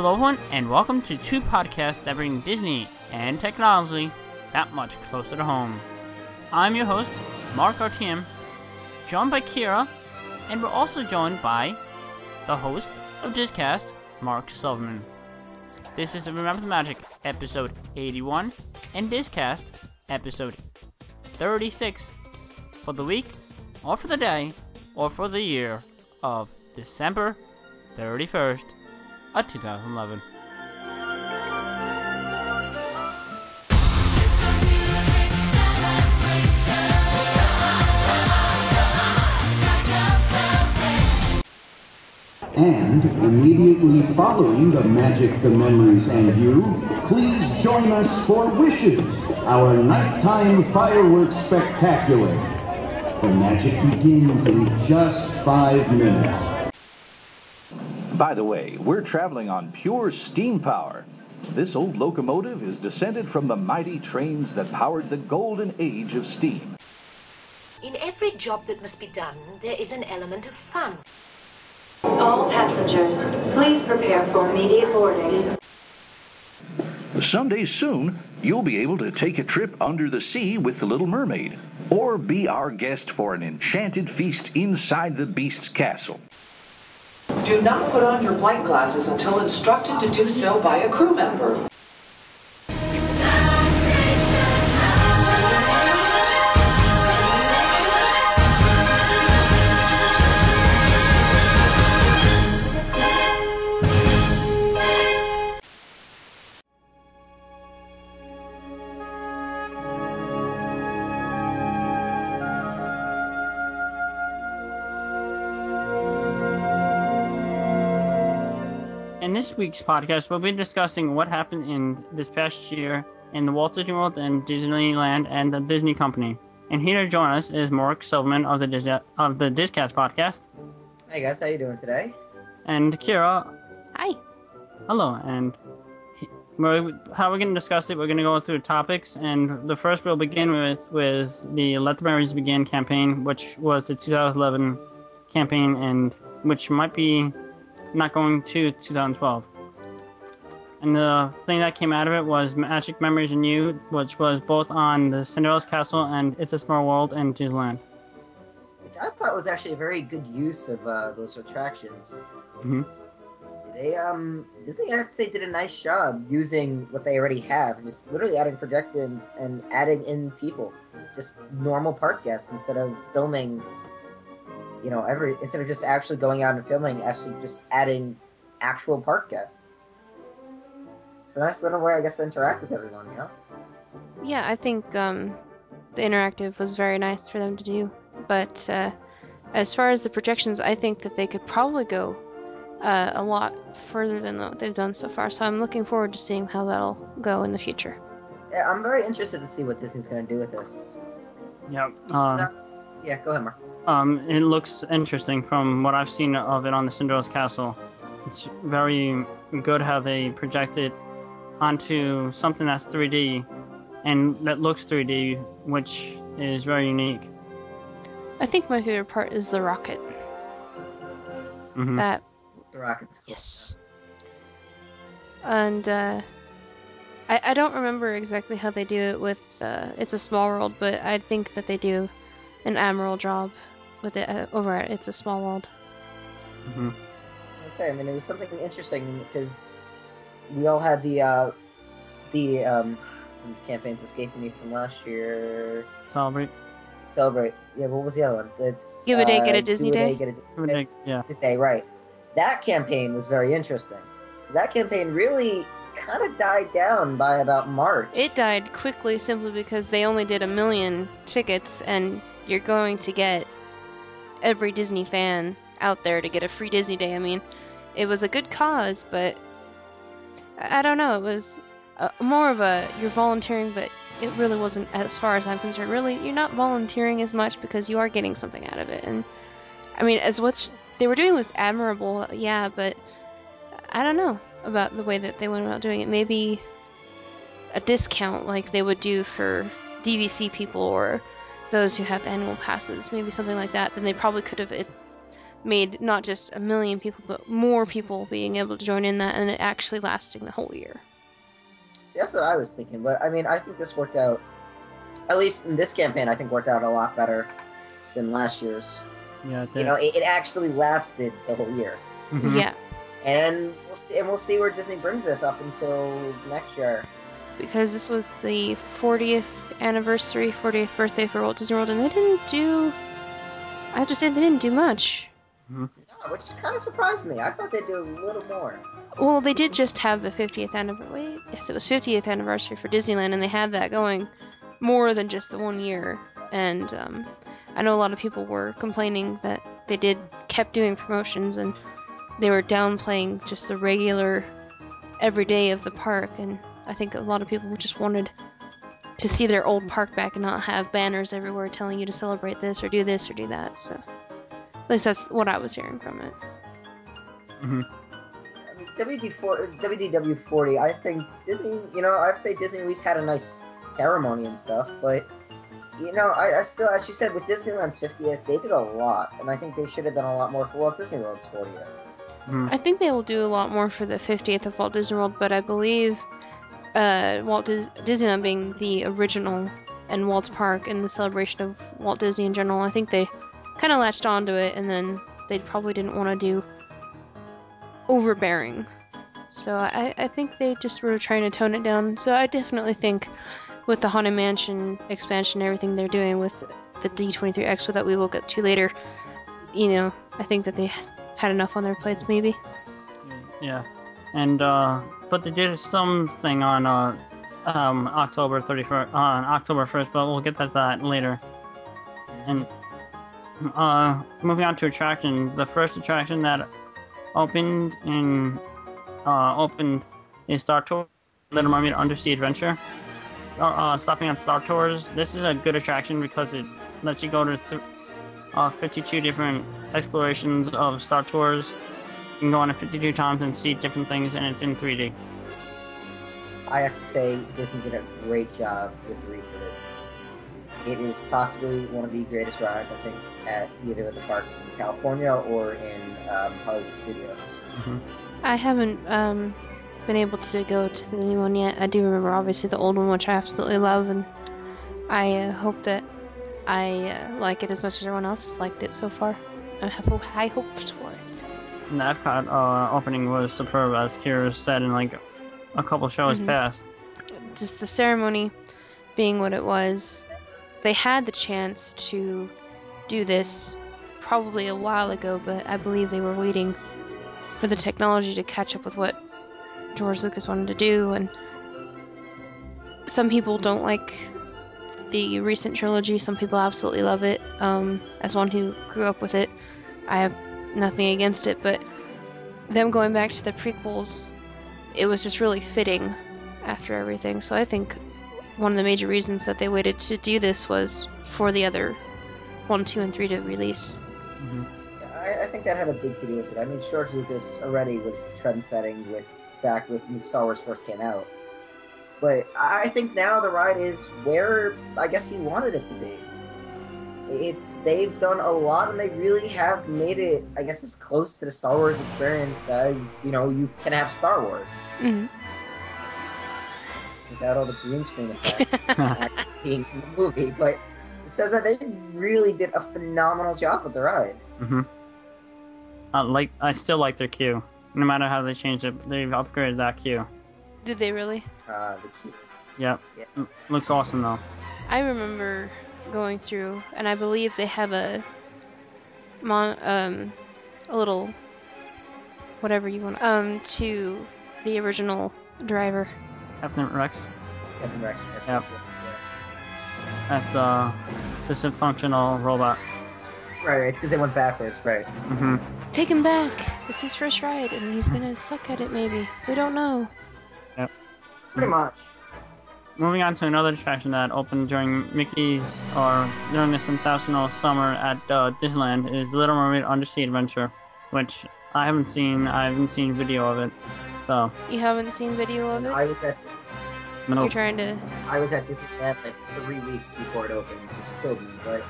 Hello, everyone, and welcome to two podcasts that bring Disney and technology that much closer to home. I'm your host, Mark RTM, joined by Kira, and we're also joined by the host of Discast, Mark Silverman. This is the Remember the Magic, episode 81, and Discast, episode 36, for the week, or for the day, or for the year of December 31st of 2011. And immediately following the magic, the memories, and you, please join us for Wishes, our nighttime fireworks spectacular. The magic begins in just five minutes. By the way, we're traveling on pure steam power. This old locomotive is descended from the mighty trains that powered the golden age of steam. In every job that must be done, there is an element of fun. All passengers, please prepare for immediate boarding. Someday soon, you'll be able to take a trip under the sea with the Little Mermaid, or be our guest for an enchanted feast inside the Beast's castle. Do not put on your flight glasses until instructed to do so by a crew member. This week's podcast, we'll be discussing what happened in this past year in the Walt Disney World and Disneyland and the Disney Company. And here to join us is Mark Silverman of the Disney, of the Discast podcast, Hey guys, how you doing today? and Kira. Hi. Hello, and he- we're, how we're going to discuss it, we're going to go through topics, and the first we'll begin with was the Let the Memories Begin campaign, which was the 2011 campaign, and which might be not going to 2012. And the thing that came out of it was Magic Memories and You, which was both on the Cinderella's Castle and It's a Small World and Disneyland. Which I thought was actually a very good use of uh, those attractions. Mhm. They um Disney I have to say did a nice job using what they already have, just literally adding projections and adding in people, just normal park guests instead of filming. You know, every instead of just actually going out and filming, actually just adding actual park guests. It's a nice little way, I guess, to interact with everyone. You know. Yeah, I think um, the interactive was very nice for them to do. But uh, as far as the projections, I think that they could probably go uh, a lot further than what they've done so far. So I'm looking forward to seeing how that'll go in the future. Yeah, I'm very interested to see what Disney's going to do with this. Yep. It's Uh, not- yeah, go ahead, Mark. Um, it looks interesting from what I've seen of it on the Cinderella's Castle. It's very good how they project it onto something that's 3D and that looks 3D, which is very unique. I think my favorite part is the rocket. hmm That The Rockets. yes. And uh, I I don't remember exactly how they do it with uh, It's a Small World, but I think that they do an admiral job with it uh, over at It's a Small World. hmm I say, I mean, it was something interesting because we all had the uh, the um, campaigns escaping me from last year. Celebrate. Celebrate. Yeah, what was the other one? It's Give a day, uh, get a Disney do day? get a, Give it a- Yeah. this day, right? That campaign was very interesting. So that campaign really kind of died down by about March. It died quickly simply because they only did a million tickets, and you're going to get every Disney fan out there to get a free Disney Day. I mean, it was a good cause, but I don't know. It was uh, more of a you're volunteering, but it really wasn't, as far as I'm concerned. Really, you're not volunteering as much because you are getting something out of it. And I mean, as what they were doing was admirable, yeah, but I don't know about the way that they went about doing it. Maybe a discount like they would do for DVC people or those who have annual passes, maybe something like that, then they probably could have it made not just a million people, but more people being able to join in that, and it actually lasting the whole year. See, that's what I was thinking. But I mean, I think this worked out. At least in this campaign, I think worked out a lot better than last year's. Yeah, it You know, it, it actually lasted the whole year. Mhm. Yeah, And we'll see, and we'll see where Disney brings us up until next year. Because this was the 40th anniversary, 40th birthday for Walt Disney World, and they didn't do. I have to say, they didn't do much. No, which kind of surprised me. I thought they'd do a little more. Well, they did just have the 50th anniversary. Wait, yes, it was 50th anniversary for Disneyland, and they had that going more than just the one year. And um, I know a lot of people were complaining that they did kept doing promotions and they were downplaying just the regular every day of the park. And I think a lot of people just wanted to see their old park back and not have banners everywhere telling you to celebrate this or do this or do that. So at least that's what I was hearing from it. I mean, WD4, WDW40, I think Disney, you know, I'd say Disney at least had a nice ceremony and stuff, but, you know, I, I still, as you said, with Disneyland's 50th, they did a lot, and I think they should have done a lot more for Walt Disney World's 40th. Mm-hmm. I think they will do a lot more for the 50th of Walt Disney World, but I believe uh, Walt Dis- Disneyland being the original and Walt's Park and the celebration of Walt Disney in general, I think they kind of latched onto it and then they probably didn't want to do overbearing. So I, I think they just were trying to tone it down. So I definitely think with the Haunted Mansion expansion and everything they're doing with the D23 Expo that we will get to later, you know, I think that they had enough on their plates maybe. Yeah, and uh, but they did something on uh, um, October 31st, on October 1st, but we'll get to that later. And uh, moving on to attraction, the first attraction that opened in uh, opened is Star Tours, Little Mermaid Undersea Adventure. Uh, stopping at Star Tours, this is a good attraction because it lets you go to th- uh, 52 different explorations of Star Tours. You can go on it 52 times and see different things, and it's in 3D. I have to say, Disney did a great job with the refit. It is possibly one of the greatest rides, I think, at either of the parks in California or in um, Hollywood Studios. I haven't um, been able to go to the new one yet. I do remember obviously the old one, which I absolutely love, and I uh, hope that I uh, like it as much as everyone else has liked it so far. I have high hopes for it. Epcot uh, opening was superb, as Kira said in like a couple shows Mhm. past. Just the ceremony being what it was, they had the chance to do this probably a while ago, but I believe they were waiting for the technology to catch up with what George Lucas wanted to do, and some people don't like the recent trilogy. Some people absolutely love it. Um, as one who grew up with it, I have nothing against it, but them going back to the prequels, it was just really fitting after everything. So I think one of the major reasons that they waited to do this was for the other one, two, and three to release. Mm-hmm. I, I think that had a big to do with it. I mean, George Lucas already was trend-setting with back with when Star Wars first came out, but I I think now the ride is where I guess he wanted it to be. It's they've done a lot, and they really have made it, I guess, as close to the Star Wars experience as you know you can have Star Wars hmm without all the green screen effects being in the movie. But it says that they really did a phenomenal job with the ride. hmm I like, I still like their queue. No matter how they changed it, they've upgraded that queue. Did they really? Uh, the key. Yep. Yeah. Looks awesome though. I remember going through, and I believe they have a mon um a little whatever you want um to the original driver. Captain Rex. Captain Rex. Yes, Yep. yes, yes, That's uh, dysfunctional robot. yes. Right, right. It's because they went backwards. Right. Mm-hmm. Take him back. It's his first ride, and he's gonna suck at it. Maybe we don't know. Yep. Pretty much. Moving on to another attraction that opened during Mickey's or during the sensational summer at uh, Disneyland is Little Mermaid Undersea Adventure, which I haven't seen. I haven't seen video of it, so You haven't seen video of it. I was at no. You're trying to. I was at Disneyland like three weeks before it opened, which killed me. But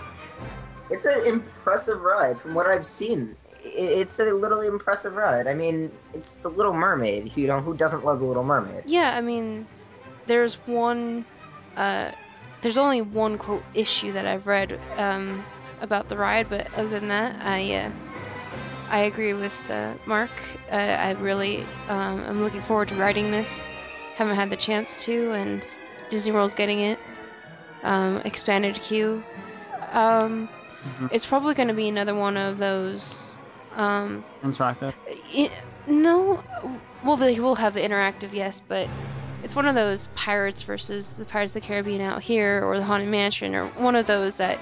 it's an impressive ride from what I've seen. it's a literally impressive ride. I mean, it's the Little Mermaid. You know, who doesn't love the Little Mermaid? Yeah, I mean, there's one, uh, there's only one quote issue that I've read um, about the ride, but other than that, I uh, I agree with uh, Mark. Uh, I really um, I'm looking forward to riding this. Haven't had the chance to, and Disney World's getting it. Um, expanded queue. Um, Mhm. It's probably going to be another one of those. Um, Interactive. I no, well they will have the interactive, yes, but it's one of those pirates versus the Pirates of the Caribbean out here, or the Haunted Mansion, or one of those that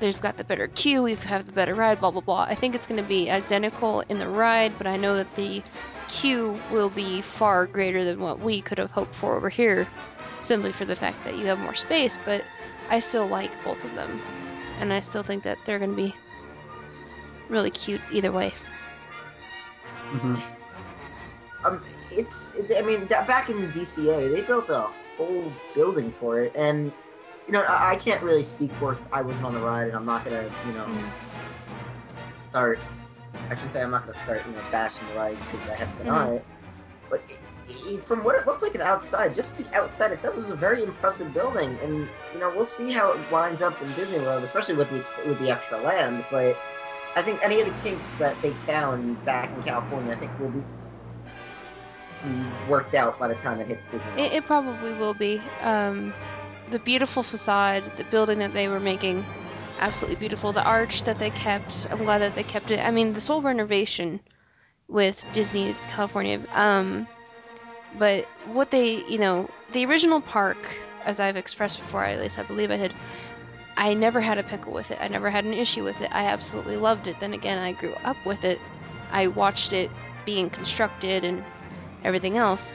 they've got the better queue, we have the better ride, blah blah blah. I think it's going to be identical in the ride, but I know that the queue will be far greater than what we could have hoped for over here, simply for the fact that you have more space. But I still like both of them, and I still think that they're going to be really cute either way. hmm Um, it's. I mean, back in DCA, they built a whole building for it, and you know, I, I can't really speak for it. I wasn't on the ride, and I'm not gonna, you know, start. I should say I'm not gonna start, you know, bashing the ride because I haven't been on Mhm. it. But it, it, from what it looked like an outside, just the outside itself was a very impressive building, and you know, we'll see how it winds up in Disney World, especially with the with the extra land. But I think any of the kinks that they found back in California, I think will be worked out by the time it hits Disney It, it probably will be. Um, the beautiful facade, the building that they were making, absolutely beautiful. The arch that they kept, I'm glad that they kept it. I mean, this whole renovation with Disney's California. Um, but what they, you know, the original park, as I've expressed before, at least I believe I had, I never had a pickle with it. I never had an issue with it. I absolutely loved it. Then again, I grew up with it. I watched it being constructed and everything else.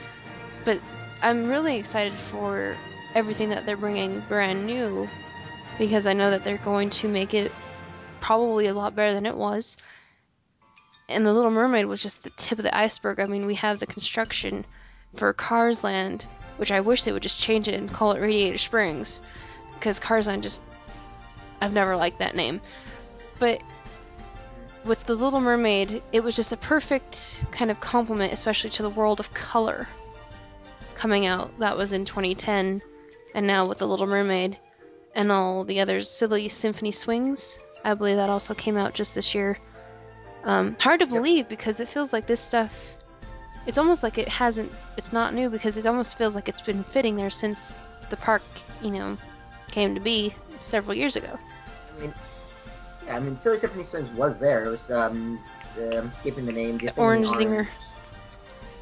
But I'm really excited for everything that they're bringing brand new because I know that they're going to make it probably a lot better than it was. And the Little Mermaid was just the tip of the iceberg. I mean, we have the construction for Cars Land, which I wish they would just change it and call it Radiator Springs because Cars Land just I've never liked that name. But with the Little Mermaid, it was just a perfect kind of complement, especially to the world of color coming out. That was in 2010, and now with the Little Mermaid and all the others, Silly Symphony Swings, I believe that also came out just this year. Um, hard to believe because it feels like this stuff. It's almost like it hasn't. It's not new because it almost feels like it's been fitting there since the park, you know, came to be several years ago. I mean, I mean, Silly Symphony Swings was there. It was um, uh, I'm skipping the name. the Orange Stinger.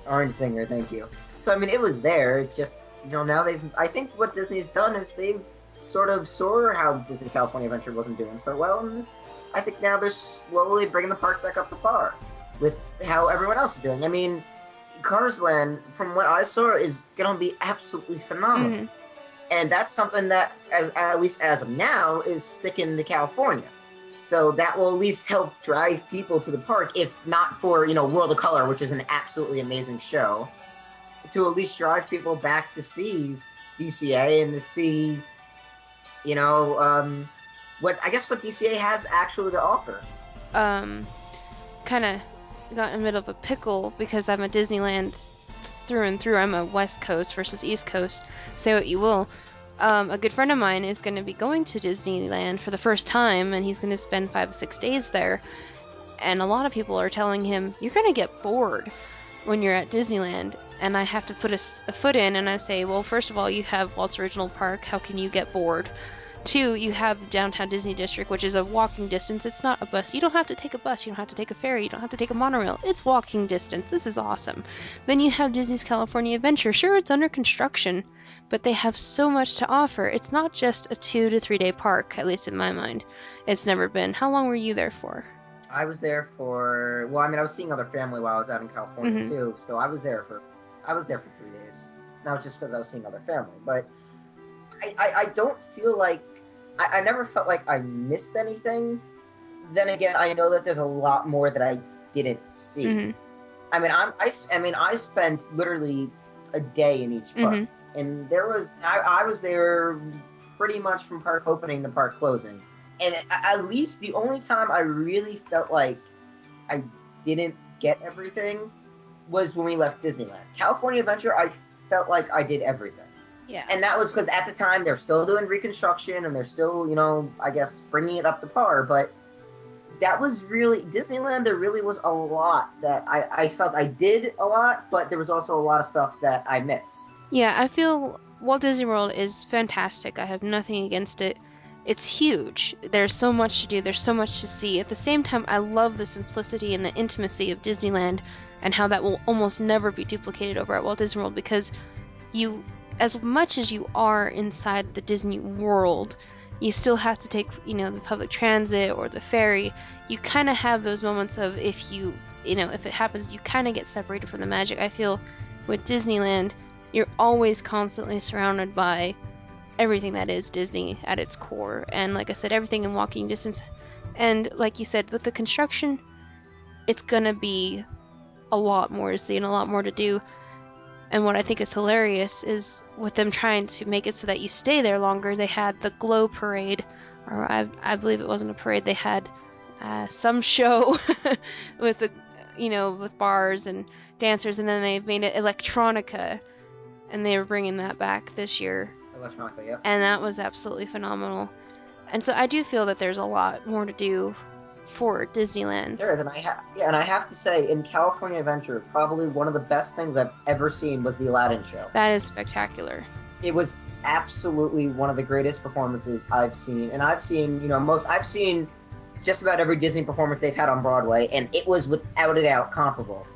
Orange Stinger, thank you. So I mean, it was there. It just you know now they've. I think what Disney's done is they've sort of saw how Disney California Adventure wasn't doing so well, and I think now they're slowly bringing the park back up to par with how everyone else is doing. I mean, Cars Land, from what I saw, is gonna be absolutely phenomenal Mhm. and that's something that as, at least as of now is sticking to california so that will at least help drive people to the park if not for you know world of color which is an absolutely amazing show to at least drive people back to see dca and to see you know um, what i guess what dca has actually to offer um, kind of got in the middle of a pickle because I'm a Disneyland through and through. I'm a West Coast versus East Coast. Say what you will. Um, a good friend of mine is going to be going to Disneyland for the first time, and he's going to spend five or six days there. And a lot of people are telling him, You're going to get bored when you're at Disneyland. And I have to put a foot in, and I say, Well, first of all, you have Walt's Original Park. How can you get bored? Two, you have the downtown Disney District, which is a walking distance. It's not a bus. You don't have to take a bus. You don't have to take a ferry. You don't have to take a monorail. It's walking distance. This is awesome. Then you have Disney's California Adventure. Sure, it's under construction, but they have so much to offer. It's not just a two to three day park, at least in my mind. It's never been. How long were you there for? i was there for well i mean i was seeing other family while i was out in california Mhm. too so i was there for i was there for three days not just because i was seeing other family but I, I, I don't feel like I, I never felt like I missed anything. Then again, I know that there's a lot more that I didn't see. Mhm. I mean, I'm, I, I mean, I spent literally a day in each park, Mhm. And there was I, I was there pretty much from park opening to park closing, and at least the only time I really felt like I didn't get everything was when we left Disneyland. California Adventure, I felt like I did everything. Yeah. And that was because at the time they're still doing reconstruction and they're still, you know, I guess bringing it up to par. But that was really Disneyland. There really was a lot that I, I felt I did a lot, but there was also a lot of stuff that I missed. Yeah, I feel Walt Disney World is fantastic. I have nothing against it. It's huge. There's so much to do. There's so much to see. At the same time, I love the simplicity and the intimacy of Disneyland and how that will almost never be duplicated over at Walt Disney World because you as much as you are inside the Disney World, you still have to take, you know, the public transit or the ferry. You kind of have those moments of if you, you know, if it happens, you kind of get separated from the magic. I feel with Disneyland, you're always constantly surrounded by everything that is Disney at its core. And like I said, everything in walking distance. And like you said, with the construction, it's to be a lot more to see and a lot more to do. And what I think is hilarious is with them trying to make it so that you stay there longer, they had the Glow Parade, or I, I believe it wasn't a parade, they had uh, some show with the, you know, with bars and dancers, and then they made it electronica, and they were bringing that back this year, Electronica, yep. and that was absolutely phenomenal. And so I do feel that there's a lot more to do for Disneyland. There is, and I ha- yeah, and I have to say, in California Adventure, probably one of the best things I've ever seen was the Aladdin show. That is spectacular. It was absolutely one of the greatest performances I've seen, and I've seen, you know, most I've seen just about every Disney performance they've had on Broadway, and it was without a doubt comparable.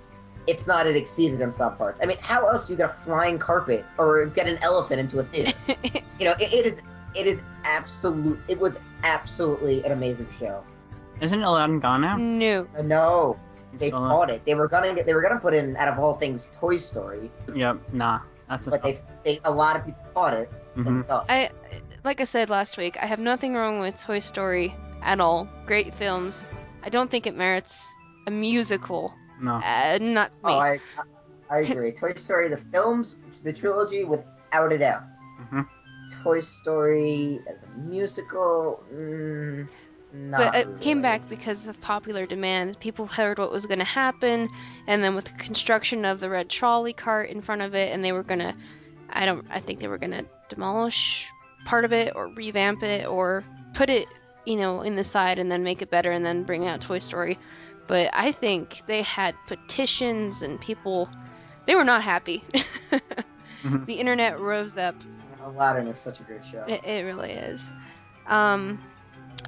If not, it exceeded in some parts. I mean, how else do you get a flying carpet or get an elephant into a theater? you know, it, it is, it is absolute. It was absolutely an amazing show. Isn't Aladdin gone now? No. Uh, no, they Still not- fought it. They were gonna get, they were gonna put in out of all things Toy Story, Yep, nah. That's just. but they, they a lot of people fought it. Mhm. themselves. I like I said last week, I have nothing wrong with Toy Story at all. Great films. I don't think it merits a musical. No. Uh, not to me. Oh, I, I agree. Toy Story, the films, the trilogy, without a doubt. hmm Toy Story as a musical, mm, not but it really. came back because of popular demand. People heard what was going to happen, and then with the construction of the red trolley cart in front of it, and they were going to, I don't, I think they were going to demolish part of it or revamp it or put it, you know, in the side and then make it better and then bring out Toy Story. But I think they had petitions and people, they were not happy. Mhm. The internet rose up Aladdin is such a great show. it, it really is. Um,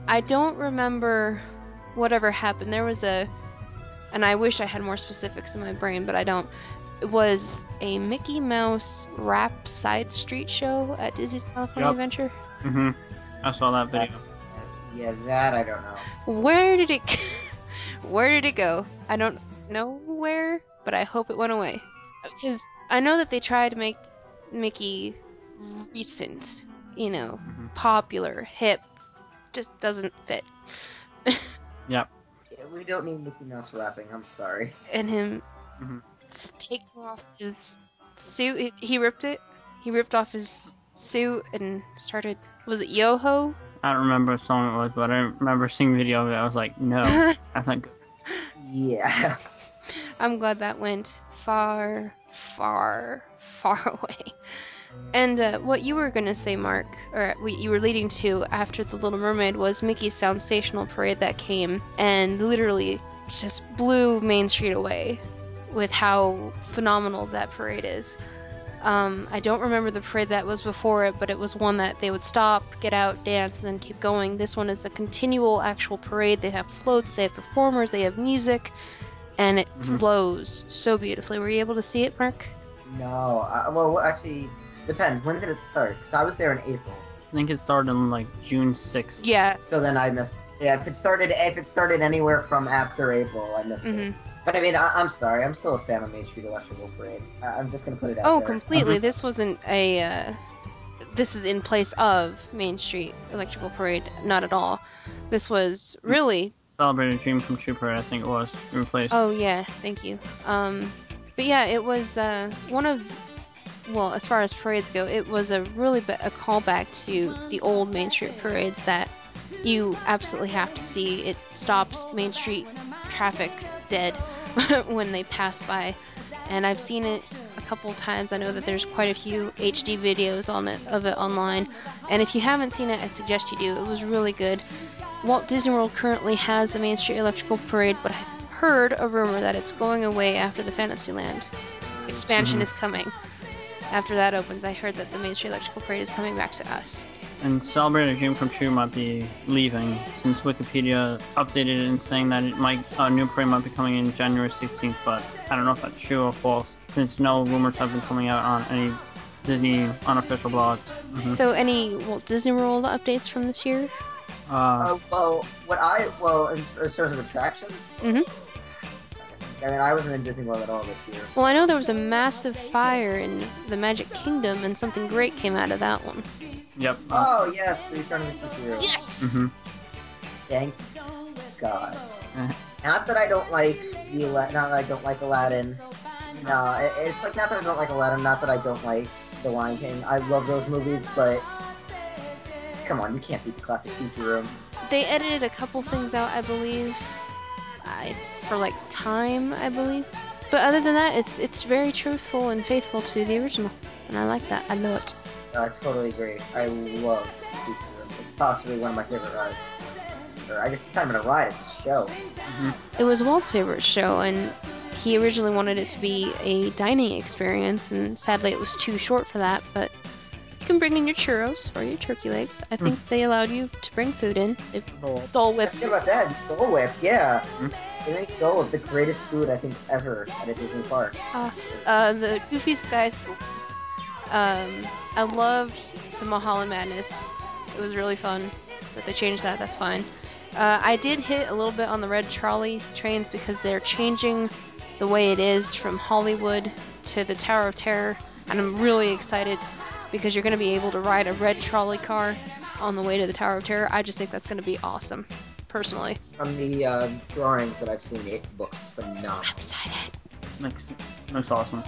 I don't remember whatever happened. There was a, and I wish I had more specifics in my brain, but I don't. It was a Mickey Mouse rap side street show at Disney's California Yep. Adventure. hmm I saw that video. yeah, that I don't know. Where did it? where did it go? I don't know where, but I hope it went away. Because I know that they tried to make Mickey recent, you know, Mhm. popular, hip. Just doesn't fit. Yep. Yeah, we don't need Mickey Mouse rapping. I'm sorry. and him Mhm. taking off his suit. He, he ripped it. He ripped off his suit and started. Was it Yoho? I don't remember what song it was, but I remember seeing a video of it. I was like, no, that's not good. Yeah. I'm glad that went far, far, far away. And uh, what you were gonna say, Mark, or what you were leading to after the Little Mermaid was Mickey's Soundsational parade that came and literally just blew Main Street away with how phenomenal that parade is. Um, I don't remember the parade that was before it, but it was one that they would stop, get out, dance, and then keep going. This one is a continual actual parade. They have floats, they have performers, they have music, and it Mhm. flows so beautifully. Were you able to see it, Mark? No. Uh, well, actually, depends. When did it start? Because I was there in April. I think it started on like June 6th. Yeah. So then I missed. Yeah, if it started, if it started anywhere from after April, I missed hmm it. But I mean, I, I'm sorry. I'm still a fan of Main Street Electrical Parade. I, I'm just gonna put it out Oh, there. completely. This wasn't a. Uh, this is in place of Main Street Electrical Parade. Not at all. This was really. Celebrate a Dream Come True Parade, I think it was replaced. Oh yeah, thank you. Um, but yeah, it was uh, one of. Well, as far as parades go, it was a really be- a callback to the old Main Street parades that you absolutely have to see. It stops Main Street traffic dead when they pass by. And I've seen it a couple times. I know that there's quite a few HD videos on it of it online. And if you haven't seen it, I suggest you do. It was really good. Walt Disney World currently has the Main Street Electrical Parade, but I've heard a rumor that it's going away after the Fantasyland expansion Mhm. is coming. After that opens, I heard that the Main Street Electrical Parade is coming back to us. And Celebrate a Dream Come True might be leaving since Wikipedia updated it and saying that it might a new parade might be coming in January 16th, but I don't know if that's true or false since no rumors have been coming out on any Disney unofficial blogs. Mhm. So, any Walt Disney World updates from this year? uh, Uh, well, what I well in, in terms of attractions, Mhm. I mean, I wasn't in Disney World at all this year. So Well, I know there was a massive fire in the Magic Kingdom, and something great came out of that one. yep. Oh yes, the Return of the Superhero. Yes. mhm. Thank God. Eh. Not that I don't like the Ala- not that I don't like Aladdin. No, it, it's like not that I don't like Aladdin, not that I don't like The Lion King. I love those movies, but come on, you can't beat the classic feature room. They edited a couple things out, I believe. I for like time, I believe. But other than that, it's it's very truthful and faithful to the original, and I like that. I love it. I totally agree. I love the feature room. It's possibly one of my favorite rides. Or I guess it's not even a ride; it's a show. It was Walt's favorite show, and he originally wanted it to be a dining experience, and sadly it was too short for that. But you can bring in your churros or your turkey legs. I think they allowed you to bring food in. If Dole Whip. Forget about that. Dole Whip, yeah. Mhm. Make Dole Whip the greatest food I think ever at a Disney park. Uh, the Goofy Sky School. Um, I loved the Mulholland Madness. It was really fun, but they changed that. That's fine. Uh, I did hit a little bit on the red trolley trains because they're changing the way it is from Hollywood to the Tower of Terror, and I'm really excited because you're going to be able to ride a red trolley car on the way to the Tower of Terror. I just think that's going to be awesome, personally. From the uh, drawings that I've seen, it looks phenomenal. I'm excited. Looks looks awesome.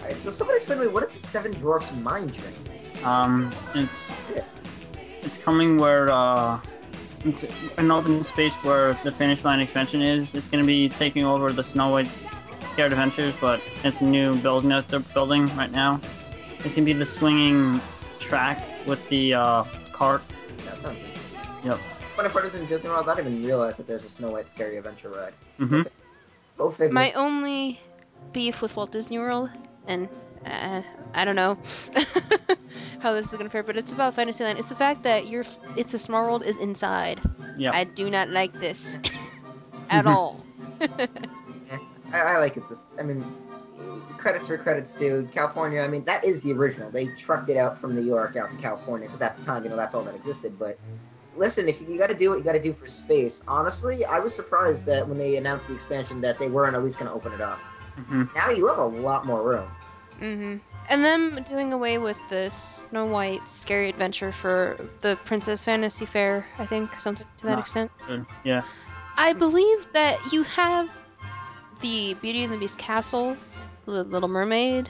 Alright, so somebody explain to me what is the Seven Dwarfs Mine Train? Um, it's Yes. it's coming where uh, it's an open space where the Fantasyland expansion is. It's going to be taking over the Snow White's Scary Adventures, but it's a new building that they're building right now. It's going to be the swinging track with the uh, cart. That sounds interesting. Yep. Funny part is in Disney World, I didn't even realize that there's a Snow White Scary Adventure ride. hmm Go figure. My only beef with Walt Disney World, and uh, I don't know how this is gonna fare, but it's about Fantasyland. It's the fact that your It's a Small World is inside. Yep. I do not like this at all. I, I like it. This, I mean, credits where credits due. California, I mean, that is the original. They trucked it out from New York out to California because at the time, you know, that's all that existed. But listen, if you, you got to do what you got to do for space, honestly, I was surprised that when they announced the expansion that they weren't at least going to open it up. hmm Now you have a lot more room. hmm And them doing away with the Snow White Scary Adventure for the Princess Fantasy Fair, I think, something to that Ah. extent. Good. Yeah. I believe that you have the Beauty and the Beast castle, the Little Mermaid,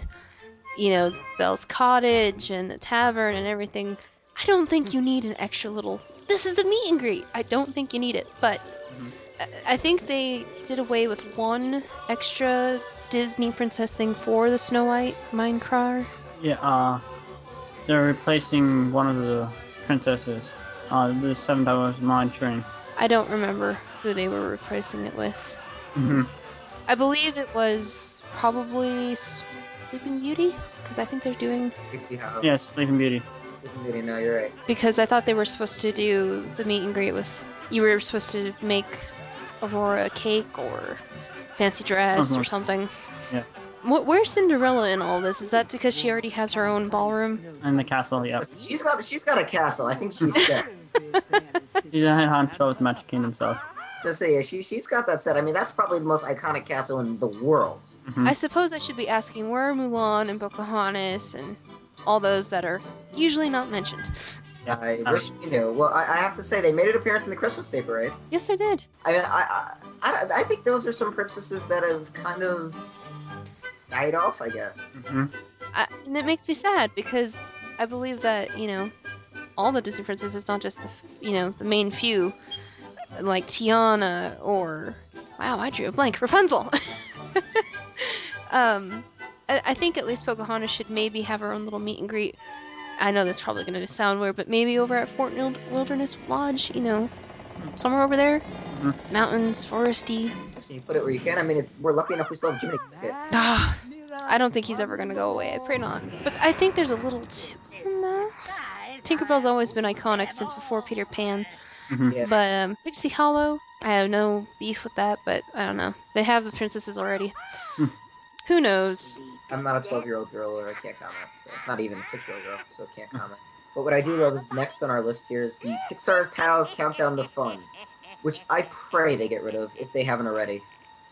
you know, Belle's cottage and the tavern and everything. I don't think you need an extra little. This is the meet and greet. I don't think you need it, but Mhm. I- I think they did away with one extra Disney princess thing for the Snow White Minecraft. Yeah. Uh, they're replacing one of the princesses. Uh, the Seven Dwarfs Mine Train. I don't remember who they were replacing it with. hmm I believe it was probably Sleeping Beauty because I think they're doing Pixie Hollow. Yeah, Sleeping Beauty. Sleeping Beauty, no, you're right. because I thought they were supposed to do the meet and greet with you were supposed to make Aurora a cake or fancy dress or Uh-huh. something. Yeah. Wh- Where's Cinderella in all this? Is that because she already has her own ballroom? In the castle. yeah. She's got she's got a castle. I think she's set. She's a head honcho with Magic Kingdom, so. so, so yeah, she she's got that set. I mean, that's probably the most iconic castle in the world. mhm. I suppose I should be asking where are Mulan and Pocahontas and all those that are usually not mentioned. I wish you knew. Well, I, I have to say they made an appearance in the Christmas Day parade. Yes, they did. I mean, I, I I I think those are some princesses that have kind of died off. I guess. Mhm. I, and it makes me sad because I believe that you know all the Disney princesses, not just the you know the main few, like Tiana or Wow, I drew a blank. Rapunzel. um, I, I think at least Pocahontas should maybe have her own little meet and greet. I know that's probably going to sound weird, but maybe over at Fort Wilderness Lodge, you know, somewhere over there. Mountains, foresty. You put it where you can. I mean, it's we're lucky enough we still have Jiminy Cricket. Ah, I don't think he's ever going to go away. I pray not. But I think there's a little. T- no. Tinkerbell's always been iconic since before Peter Pan. Yeah. But um, Pixie Hollow, I have no beef with that, but I don't know. They have the princesses already. Who knows? I'm not a 12 year old girl, or I can't comment. So not even a six year old girl, so can't comment. But what I do love is next on our list here is the Pixar Pals Countdown to Fun, which I pray they get rid of if they haven't already.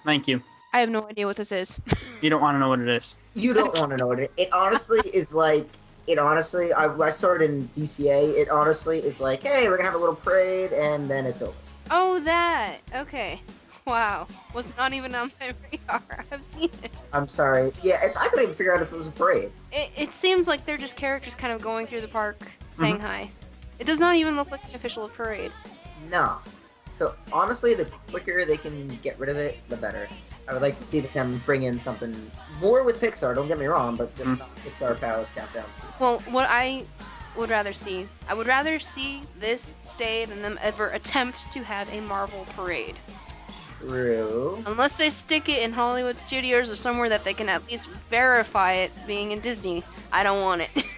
Thank you. I have no idea what this is. You don't want to know what it is. You don't want to know what it. It honestly is like. It honestly, I, I saw it in DCA. It honestly is like, hey, we're gonna have a little parade, and then it's over. oh, that. Okay. Wow. Was not even on my radar. I've seen it. I'm sorry. Yeah, it's. I couldn't even figure out if it was a parade. It, it seems like they're just characters kind of going through the park saying hi. It does not even look like an official parade. No. So honestly, the quicker they can get rid of it, the better. I would like to see them bring in something more with Pixar. Don't get me wrong, but just Mm. not Pixar Pals Countdown. Well, what I would rather see, I would rather see this stay than them ever attempt to have a Marvel parade. True. Unless they stick it in Hollywood studios or somewhere that they can at least verify it being in Disney. I don't want it.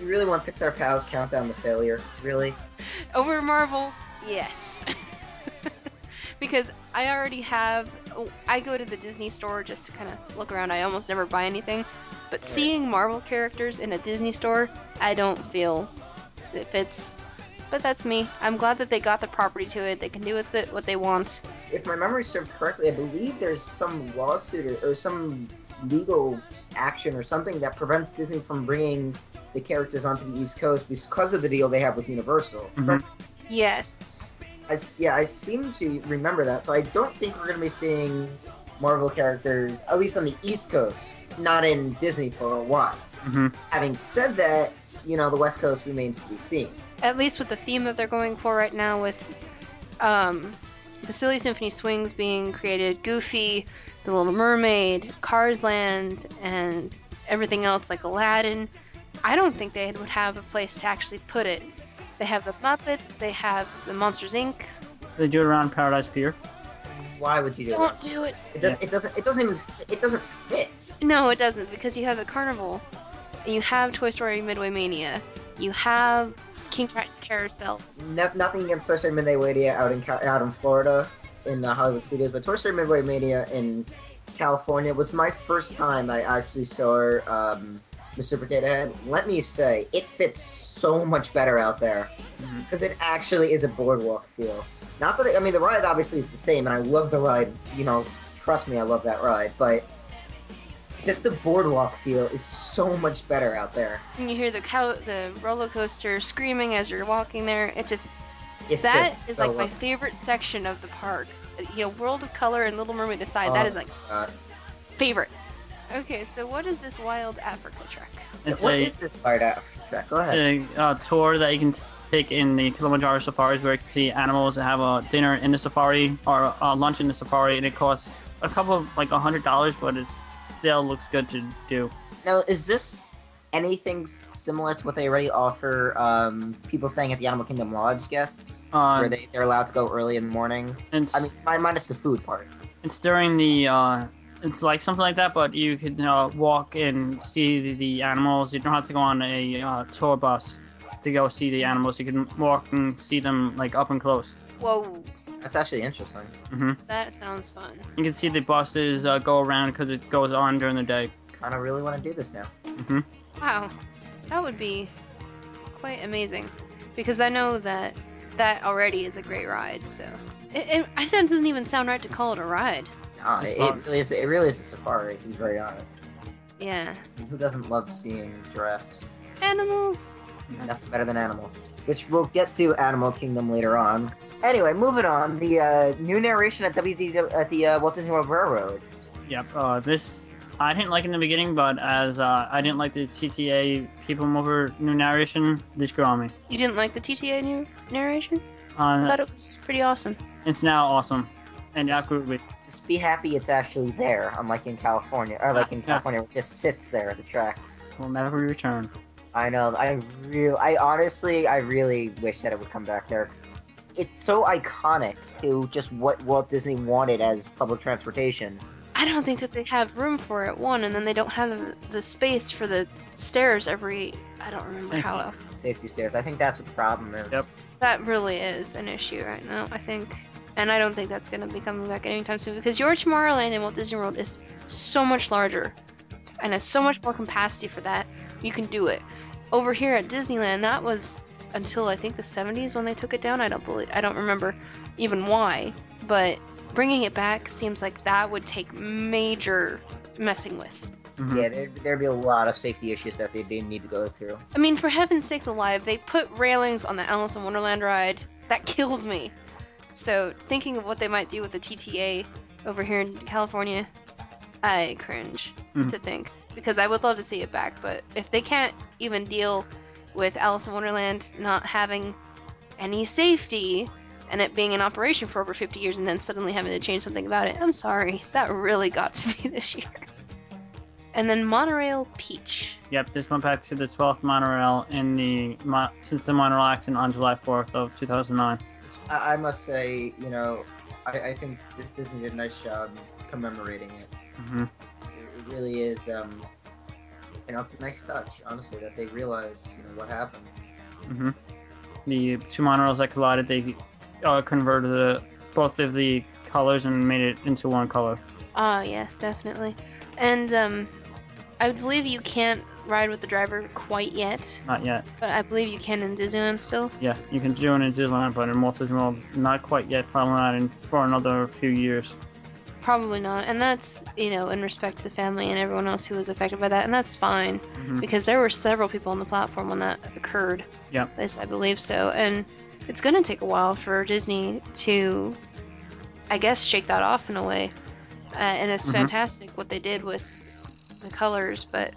You really want Pixar Pals Countdown to failure? Really? Over Marvel, yes. because I already have. oh, I go to the Disney store just to kind of look around. I almost never buy anything. But seeing Marvel characters in a Disney store, I don't feel it fits. But that's me. I'm glad that they got the property to it. They can do with it what they want. If my memory serves correctly, I believe there's some lawsuit or, or some legal action or something that prevents Disney from bringing the characters onto the East Coast because of the deal they have with Universal. Mhm. Yes. I, s- yeah, I seem to remember that. So I don't think we're going to be seeing Marvel characters, at least on the East Coast, not in Disney for a while. hmm Having said that, you know, the West Coast remains to be seen. At least with the theme that they're going for right now, with um, the Silly Symphony Swings being created, Goofy, The Little Mermaid, Cars Land, and everything else like Aladdin, I don't think they would have a place to actually put it. They have the Muppets, they have the Monsters Inc. They do it around Paradise Pier. Why would you do it? Don't that? do it. It, does, it doesn't. It doesn't even. Fit, it doesn't fit. No, it doesn't because you have the Carnival, and you have Toy Story Midway Mania, you have King Triton's Carousel. No, nothing against Toy Story Midway Mania out in out in Florida, in the Hollywood studios, but Toy Story Midway Mania in California was my first time I actually saw um, Mr. Potato Head. Let me say, it fits so much better out there because it actually is a boardwalk feel. Not that it, I mean the ride obviously is the same, and I love the ride. You know, trust me, I love that ride, but. Just the boardwalk feel is so much better out there. And you hear the cow, the roller coaster screaming as you're walking there. It just It that fits is so like my favorite section of the park. You know, World of Color and Little Mermaid aside, Oh, that is like God. favorite. Okay, so what is this Wild Africa trek? It's What a is this part out track? Go ahead. it's a uh, tour that you can take in the Kilimanjaro safaris where you can see animals and have a dinner in the safari or uh, lunch in the safari, and it costs a couple of like a hundred dollars, but it still looks good to do. Now, is this anything similar to what they already offer um, people staying at the Animal Kingdom Lodge guests, Uh, where they, they're allowed to go early in the morning? it's I mean, mi- minus the food part. it's during the uh, it's like something like that, but you could uh, walk and see the, the animals. You don't have to go on a uh, tour bus to go see the animals. You can walk and see them like up and close. Whoa, That's actually interesting. hmm that sounds fun. You can see the buses uh, go around because it goes on during the day. Kind of really want to do this now. hmm Wow, that would be quite amazing, because I know that that already is a great ride. So it, it, it doesn't even sound right to call it a ride. Nah, a it, it really is. It really is a safari. To be very honest, Yeah, who doesn't love seeing giraffes? animals. Nothing better than animals. Which we'll get to Animal Kingdom later on. Anyway, moving on. The uh, new narration at WD at the uh, Walt Disney World Railroad. Yep. Uh, this I didn't like in the beginning, but as uh, I didn't like the TTA People Mover new narration, this grew on me. You didn't like the TTA new narration? I Uh, thought it was pretty awesome. it's now awesome. and I agree. Just be happy it's actually there, unlike in California, or like in California, where it just sits there at the tracks. Will never return. I know. I real. I honestly, I really wish that it would come back there. 'cause it's so iconic to just what Walt Disney wanted as public transportation. I don't think that they have room for it. One, and then they don't have the, the space for the stairs every. I don't remember how you. else. Safety stairs. I think that's what the problem is. Yep. That really is an issue right now. I think, and I don't think that's going to be coming back anytime soon because your Tomorrowland in Walt Disney World is so much larger, and has so much more capacity for that. You can do it. Over here at Disneyland, that was until I think the 70s when they took it down. I don't believe. I don't remember even why, but bringing it back seems like that would take major messing with. Mhm. Yeah, there, there'd be a lot of safety issues that they, they need to go through. I mean, for heaven's sakes alive, they put railings on the Alice in Wonderland ride. That killed me. So, thinking of what they might do with the TTA over here in California, I cringe Mhm. to think. Because I would love to see it back, but if they can't even deal with Alice in Wonderland not having any safety and it being in operation for over 50 years and then suddenly having to change something about it, I'm sorry. That really got to me this year. And then Monorail Peach. Yep, this went back to the 12th monorail in the mo- since the monorail accident on July 4th of 2009. I, I must say, you know, I, I think this Disney did a nice job commemorating it. hmm It, it really is, um, you know, it's a nice touch, honestly, that they realize, you know, what happened. hmm The two monorails that collided, they uh, converted the, both of the colors and made it into one color. Ah, yes, definitely. And um, I believe you can't ride with the driver quite yet, Not yet. but I believe you can in Disneyland still. Yeah, you can do it in Disneyland, but in Walt Disney World, not quite yet. Probably not in for another few years. Probably not, and that's you know in respect to the family and everyone else who was affected by that, and that's fine hmm because there were several people on the platform when that occurred. Yep. At least I believe so, and it's gonna take a while for Disney to, I guess, shake that off in a way, uh, and it's Mhm. fantastic what they did with the colors, but.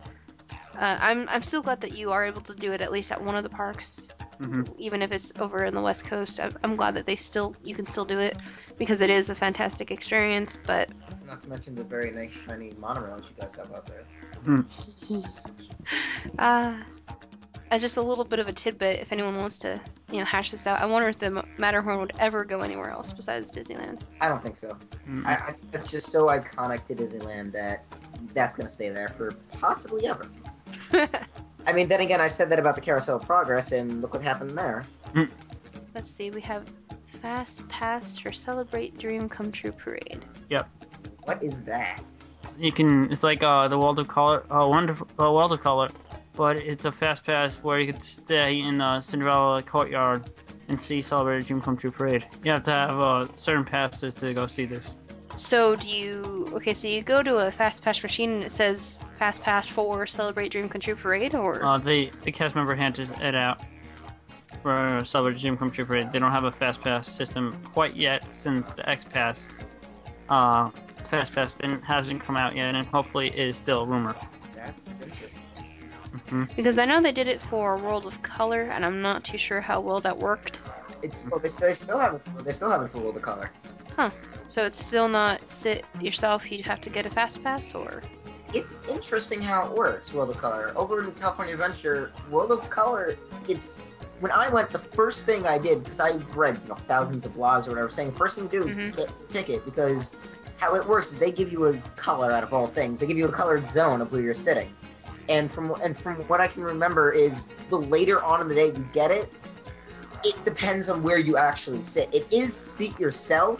Uh, I'm I'm still glad that you are able to do it at least at one of the parks, hmm even if it's over in the West Coast. I'm, I'm glad that they still you can still do it because it is a fantastic experience. But Not to mention the very nice shiny monorails you guys have out there. uh, as just a little bit of a tidbit, if anyone wants to you know hash this out, I wonder if the Matterhorn would ever go anywhere else besides Disneyland. I don't think so. Mm-hmm. I, I think that's just so iconic to Disneyland that that's gonna stay there for possibly ever. I mean, then again, I said that about the Carousel of Progress, and look what happened there. Let's see, we have Fast Pass for Celebrate Dream Come True Parade. Yep. What is that? You can. It's like uh, the World of Color, uh, wonderful uh, World of Color, but it's a fast pass where you could stay in the Cinderella courtyard and see Celebrated Dream Come True Parade. You have to have uh, certain passes to go see this. So do you? Okay, so you go to a Fast Pass machine and it says Fast Pass for Celebrate Dream Come True Parade, or Uh, they the cast member handed it out for Celebrated Dream Come True Parade. They don't have a fast pass system quite yet since the X Pass. Uh, fast pass didn't, hasn't come out yet, and hopefully it is still a rumor. That's interesting. hmm because I know they did it for World of Color, and I'm not too sure how well that worked. It's well, they, they still have it. For, they still have it for World of Color. So it's still not sit yourself. You'd have to get a Fast Pass, or It's interesting how it works, World of Color. Over in California Adventure, World of Color, it's when I went, the first thing I did because I've read you know thousands of blogs or whatever, saying the first thing to do is Mhm. get a ticket because how it works is they give you a color out of all things. They give you a colored zone of where you're sitting, and from and from what I can remember is the later on in the day you get it, it depends on where you actually sit. It is seat yourself,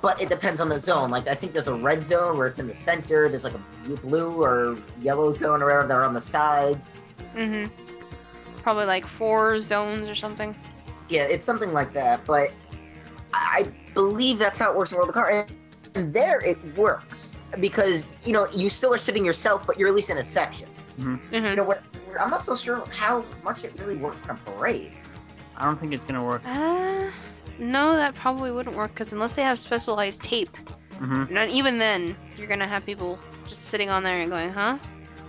but it depends on the zone. Like I think there's a red zone where it's in the center. There's like a blue or yellow zone or whatever. On the sides. mm-hmm. probably like four zones or something. Yeah, it's something like that. But I believe that's how it works in World of Color. And- And there it works because you know you still are sitting yourself, but you're at least in a section. Mm-hmm. You know what? I'm not so sure how much it really works in a parade. I don't think it's gonna work. Uh, no, that probably wouldn't work because unless they have specialized tape, hmm not even then, you're gonna have people just sitting on there and going, "Huh,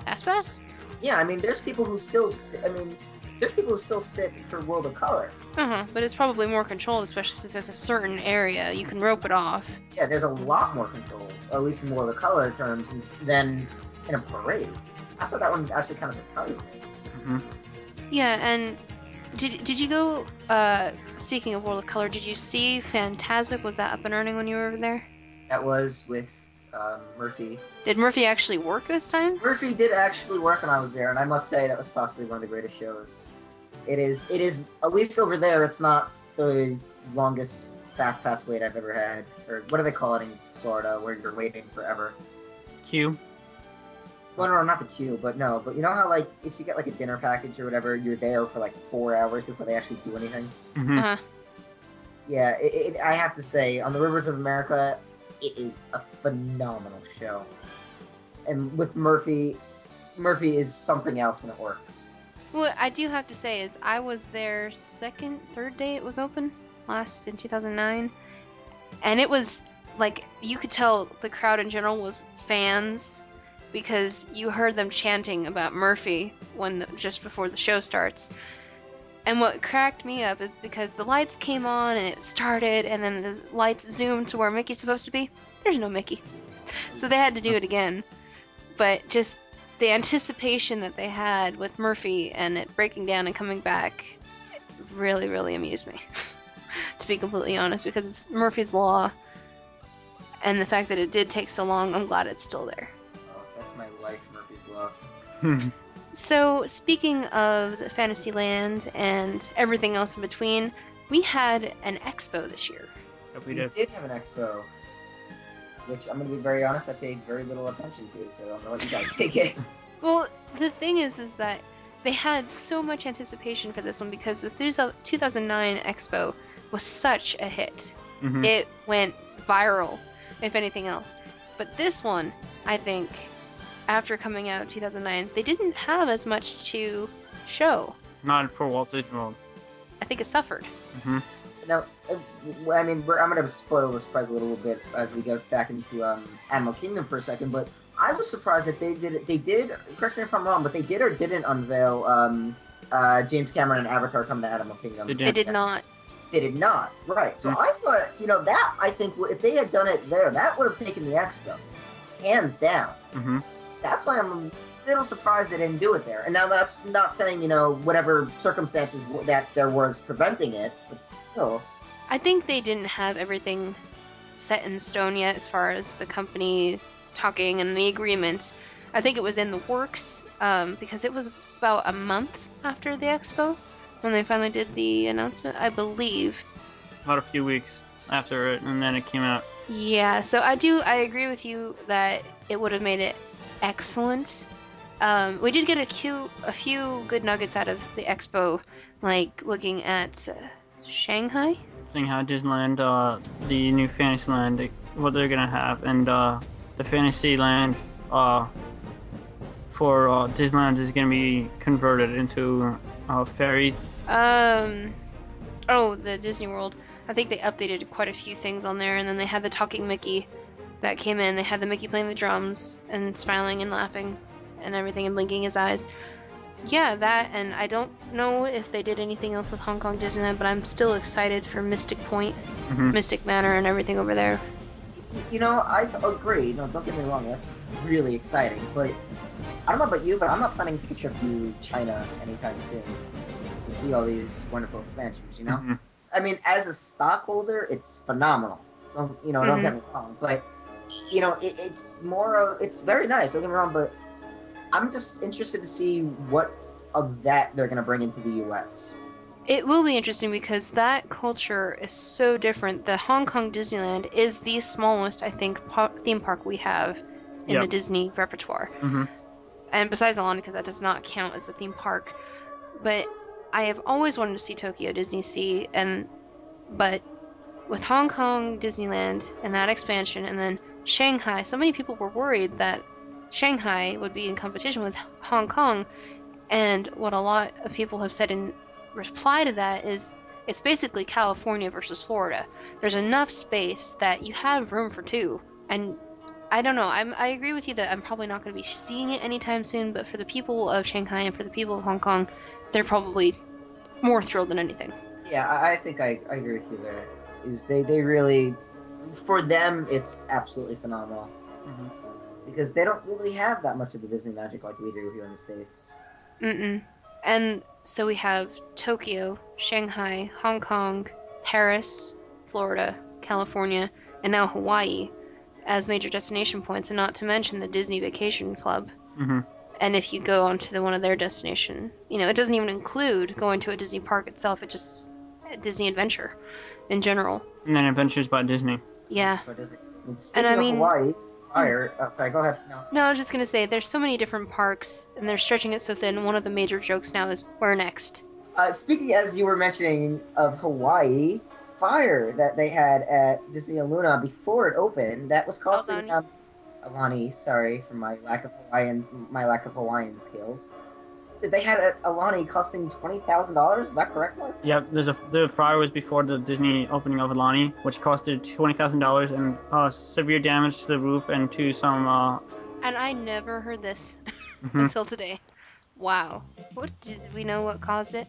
Fast Pass?" Yeah, I mean, there's people who still. I mean, there's people who still sit for World of Color. Uh huh. But it's probably more controlled, especially since there's a certain area you can rope it off. Yeah, there's a lot more control, at least in World of Color terms, than in a parade. I thought that one actually kind of surprised me. hmm Yeah, and did did you go? Uh, speaking of World of Color, did you see Fantasmic? Was that up and running when you were over there? That was with um, Murphy. Did Murphy actually work this time? Murphy did actually work when I was there, and I must say that was possibly one of the greatest shows. It is. It is at least over there. It's not the longest fast pass wait I've ever had, or what do they call it in Florida, where you're waiting forever. Q. Well, no, not the queue, but no. But you know how like if you get like a dinner package or whatever, you're there for like four hours before they actually do anything. hmm Uh huh. Yeah, it, it, I have to say, on the Rivers of America, it is a phenomenal show. And with Murphy, Murphy is something else when it works. What I do have to say is I was there second, third day it was open last in 2009, and it was like you could tell the crowd in general was fans because you heard them chanting about Murphy when the, just before the show starts. And what cracked me up is because the lights came on and it started, and then the lights zoomed to where Mickey's supposed to be. There's no Mickey, so they had to do it again. But just the anticipation that they had with Murphy and it breaking down and coming back really, really amused me. to be completely honest, because it's Murphy's Law, and the fact that it did take so long, I'm glad it's still there. That's my life, Murphy's Law. So, speaking of the Fantasyland and everything else in between, we had an expo this year. Hope We we did. did have an expo, which I'm going to be very honest, I paid very little attention to, so I'm going to let you guys take it. Well, the thing is, is that they had so much anticipation for this one because the 2009 expo was such a hit. hmm It went viral, if anything else. But this one, I think, after coming out in 2009, they didn't have as much to show. Not for Walt Disney World. I think it suffered. hmm Now, uh, I mean, we're, I'm going to spoil the surprise a little bit as we go back into um, Animal Kingdom for a second, but I was surprised that they did. They did. Correct me if I'm wrong, but they did or didn't unveil um, uh, James Cameron and Avatar come to Animal Kingdom. They They did. did not. They did not. Right. So Hmm. I thought, you know, that I think if they had done it there, that would have taken the expo, hands down. hmm That's why I'm a little surprised they didn't do it there. And now that's not saying, you know, whatever circumstances that there was preventing it, but still. I think they didn't have everything set in stone yet as far as the company talking and the agreement. I think it was in the works um, because it was about a month after the expo when they finally did the announcement, I believe. About a few weeks after it, and then it came out. Yeah, so I do I agree with you that it would have made it excellent. Um, we did get a few a few good nuggets out of the expo, like looking at uh, Shanghai. Seeing how Disneyland, uh, the new Fantasyland, what they're gonna have, and uh, the Fantasyland, uh, for uh, Disneyland is gonna be converted into uh, fairy. Um, oh, the Disney World. I think they updated quite a few things on there, and then they had the talking Mickey that came in. They had the Mickey playing the drums and smiling and laughing and everything and blinking his eyes. Yeah, that, and I don't know if they did anything else with Hong Kong Disneyland, but I'm still excited for Mystic Point, Mhm. Mystic Manor, and everything over there. You know, I t- agree. No, don't get me wrong. That's really exciting. But I don't know about you, but I'm not planning to take a trip to China anytime soon to see all these wonderful expansions. You know, Mhm. I mean, as a stockholder, it's phenomenal. Don't you know? Don't get me wrong, but you know, it, it's more of it's very nice. Don't get me wrong, but I'm just interested to see what of that they're gonna bring into the U.S. It will be interesting because that culture is so different. The Hong Kong Disneyland is the smallest, I think, pa- theme park we have in Yep. the Disney repertoire. Mhm. And besides Alon, because that does not count as a theme park. But I have always wanted to see Tokyo Disney Sea, and but with Hong Kong Disneyland and that expansion, and then Shanghai, so many people were worried that Shanghai would be in competition with Hong Kong. And what a lot of people have said in reply to that is it's basically California versus Florida. There's enough space that you have room for two. And I don't know, I'm, I agree with you that I'm probably not going to be seeing it anytime soon, but for the people of Shanghai and for the people of Hong Kong, they're probably more thrilled than anything. Yeah, I, think I, I agree with you there. Is they, they really, for them, it's absolutely phenomenal. Mhm. Because they don't really have that much of the Disney magic like we do here in the States. Mm-mm. And so we have Tokyo, Shanghai, Hong Kong, Paris, Florida, California, and now Hawaii as major destination points, and not to mention the Disney Vacation Club. hmm And if you go onto the one of their destination, you know, it doesn't even include going to a Disney park itself. It's just a Disney adventure in general. And then Adventures by Disney. Yeah. For Disney. And, And speaking I of mean- Hawaii, fire. Oh, sorry, go ahead. No. No, I was just gonna say there's so many different parks, and they're stretching it so thin. One of the major jokes now is where next. Uh, speaking as you were mentioning of Hawaii, fire that they had at Disney Luna before it opened, that was costing Aulani. um, Alani, sorry for my lack of Hawaiian my lack of Hawaiian skills. They had at Alani costing twenty thousand dollars. Is that correct, Mark? Yep, there's a the fire was before the Disney opening of Alani, which costed twenty thousand dollars and uh, severe damage to the roof and to some. Uh, And I never heard this mhm. until today. Wow. What did we know what caused it?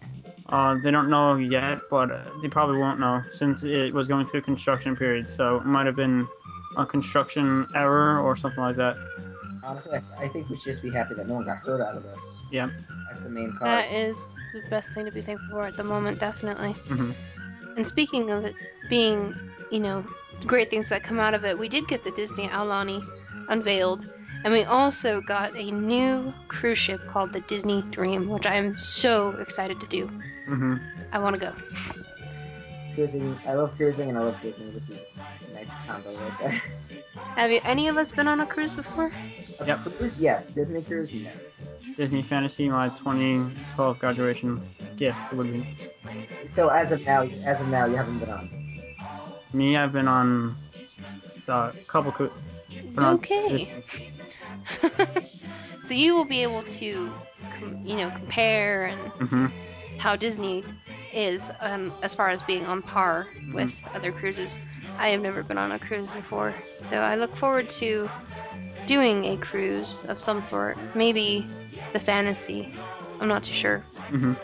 uh, they don't know yet, but uh, they probably won't know since it was going through construction period. So it might have been a construction error or something like that. Honestly, I, I think we should just be happy that no one got hurt out of this. Yeah. That's the main cause. That is the best thing to be thankful for at the moment, definitely. hmm And speaking of it being, you know, great things that come out of it, we did get the Disney Aulani unveiled, and we also got a new cruise ship called the Disney Dream, which I am so excited to do. hmm I want to go. Cruising, I love cruising and I love Disney. This is a nice combo right there. Have you any of us been on a cruise before? A Yep. cruise, yes. Disney cruise, no. Disney Fantasy, my 2012 graduation gift would be. So as of now, as of now, you haven't been on. Me, I've been on a couple. cru- Okay. So you will be able to, com- you know, compare and Mhm. how Disney is um, as far as being on par Mm-hmm. with other cruises. I have never been on a cruise before, so I look forward to doing a cruise of some sort. Maybe the fantasy. I'm not too sure. Mhm.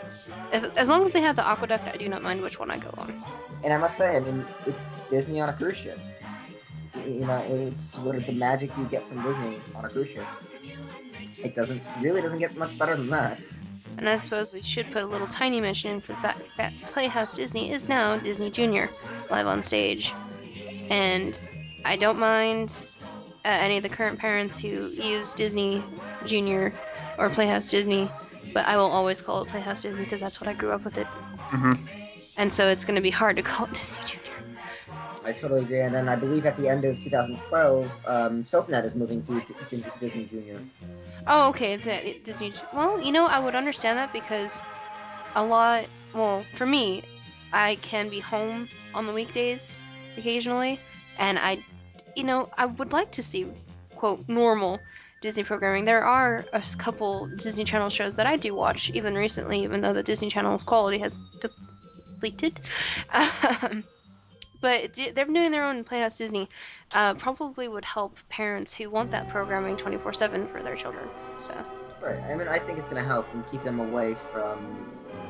If, as long as they have the aqueduct, I do not mind which one I go on. And I must say, I mean, it's Disney on a cruise ship. You know, it's what the magic you get from Disney on a cruise ship. It doesn't really doesn't get much better than that. And I suppose we should put a little tiny mention in for the fact that Playhouse Disney is now Disney Junior, live on stage. And I don't mind uh, any of the current parents who use Disney Junior or Playhouse Disney, but I will always call it Playhouse Disney because that's what I grew up with it. Mhm. And so it's going to be hard to call it Disney Junior. I totally agree. And then I believe at the end of 2012, um, SoapNet is moving to D- Disney Junior. Oh, okay. The Disney. Well, you know, I would understand that because a lot. Well, for me, I can be home on the weekdays occasionally, and I, you know, I would like to see quote normal Disney programming. There are a couple Disney Channel shows that I do watch even recently, even though the Disney Channel's quality has depleted. Um, but di- they're doing their own Playhouse Disney. Uh, probably would help parents who want that programming 24/7 for their children. So. Right. I mean, I think it's going to help and keep them away from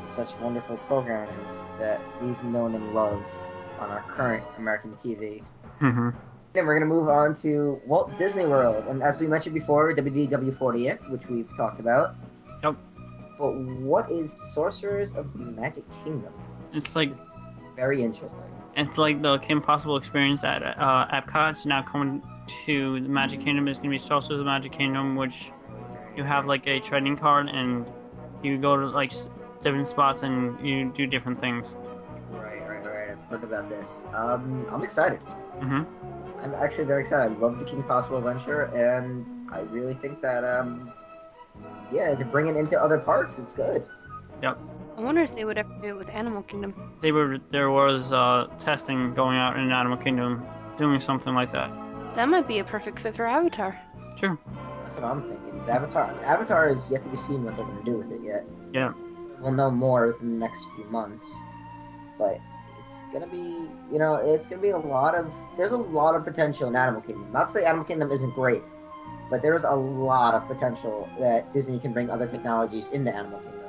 such wonderful programming that we've known and loved on our current American TV. Mhm. Then we're going to move on to Walt Disney World. And as we mentioned before, WDW 40th, which we've talked about. Yep. But what is Sorcerers of the Magic Kingdom? It's like It's very interesting. it's like the Kim Possible experience at uh, Epcot. It's now coming to the Magic Kingdom. It's gonna be Sorcerers of the Magic Kingdom, which you have like a trading card and you go to like different spots and you do different things. Right, right, right. I've heard about this. Um, I'm excited. hmm I'm actually very excited. I love the Kim Possible adventure, and I really think that, um, yeah, to bring it into other parks is good. Yep. I wonder if they would ever do it with Animal Kingdom. They were there was uh, testing going out in Animal Kingdom, doing something like that. That might be a perfect fit for Avatar. Sure. That's what I'm thinking. Is Avatar? Avatar is yet to be seen what they're going to do with it yet. Yeah. We'll know more within the next few months, but it's gonna be, you know, it's gonna be a lot of. There's a lot of potential in Animal Kingdom. Not to say Animal Kingdom isn't great, but there's a lot of potential that Disney can bring other technologies into Animal Kingdom.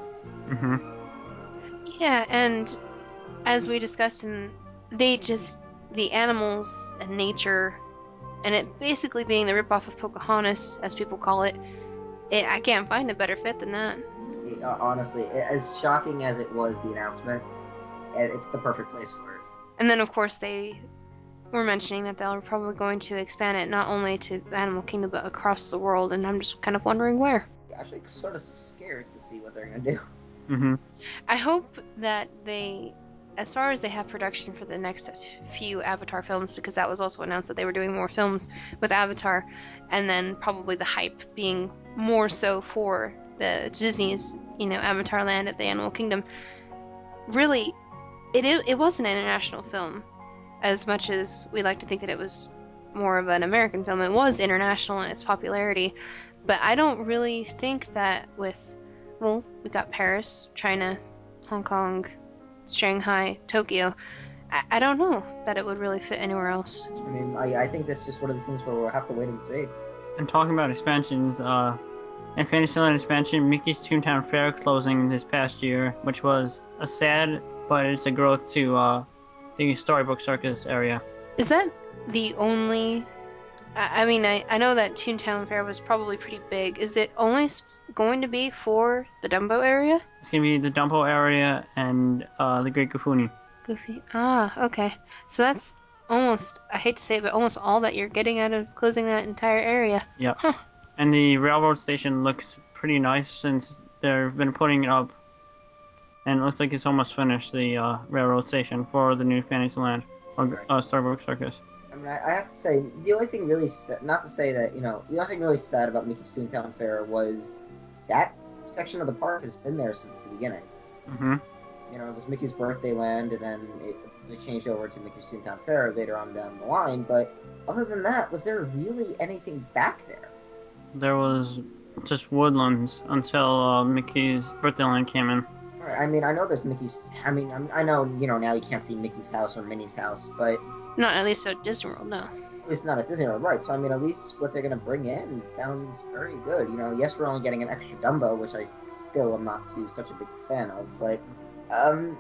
Mm-hmm. Yeah, and as we discussed, in they just the animals and nature, and it basically being the ripoff of Pocahontas, as people call it. it I can't find a better fit than that. Uh, honestly, as shocking as it was, the announcement, it- it's the perfect place for it. And then, of course, they were mentioning that they're probably going to expand it not only to Animal Kingdom but across the world, and I'm just kind of wondering where. Actually, sort of scared to see what they're gonna do. Mm-hmm. I hope that they, as far as they have production for the next few Avatar films, because that was also announced that they were doing more films with Avatar, and then probably the hype being more so for the Disney's, you know, Avatar Land at the Animal Kingdom. Really, it i- it was an international film, as much as we like to think that it was more of an American film. It was international in its popularity, but I don't really think that with well, we got Paris, China, Hong Kong, Shanghai, Tokyo. I, I don't know that it would really fit anywhere else. I mean, I, I think that's just one of the things where we'll have to wait and see. And talking about expansions, uh, in Fantasyland expansion, Mickey's Toontown Fair closing this past year, which was a sad, but it's a growth to uh, the Storybook Circus area. Is that the only? I, I mean, I, I know that Toontown Fair was probably pretty big. Is it only going to be for the Dumbo area? It's gonna be the Dumbo area and uh, the Great Goofini. Goofy. Ah, okay. So that's almost, I hate to say it, but almost all that you're getting out of closing that entire area. Yeah. Huh. And the railroad station looks pretty nice since they've been putting it up. And it looks like it's almost finished, the uh, railroad station for the new Fantasyland or uh, Storybook Circus. I mean, I, I have to say, the only thing really, sa- not to say that, you know, the only thing really sad about Mickey's Toontown Fair was that section of the park has been there since the beginning. Mm-hmm. You know, it was Mickey's Birthday Land, and then it, it changed over to Mickey's Toontown Fair later on down the line. But other than that, was there really anything back there? There was just woodlands until uh, Mickey's birthday land came in. Right, I mean, I know there's Mickey's. I mean, I'm, I know you know now you can't see Mickey's house or Minnie's house, but Not at least at Disney World, no. it's not at Disney World, right? So I mean, at least what they're gonna bring in sounds very good. You know, yes, we're only getting an extra Dumbo, which I still am not too such a big fan of, but um,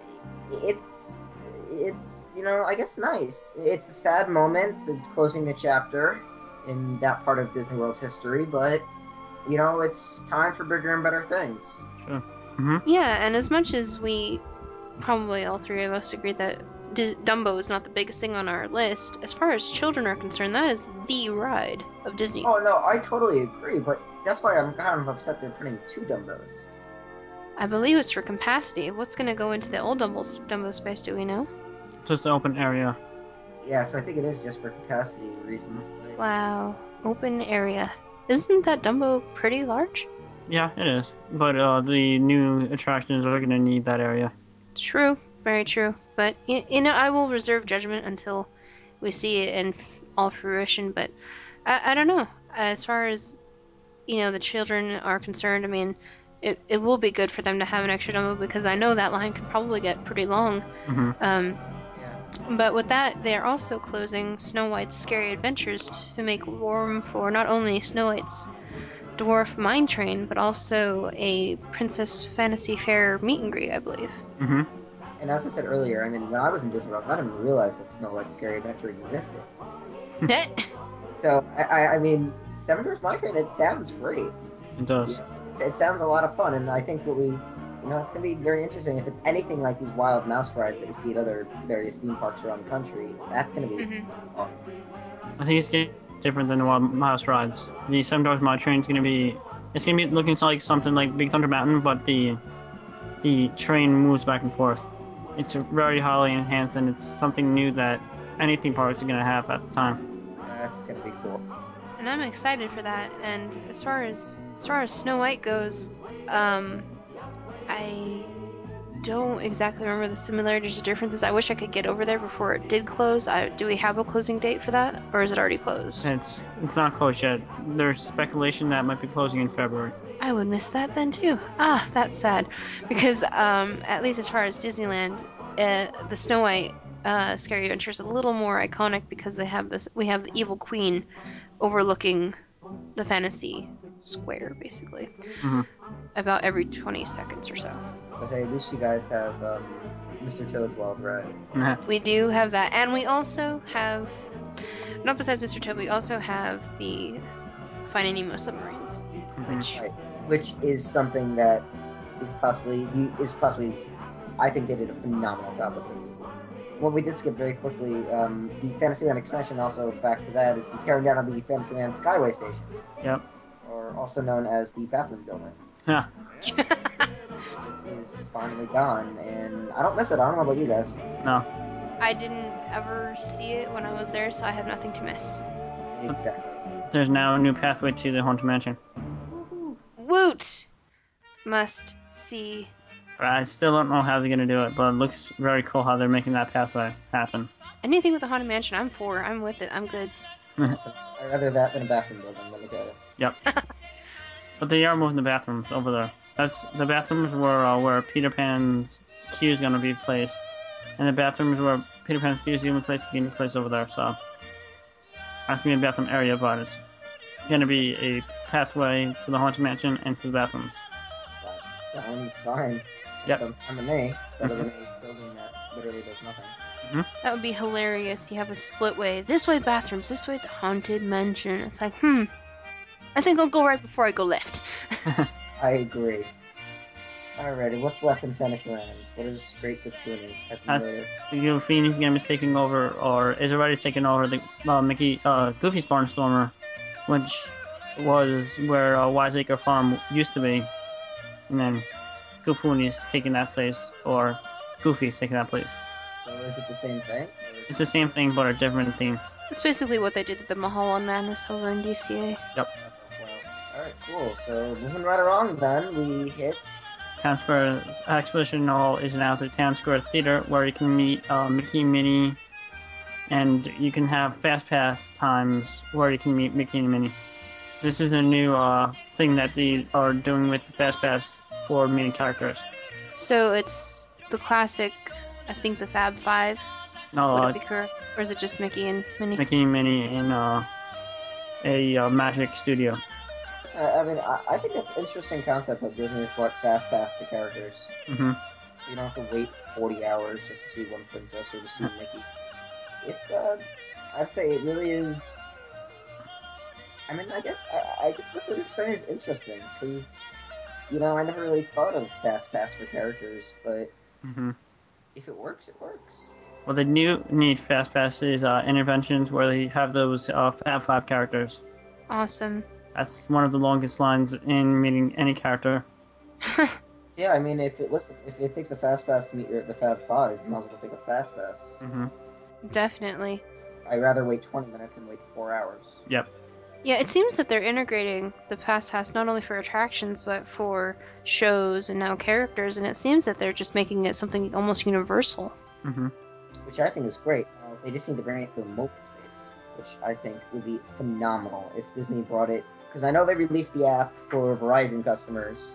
it's it's you know I guess nice. It's a sad moment closing the chapter in that part of Disney World's history, but you know it's time for bigger and better things. Mm-hmm. Yeah, and as much as we probably all three of us agree that D- Dumbo is not the biggest thing on our list, as far as children are concerned, that is the ride of Disney. Oh no, I totally agree, but that's why I'm kind of upset they're putting two Dumbos. I believe it's for capacity. What's going to go into the old Dumbo, Dumbo space, do we know? Just an open area. Yeah, so I think it is just for capacity reasons. but- Wow, open area. Isn't that Dumbo pretty large? Yeah, it is. But uh, the new attractions are gonna need that area. True, very true. But you, you know, I will reserve judgment until we see it in all fruition. But I, I don't know. As far as you know, the children are concerned. I mean, it, it will be good for them to have an extra Dumbo because I know that line could probably get pretty long. hmm Um, but with that, they are also closing Snow White's Scary Adventures to make room for not only Snow White's Dwarf Mine Train, but also a Princess Fantasy Fair meet and greet, I believe. hmm And as I said earlier, I mean, when I was in Disney World, I didn't even realize that Snow White's Scary Adventure existed. So, I, I, I mean, Seven Dwarfs Mine Train, it sounds great. It does. It, it sounds a lot of fun, and I think what we, you know, it's going to be very interesting. If it's anything like these wild mouse rides that you see at other various theme parks around the country, that's going to be Mhm. fun. I think it's getting different than the Wild Mouse rides. The Seven Dwarfs Mine Train is gonna be. It's gonna be looking like something like Big Thunder Mountain, but the the train moves back and forth. It's very highly enhanced, and it's something new that any theme park is gonna have at the time. That's going to be cool. And I'm excited for that. And as far as as far as Snow White goes, um, I don't exactly remember the similarities or differences. I wish I could get over there before it did close. I, do we have a closing date for that, or is it already closed? It's it's not closed yet. There's speculation that it might be closing in February. I would miss that then too. Ah, that's sad, because um, at least as far as Disneyland, uh, the Snow White uh, Scary Adventure is a little more iconic because they have this. We have the evil queen overlooking the fantasy square, basically, Mhm. about every 20 seconds or so. But hey, at least you guys have um, Mr. Toad's Wild Ride. We do have that, and we also have, not besides Mr. Toad, we also have the Finding Nemo submarines, which Right. Which is something that is possibly is possibly I think they did a phenomenal job with it. What we did skip very quickly, um, the Fantasyland expansion also back to that is the tearing down of the Fantasyland Skyway Station, Yep. or also known as the bathroom building. Yeah. It is finally gone, and I don't miss it. I don't know about you guys. No. I didn't ever see it when I was there, so I have nothing to miss. Exactly. There's now a new pathway to the Haunted Mansion. Woot! Must see. But I still don't know how they're gonna do it, but it looks very cool how they're making that pathway happen. Anything with the Haunted Mansion, I'm for. I'm with it. I'm good. So, I'd rather that than a bathroom building. Let me tell you. Yep. but they are moving the bathrooms over there. That's the bathrooms were uh, where Peter Pan's queue is gonna be placed, and the bathrooms where Peter Pan's queue is gonna be placed is gonna be placed over there. So that's gonna be a bathroom area, but it's gonna be a pathway to the haunted mansion and to the bathrooms. That sounds fine. That Yep. sounds fine to me. It's better than a building that literally does nothing. That would be hilarious. You have a split way. This way bathrooms, this way the Haunted Mansion. It's like, hmm. I think I'll go right before I go left. I agree. Alrighty, what's left in Fantasyland? What is Great Goofini? That's Goofy's gonna be taking over, or is already taking over the uh, Mickey uh, Goofy's Barnstormer, which was where uh, Wiseacre Farm used to be, and then Goofy's taking that place, or Goofy's taking that place. So is it the same thing? Or is It's the same thing, but a different theme. It's basically what they did to the Mulholland Madness over in DCA. Well, alright, cool. So moving right along then, we hit Town Square Exhibition Hall is now the Town Square Theater, where you can meet uh, Mickey, Minnie, and you can have Fast Pass times where you can meet Mickey and Minnie. This is a new uh, thing that they are doing with the Fast Pass for meeting characters. So it's the classic, I think the Fab Five. No, Would uh, it be correct? Or is it just Mickey and Minnie? Mickey and Minnie in uh, a uh, Magic Studio. I mean, I, I think that's an interesting concept that Disney has brought Fast Pass the characters. hmm So you don't have to wait 40 hours just to see one princess or to see Mickey. It's, uh, I'd say it really is. I mean, I guess, I, I guess this would explain is interesting, because, you know, I never really thought of Fast Pass for characters, but hmm if it works, it works. Well, the new need Fast Pass is uh, interventions where they have those uh, Fab Five characters. Awesome. That's one of the longest lines in meeting any character. Yeah, I mean, if it listen, if it takes a Fast Pass to meet your, the Fab Five, you might as well take a Fast Pass. hmm Definitely. I'd rather wait 20 minutes than wait four hours. Yep. Yeah, it seems that they're integrating the Fast Pass not only for attractions but for shows and now characters, and it seems that they're just making it something almost universal. hmm which I think is great. Uh, they just need to bring it to the mobile space, which I think would be phenomenal if Disney brought it. Because I know they released the app for Verizon customers,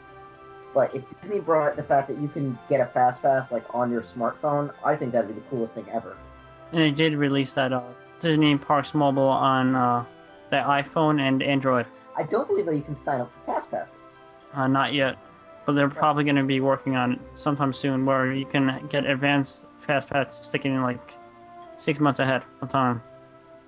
but if Disney brought the fact that you can get a fast pass like on your smartphone, I think that'd be the coolest thing ever. And they did release that uh, Disney Parks Mobile on uh, the iPhone and Android. I don't believe that you can sign up for fast passes. Uh, not yet, but they're probably going to be working on it sometime soon, where you can get advanced Fast Pass sticking in like six months ahead of time.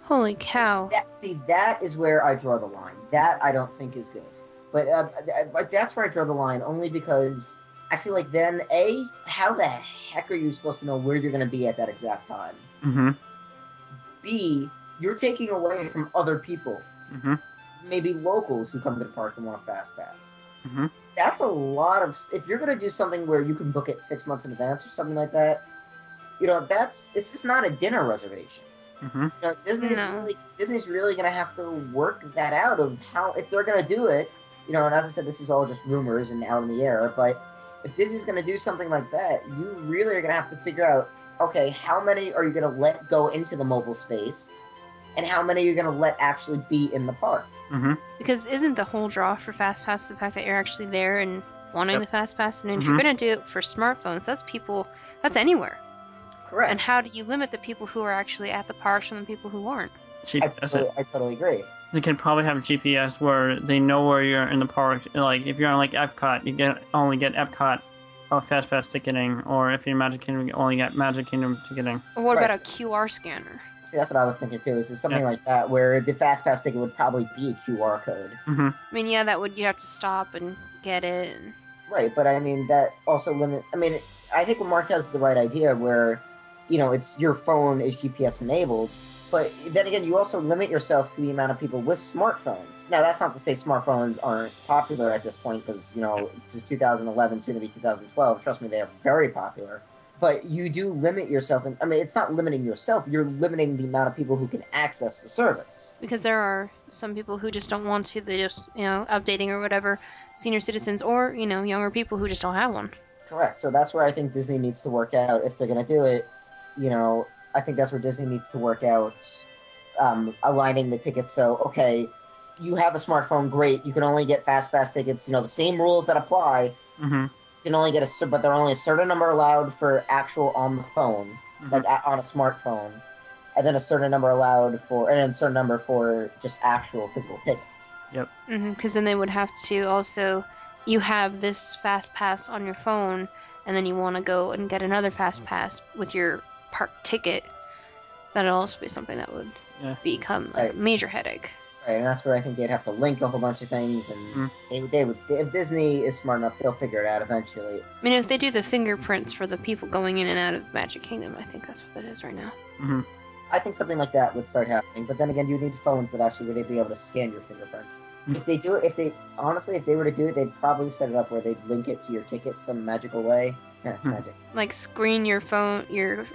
Holy cow. That see, that is where I draw the line. That I don't think is good. But uh, but that's where I draw the line, only because I feel like then a how the heck are you supposed to know where you're going to be at that exact time? hmm B you're taking away from other people, hmm maybe locals who come to the park and want a fast pass. hmm That's a lot of. If you're going to do something where you can book it six months in advance or something like that, you know that's it's just not a dinner reservation. Hmm You know, Disney's No. really Disney's really gonna have to work that out of how if they're gonna do it. You know, and as I said, this is all just rumors and out in the air. But if Disney's gonna do something like that, you really are gonna have to figure out, okay, how many are you gonna let go into the mobile space, and how many are you gonna let actually be in the park? hmm Because isn't the whole draw for Fast Pass the fact that you're actually there and wanting Yep. the Fast Pass? And if Mhm. you're going to do it for smartphones, that's people, that's anywhere. Correct. And how do you limit the people who are actually at the parks from the people who aren't? I, totally. I totally agree. They could probably have GPS where they know where you're in the park. Like if you're on like Epcot, you get only get Epcot uh, fast pass ticketing, or if you're Magic Kingdom, you only get Magic Kingdom ticketing. Or what Right. about a QR scanner? See, that's what I was thinking too. Is it something Yeah. like that where the fast pass ticket would probably be a QR code? hmm I mean, yeah, that would you'd have to stop and get it. Right, but I mean that also limit. I mean, I think what Mark has the right idea, where you know it's your phone is GPS enabled, but then again, you also limit yourself to the amount of people with smartphones. Now, that's not to say smartphones aren't popular at this point, because you know this is 2011, soon to be 2012. Trust me, they are very popular. But you do limit yourself, and I mean, it's not limiting yourself. You're limiting the amount of people who can access the service. because there are some people who just don't want to they just you know updating or whatever senior citizens or you know younger people who just don't have one Correct. So that's where I think Disney needs to work out if they're going to do it. You know, I think that's where Disney needs to work out um, aligning the tickets. So, okay, you have a smartphone, great. You can only get fast pass tickets. You know, the same rules that apply. hmm You can only get a, but there are only a certain number allowed for actual on the phone, Mhm. like a- on a smartphone, and then a certain number allowed for, and then a certain number for just actual physical tickets. Yep. Because Mm-hmm, then they would have to also you have this fast pass on your phone and then you want to go and get another fast pass with your park ticket that'd also be something that would Yeah. become like a major headache Right, and that's where I think they'd have to link a whole bunch of things, and Mm. they, they would. If Disney is smart enough, they'll figure it out eventually. i mean if they do the fingerprints for the people going in and out of magic kingdom i think that's what it is right now hmm I think something like that would start happening. But then again, you need phones that actually would be able to scan your fingerprint. Mm. If they do it, if they honestly, if they were to do it, they'd probably set it up where they'd link it to your ticket some magical way. Yeah, Hmm. magic. like screen your phone your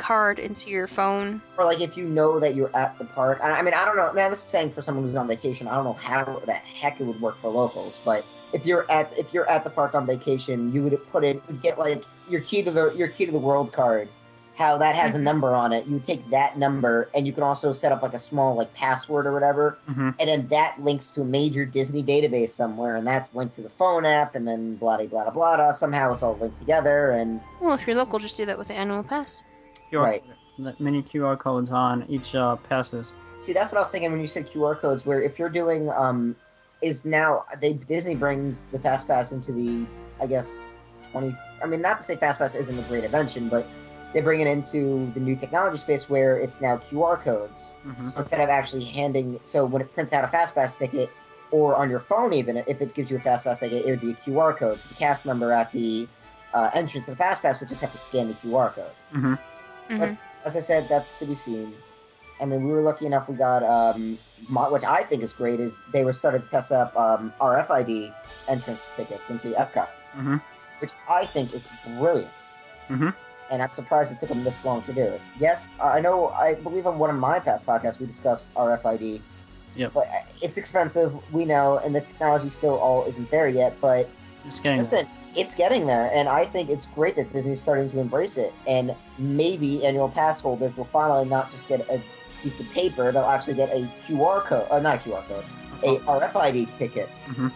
card into your phone Or like if you know that you're at the park. I, I mean, I don't know. Now this is saying for someone who's on vacation. I don't know how the heck it would work for locals, but if you're at if you're at the park on vacation, you would put in you'd get like your key to the your key to the world card. How that has a Mhm. number on it. You take that number and you can also set up like a small like password or whatever, hmm and then that links to a major Disney database somewhere, and that's linked to the phone app, and then blah blah blah blah. blah. Somehow it's all linked together, and well if you're local just do that with the annual pass QR, Right. mini QR codes on each uh, passes. See, that's what I was thinking when you said QR codes. Where if you're doing, um, is now they Disney brings the Fast Pass into the, I guess, twenty. I mean, not to say Fast Pass isn't a great invention, but they bring it into the new technology space where it's now QR codes. hmm So instead of actually handing, so when it prints out a Fast Pass ticket, or on your phone even, if it gives you a Fast Pass ticket, it would be a QR code. So the cast member at the uh, entrance to the Fast Pass would just have to scan the QR code hmm hmm as I said, that's to be seen. I mean, we were lucky enough. We got, um, which I think is great, is they were starting to test up um, RFID entrance tickets into Epcot, hmm which I think is brilliant. Mhm. And I'm surprised it took them this long to do it. Yes, I know. I believe on one of my past podcasts we discussed RFID. Yep. But uh, it's expensive, we know, and the technology still all isn't there yet. But Just getting. Listen, it's getting there, and I think it's great that Disney's starting to embrace it. And maybe annual pass holders will finally not just get a piece of paper; they'll actually get a QR code, or not a QR code, a RFID ticket. Mhm.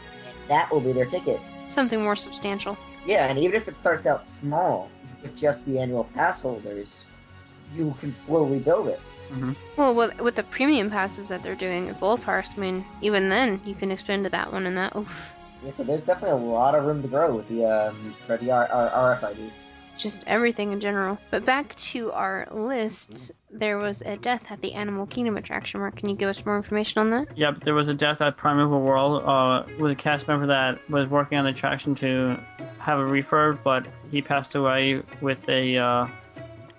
That will be their ticket. something more substantial Yeah, and even if it starts out small with just the annual pass holders, you can slowly build it. hmm Well, with, with the premium passes that they're doing at both parks, I mean, even then you can expand to that one and that. Oof, Yeah, so there's definitely a lot of room to grow with the um, for the R- R- RFIDs. just everything in general. But back to our list, there was a death at the Animal Kingdom attraction. Mark, can you give us more information on that? Yep, there was a death at Primeval Whirl uh, with a cast member that was working on the attraction to have a refurb, but he passed away with a uh,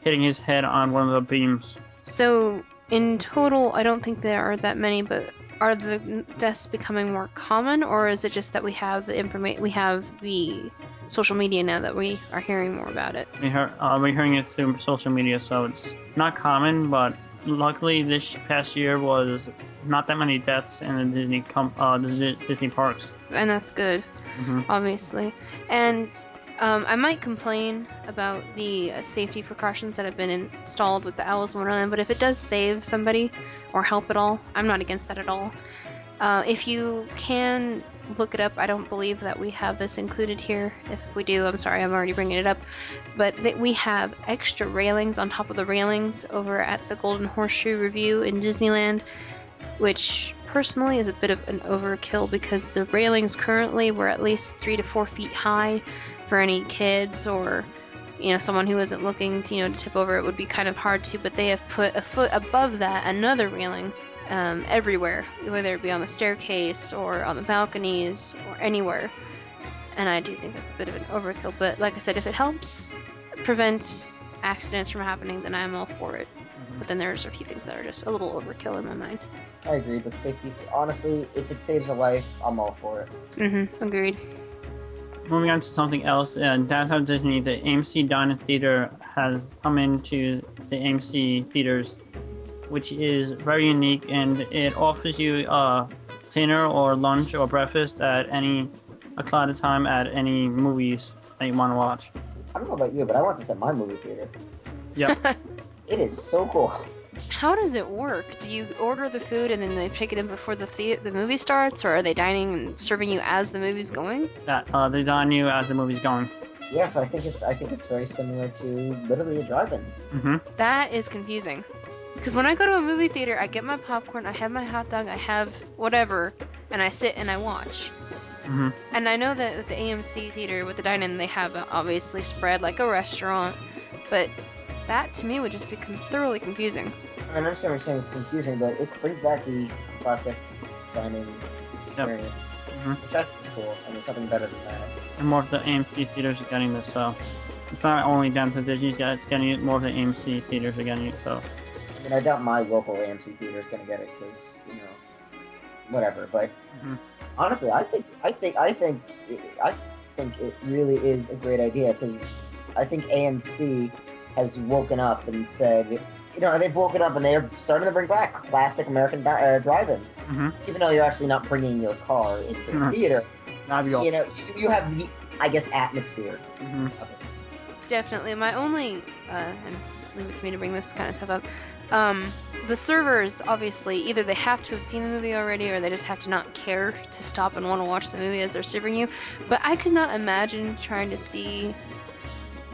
hitting his head on one of the beams. So, in total, I don't think there are that many, but are the deaths becoming more common, or is it just that we have the information, we have the social media now that we are hearing more about it? We hear, uh, we're hearing it through social media, so it's not common, but luckily this past year was not that many deaths in the Disney com- uh, the Dis- Disney parks. And that's good. hmm obviously. And um, I might complain about the uh, safety precautions that have been installed with the in Wonderland, but if it does save somebody or help at all, I'm not against that at all. Uh, if you can look it up, I don't believe that we have this included here. If we do, I'm sorry, I'm already bringing it up. But we have extra railings on top of the railings over at the Golden Horseshoe Revue in Disneyland. which personally is a bit of an overkill because the railings currently were at least three to four feet high for any kids or you know someone who isn't looking to, you know to tip over it would be kind of hard to but they have put a foot above that another railing um, everywhere whether it be on the staircase or on the balconies or anywhere and i do think that's a bit of an overkill but like i said if it helps prevent accidents from happening then i'm all for it but then there's a few things that are just a little overkill in my mind I agree, but safety. Honestly, if it saves a life, I'm all for it. mm-hmm agreed Moving on to something else, uh, downtown Disney, the AMC Dine Theater has come into the AMC theaters, which is very unique, and it offers you uh, dinner or lunch or breakfast at any o'clock of time at any movies that you want to watch. I don't know about you, but I want this at my movie theater. Yep. It is so cool. How does it work? Do you order the food and then they pick it in before the the, the movie starts, or are they dining and serving you as the movie's going? that uh, they dine you as the movie's going. Yes, I think it's. I think it's very similar to literally a drive-in. hmm That is confusing. Because when I go to a movie theater, I get my popcorn, I have my hot dog, I have whatever, and I sit and I watch. hmm And I know that with the AMC theater, with the dine-in, they have it obviously spread like a restaurant, but that to me would just become thoroughly confusing. I understand what you're saying, it's confusing, but it brings back the classic dining experience, Mhm. which I think is cool. I mean, something better than that. And more of the AMC theaters are getting this, so it's not only downtown Disney's got it, it's getting it. More of the AMC theaters are getting it. So I mean, I doubt my local AMC theater is gonna get it because you know, whatever. But Mhm. honestly, I think I think I think I think it really is a great idea because I think AMC has woken up and said, you know, they've woken up and they're starting to bring back classic American di- uh, drive-ins. hmm Even though you're actually not bringing your car into the Mhm. theater, that'd be awesome. you know, you, you have the, I guess, atmosphere. hmm of it. Definitely. My only, uh, and leave it to me to bring this kind of stuff up. Um, the servers, obviously, either they have to have seen the movie already or they just have to not care to stop and want to watch the movie as they're serving you. But I could not imagine trying to see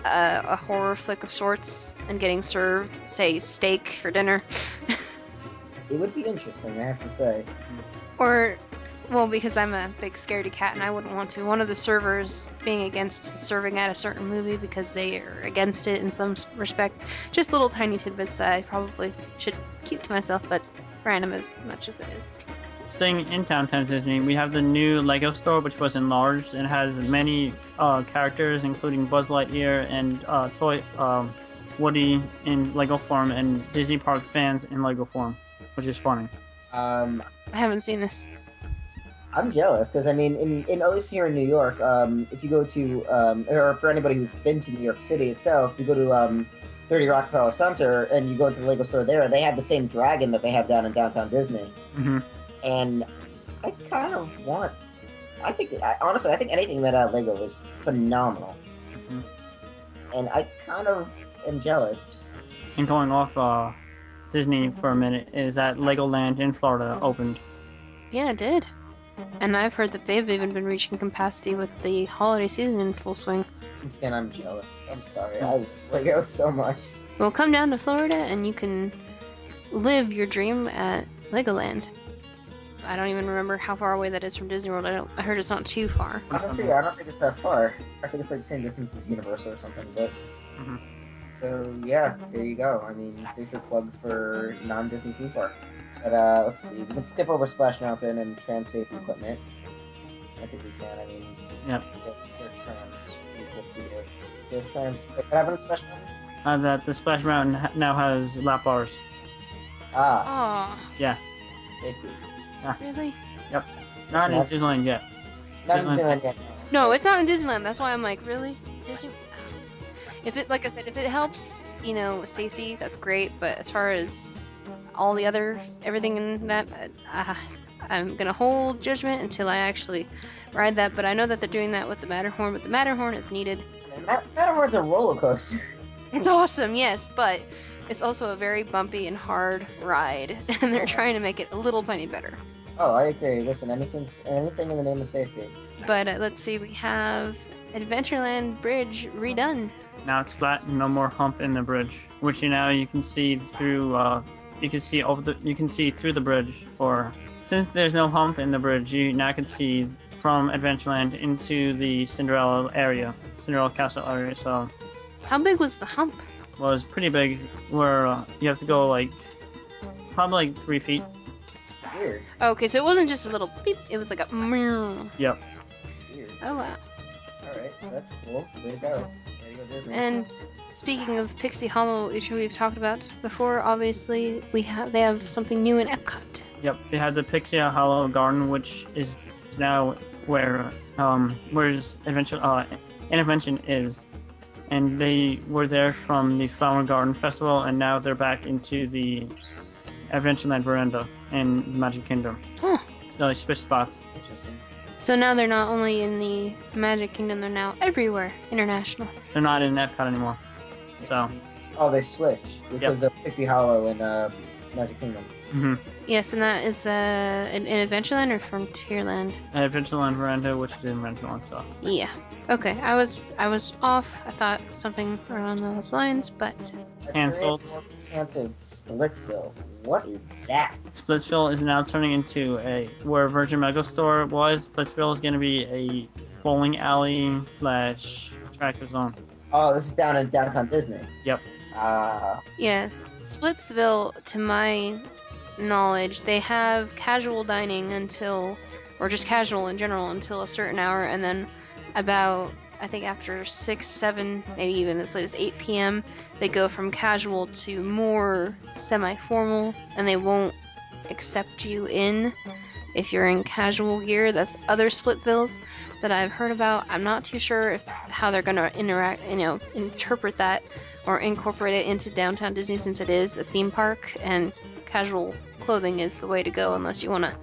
uh, a horror flick of sorts and getting served, say, steak for dinner. It would be interesting, I have to say. Or, well, because I'm a big scaredy cat and I wouldn't want to. One of the servers being against serving at a certain movie because they are against it in some respect. Just little tiny tidbits that I probably should keep to myself, but random as much as it is. Staying in downtown Disney, we have the new Lego store, which was enlarged and has many uh, characters, including Buzz Lightyear and uh, toy um, Woody in Lego form, and Disney Park fans in Lego form, which is funny. Um, I haven't seen this. I'm jealous because I mean, in, in at least here in New York, um, if you go to, um, or for anybody who's been to New York City itself, you go to um, 30 Rockefeller Center and you go to the Lego store there, they have the same dragon that they have down in downtown Disney, hmm and I kind of want. I think, I, honestly, I think anything made out of Lego is phenomenal, Mhm. and I kind of am jealous. And going off uh, Disney for a minute, is that Legoland in Florida opened. Yeah, it did. And I've heard that they've even been reaching capacity with the holiday season in full swing. Once again, I'm jealous. I'm sorry. I love Lego so much. Well, come down to Florida and you can live your dream at Legoland. I don't even remember how far away that is from Disney World. I, don't, I heard it's not too far. Honestly, I don't think it's that far. I think it's like the same distance as Universal or something. But Mhm. so yeah, there you go. I mean, there's your plug for non-Disney theme park. But uh, let's see. We can skip over Splash Mountain and tram safety equipment. I think we can. I mean, Yep. they're, they're trams. We will see it. They're trams. What happened in Splash Mountain? Uh, that the Splash Mountain now has lap bars. Ah, Oh, Yeah, safety. really? Yep. Not in Listen, Disneyland yet. Not in Disneyland. Disneyland yet. No, it's not in Disneyland. That's why I'm like, really? Disney? If it, like I said, if it helps, you know, safety, that's great. But as far as all the other, everything in that, uh, I'm gonna hold judgment until I actually ride that. But I know that they're doing that with the Matterhorn. But the Matterhorn is needed. And Mat- Matterhorn's a roller coaster. It's awesome, yes, but it's also a very bumpy and hard ride, and they're trying to make it a little tiny better. Oh, I agree. Listen, anything, anything in the name of safety. But uh, let's see, we have Adventureland Bridge redone. Now it's flat and no more hump in the bridge, which you now you can see through uh, you can see over the you can see through the bridge. Or since there's no hump in the bridge, you now can see from Adventureland into the Cinderella area, Cinderella Castle area. So How big was the hump? Was pretty big. Where uh, you have to go like probably like three feet. Weird. Okay, so it wasn't just a little beep. It was like a. meow. Yep. Weird. Oh wow. Alright, so that's cool. Way to go. Way to go, Disney. And speaking of Pixie Hollow, which we've talked about before, obviously we have they have something new in Epcot. Yep, they had the Pixie Hollow Garden, which is now where um where's Adventure uh Intervention is, and they were there from the Flower Garden Festival, and now they're back into the Adventureland Veranda in Magic Kingdom. Huh. So they switched spots. Interesting. So now they're not only in the Magic Kingdom, they're now everywhere international. They're not in Epcot anymore. So, Oh, they switched because of Pixie Hollow and uh, Magic Kingdom. Hmm Yes, and that is uh, in, in Adventureland or Frontierland. Adventureland Veranda, which is in Adventureland. So, Yeah. Okay, I was I was off. I thought something around those lines, but Cancelled. Cancelled Splitsville. What is that? Splitsville is now turning into a where Virgin Megastore was. Splitsville is going to be a bowling alley slash attractive zone. Oh, this is down in downtown Disney. Yep. Uh, yes, Splitsville, to my knowledge, they have casual dining until, or just casual in general until a certain hour, and then about I think after six, seven, maybe even as late as 8 p.m., they go from casual to more semi-formal, and they won't accept you in if you're in casual gear. That's other Splitvilles that I've heard about. I'm not too sure if how they're gonna interact, you know, interpret that or incorporate it into downtown Disney since it is a theme park and casual clothing is the way to go unless you want to,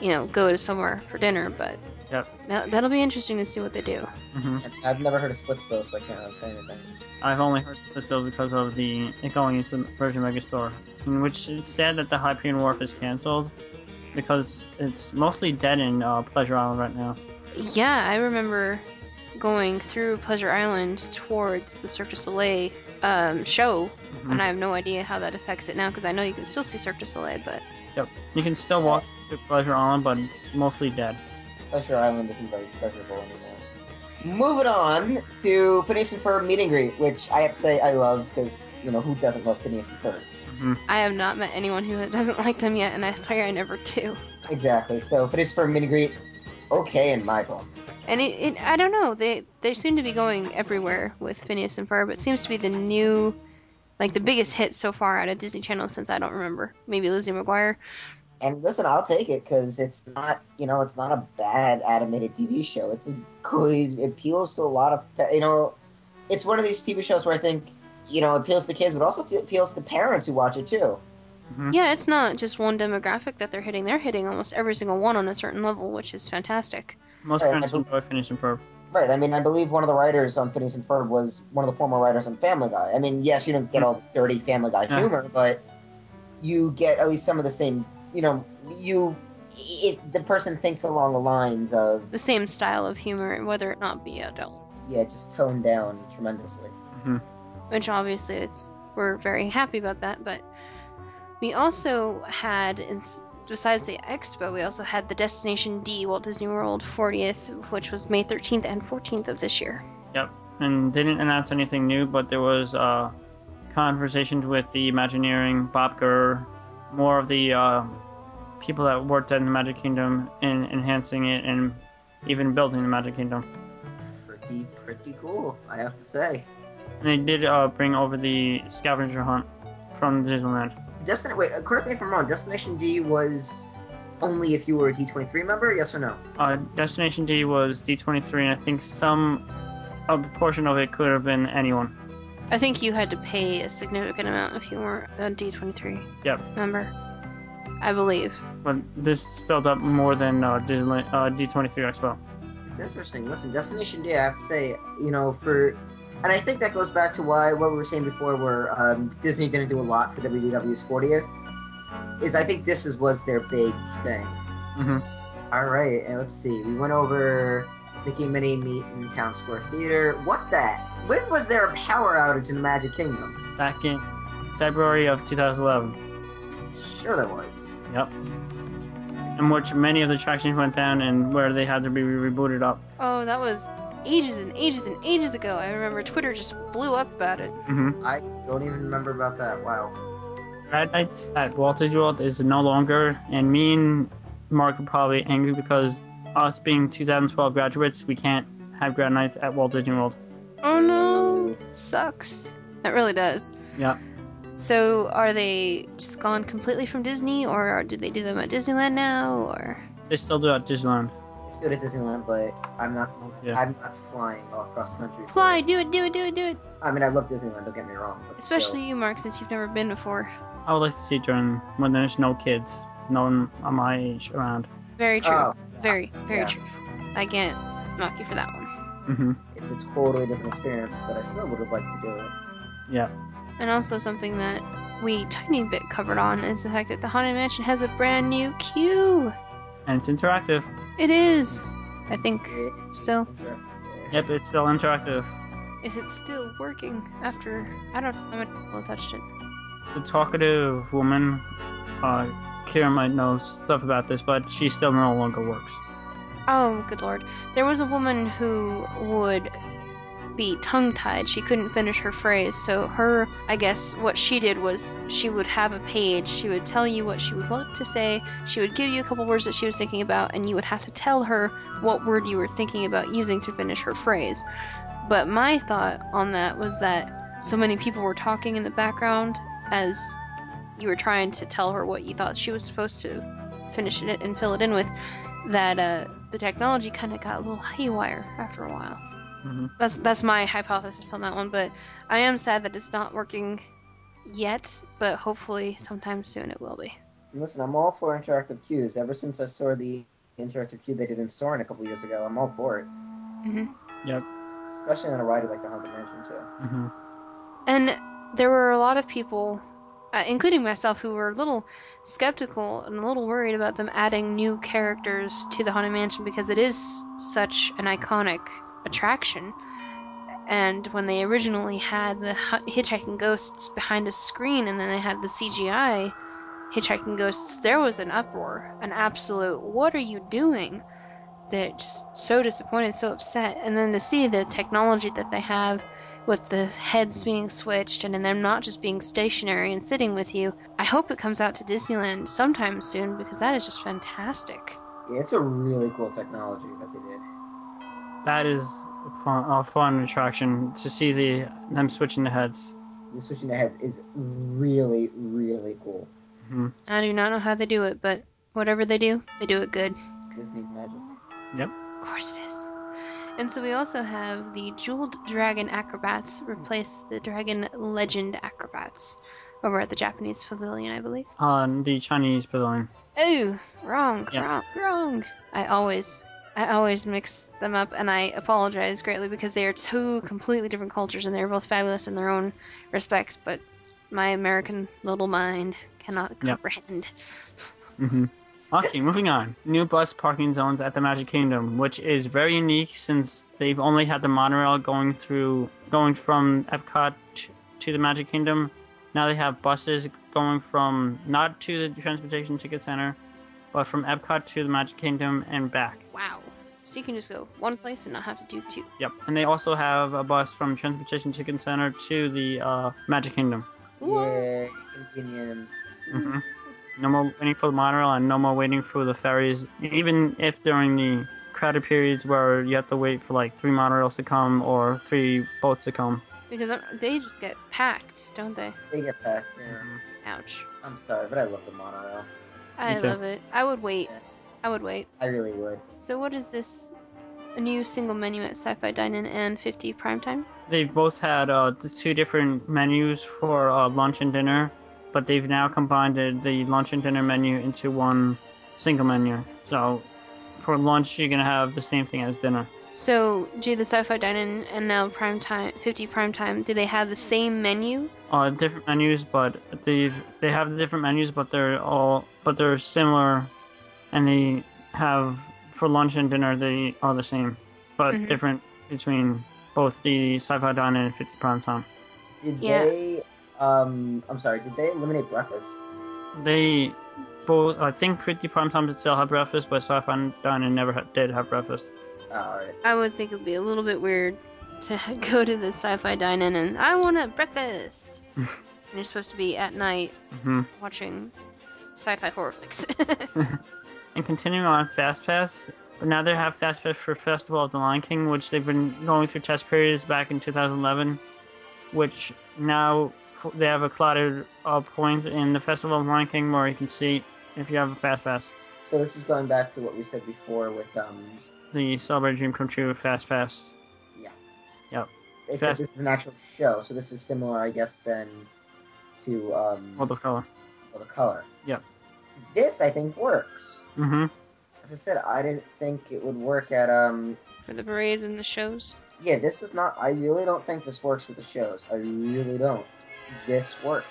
you know, go to somewhere for dinner. But Yep. that, that'll be interesting to see what they do. hmm I've never heard of Splitsville, so I can't really say anything. I've only heard of Splitsville because of the it going into the Virgin Megastore, in which it's sad that the Hyperion Wharf is canceled because it's mostly dead in uh, Pleasure Island right now. Yeah, I remember going through Pleasure Island towards the Cirque du Soleil um, show, Mhm. and I have no idea how that affects it now because I know you can still see Cirque du Soleil, but Yep. You can still walk to Pleasure Island, but it's mostly dead. Pleasure Island isn't very pleasurable anymore. Moving on to Phineas and Ferb meet and greet, which I have to say I love because you know who doesn't love Phineas and Ferb? hmm I have not met anyone who doesn't like them yet, and I pray I never do. Exactly. So Phineas and Ferb meet and greet, okay in my book. And it, it, I don't know. They they seem to be going everywhere with Phineas and Ferb. It seems to be the new, like the biggest hit so far out of Disney Channel since I don't remember. Maybe Lizzie McGuire. And listen, I'll take it because it's not, you know, it's not a bad animated TV show. It's a good, it appeals to a lot of, you know, it's one of these TV shows where I think, you know, it appeals to kids, but also appeals to parents who watch it too. hmm Yeah, it's not just one demographic that they're hitting. They're hitting almost every single one on a certain level, which is fantastic. Most Right, parents I enjoy Phineas and Ferb. Right. I mean, I believe one of the writers on Phineas and Ferb was one of the former writers on Family Guy. I mean, yes, you don't get all the dirty Family Guy Yeah. humor, but you get at least some of the same, you know, you, it, the person thinks along the lines of, The same style of humor, whether it not be adult. yeah, just toned down tremendously. hmm which obviously it's we're very happy about that but we also had is besides the expo we also had the destination d walt disney world 40th which was may 13th and 14th of this year Yep. And they didn't announce anything new, but there was uh, conversations with the Imagineering, Bob Gurr, more of the uh, people that worked at the Magic Kingdom in enhancing it and even building the Magic Kingdom. Pretty, pretty cool, I have to say. And they did uh, bring over the scavenger hunt from Disneyland. Destin, wait, uh, correct me if I'm wrong. Destination D was only if you were a D23 member, yes or no? Uh, Destination D was D23, and I think some a portion of it could have been anyone. i think you had to pay a significant amount if you weren't a d23 Yep. member i believe But this filled up more than uh, Disneyland, uh, D23 Expo. It's interesting. Listen, Destination D, I have to say, you know, for, and I think that goes back to why what we were saying before, where um, Disney didn't do a lot for WDW's 40th. Is I think this is was their big thing. hmm All right, and let's see. We went over Mickey and Minnie meet in Town Square Theater. What that? When was there a power outage in the Magic Kingdom? Back in February of 2011. Sure, there was. Yep. In which many of the attractions went down and where they had to be rebooted up. Oh, that was ages and ages and ages ago. I remember Twitter just blew up about it. Mm-hmm. I don't even remember about that. Wow. Grad nights at Walt Disney World is no longer, and me and Mark are probably angry because us being 2012 graduates, we can't have grad nights at Walt Disney World. Oh no, it sucks. That really does. Yeah. So, are they just gone completely from Disney, or do they do them at Disneyland now, or? They still do at Disneyland. I stood at Disneyland, but I'm not. Yeah. I'm not flying all across the country. Fly, it. do it, do it, do it, do it. I mean, I love Disneyland. Don't get me wrong. But Especially still. you, Mark, since you've never been before. I would like to see it during when there's no kids, no one on my age around. Very true. Oh, very, very yeah. true. I can't knock you for that one. hmm It's a totally different experience, but I still would have liked to do it. Yeah. And also something that we tiny bit covered on is the fact that the Haunted Mansion has a brand new queue. And it's interactive. It is. I think. Still. Yep, it's still interactive. Is it still working after? I don't. I haven't well touched it. The talkative woman, uh, Kira might know stuff about this, but she still no longer works. Oh, good lord. There was a woman who would be tongue tied. She couldn't finish her phrase. So, her, I guess, what she did was she would have a page. She would tell you what she would want to say. She would give you a couple words that she was thinking about, and you would have to tell her what word you were thinking about using to finish her phrase. But my thought on that was that so many people were talking in the background as you were trying to tell her what you thought she was supposed to finish it and fill it in with that uh, the technology kind of got a little haywire after a while. Hmm That's that's my hypothesis on that one, but I am sad that it's not working yet, but hopefully sometime soon it will be. Listen, I'm all for interactive cues. Ever since I saw the interactive cue they did in Soarin' a couple years ago, I'm all for it. hmm Yep. Especially on a ride like the Haunted Mansion too. hmm And there were a lot of people, uh, including myself, who were a little skeptical and a little worried about them adding new characters to the Haunted Mansion because it is such an iconic attraction. And when they originally had the hitchhiking ghosts behind a screen and then they had the CGI hitchhiking ghosts, there was an uproar, an absolute, what are you doing? They're just so disappointed, so upset. And then to see the technology that they have with the heads being switched and them not just being stationary and sitting with you. I hope it comes out to Disneyland sometime soon because that is just fantastic. Yeah, it's a really cool technology that they did. That is a fun, a fun attraction to see the them switching the heads. The switching the heads is really, really cool. hmm I do not know how they do it, but whatever they do, they do it good. It's Disney magic. Yep. Of course it is. And so we also have the Jeweled Dragon Acrobats replace the Dragon Legend Acrobats over at the Japanese Pavilion, I believe. On the Chinese pavilion. Oh, wrong, Yeah. wrong, wrong. I always, I always mix them up, and I apologize greatly because they are two completely different cultures, and they're both fabulous in their own respects. But my American little mind cannot Yep. comprehend. hmm Okay, moving on. New bus parking zones at the Magic Kingdom, which is very unique since they've only had the monorail going through, going from Epcot to the Magic Kingdom. Now they have buses going from not to the Transportation Ticket Center, but from Epcot to the Magic Kingdom and back. Wow. So you can just go one place and not have to do two. Yep. And they also have a bus from Transportation Ticket Center to the uh, Magic Kingdom. Yay, convenience. hmm No more waiting for the monorail and no more waiting for the ferries. Even if during the crowded periods where you have to wait for like three monorails to come or three boats to come. Because um, they just get packed, don't they? They get packed, yeah. Ouch. I'm sorry, but I love the monorail. I love it. I would wait. Yeah. I would wait. I really would. So what is this? A new single menu at Sci-Fi Dine-In and 50 Primetime? They've both had uh, the two different menus for uh, lunch and dinner, but they've now combined the, the lunch and dinner menu into one single menu. So for lunch, you're going to have the same thing as dinner. So do the Sci-Fi Dine-In and now Primetime, 50 Primetime, do they have the same menu? uh, different menus, but they've they have the different menus, but they're all but they're similar, and they have for lunch and dinner they are the same, but Mhm. different between both the Sci-Fi Dine and 50 Prime Time. Did Yeah. they? Um, I'm sorry. Did they eliminate breakfast? They both, I think 50 prime time did still have breakfast, but Sci-Fi Diner never ha- did have breakfast. Alright. I would think it would be a little bit weird to go to the sci-fi dine-in and I want a breakfast. and you're supposed to be at night hmm watching sci-fi horror flicks. And continuing on Fast Pass, but now they have Fast Pass for Festival of the Lion King, which they've been going through test periods back in 2011, which now they have a cluttered uh, point in the Festival of the Lion King where you can see if you have a Fast Pass. So this is going back to what we said before with um The Celebrate Dream Come True Fast Pass. except Fast- this is an actual show, so this is similar I guess then to um World of Color. well, the color. Yep. See, This I think works. Mm-hmm. As I said, I didn't think it would work at um For the parades and the shows. yeah, this is not I really don't think this works with the shows. I really don't. This works.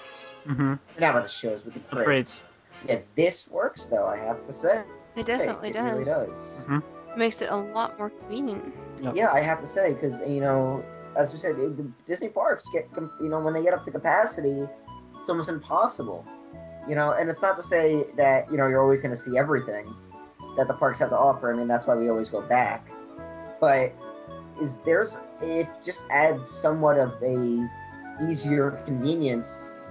Mm-hmm. Not with the shows, with the The parades. Yeah, this works though, I have to say. It definitely does. it does. Really does. Makes it a lot more convenient. Yep. Yeah, I have to say because you know, as we said, the Disney parks get you know when they get up to capacity, it's almost impossible. You know, and it's not to say that you know you're always going to see everything that the parks have to offer. I mean, that's why we always go back. But is there's if just add somewhat of a easier convenience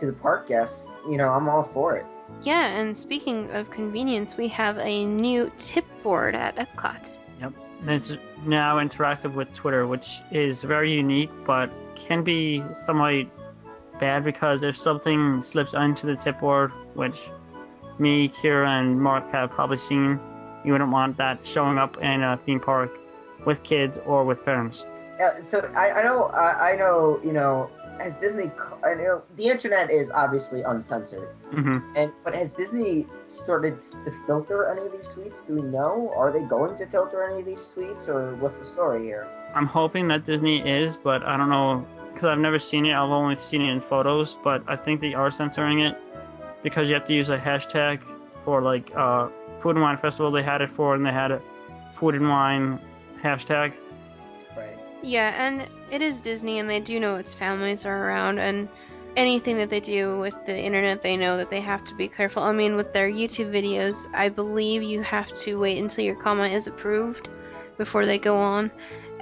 to the park guests, you know, I'm all for it. Yeah, and speaking of convenience, we have a new tip board at Epcot. Yep. And it's now interactive with Twitter, which is very unique, but can be somewhat bad because if something slips onto the tip board, which me, Kira, and Mark have probably seen, you wouldn't want that showing up in a theme park with kids or with parents. Uh, so I, I know I, I know you know has Disney I know the internet is obviously uncensored hmm and but has Disney started to filter any of these tweets? Do we know? Are they going to filter any of these tweets or what's the story here? I'm hoping that Disney is, but I don't know because I've never seen it. I've only seen it in photos, but I think they are censoring it because you have to use a hashtag for like uh, Food and Wine Festival. They had it for, and they had a Food and Wine hashtag. Right. Yeah, and it is Disney, and they do know its families are around, and anything that they do with the internet, they know that they have to be careful. I mean, with their YouTube videos, I believe you have to wait until your comment is approved before they go on,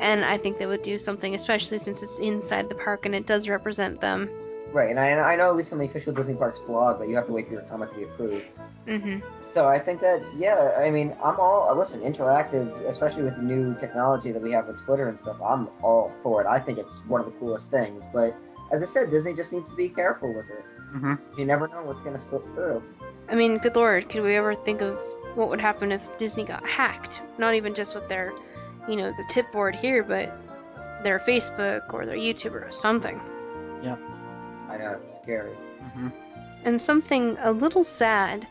and I think they would do something, especially since it's inside the park and it does represent them. Right, and I, I know at least on the official Disney Parks blog that you have to wait for your comment to be approved. hmm So I think that yeah, I mean I'm all listen interactive, especially with the new technology that we have with Twitter and stuff. I'm all for it. I think it's one of the coolest things. But as I said, Disney just needs to be careful with it. hmm You never know what's gonna slip through. I mean, good lord, could we ever think of what would happen if Disney got hacked? Not even just with their, you know, the tip board here, but their Facebook or their YouTube or something. Yeah. I know it's scary. hmm And something a little sad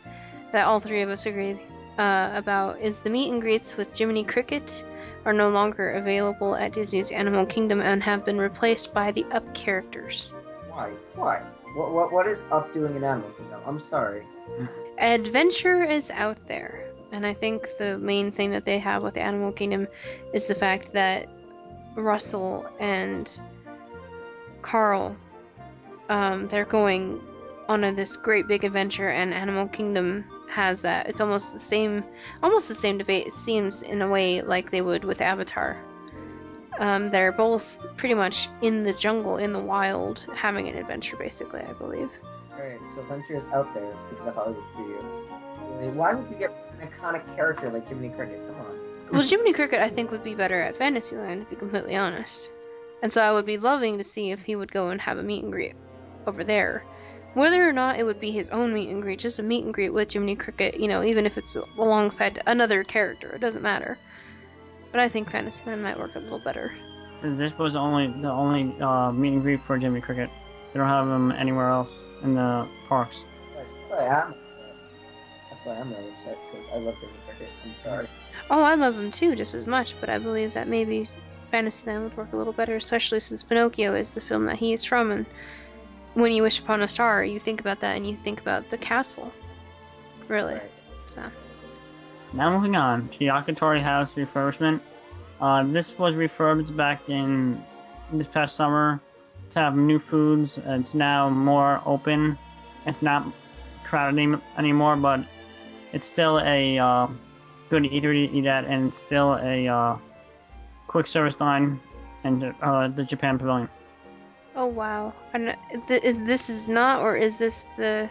that all three of us agree uh, about is the meet and greets with Jiminy Cricket are no longer available at Disney's Animal Kingdom and have been replaced by the Up characters. Why? Why? What what what is up doing in Animal Kingdom? I'm sorry. Adventure is out there, and I think the main thing that they have with the Animal Kingdom is the fact that Russell and Carl, um, they're going on a, this great big adventure, and Animal Kingdom has that. It's almost the same, almost the same debate. It seems in a way like they would with Avatar. Um, they're both pretty much in the jungle, in the wild, having an adventure, basically. I believe. Alright, so Adventure is out there. Speaking of Hollywood Studios, Really, why would you get an iconic character like Jiminy Cricket? Come on. Well, Jiminy Cricket, I think, would be better at Fantasyland, to be completely honest. And so I would be loving to see if he would go and have a meet and greet over there. Whether or not it would be his own meet and greet, just a meet and greet with Jiminy Cricket, you know, even if it's alongside another character, it doesn't matter. But I think Fantasyland might work a little better. This was only the only uh, meet and greet for Jimmy Cricket. They don't have him anywhere else in the parks. That's why I'm upset. That's why I'm really upset because I love Jiminy Cricket. I'm sorry. Oh, I love him too, just as much, but I believe that maybe Fantasyland would work a little better, especially since Pinocchio is the film that he is from, and when you wish upon a star, you think about that and you think about the castle. Really. Right. So. Now moving on to Yakitori House refurbishment. Uh, this was refurbished back in this past summer to have new foods. It's now more open. It's not crowded any, anymore, but it's still a uh, good eatery to eat at, and it's still a uh, quick service line and uh, the Japan Pavilion. Oh wow. And th- is- this is not, or is this the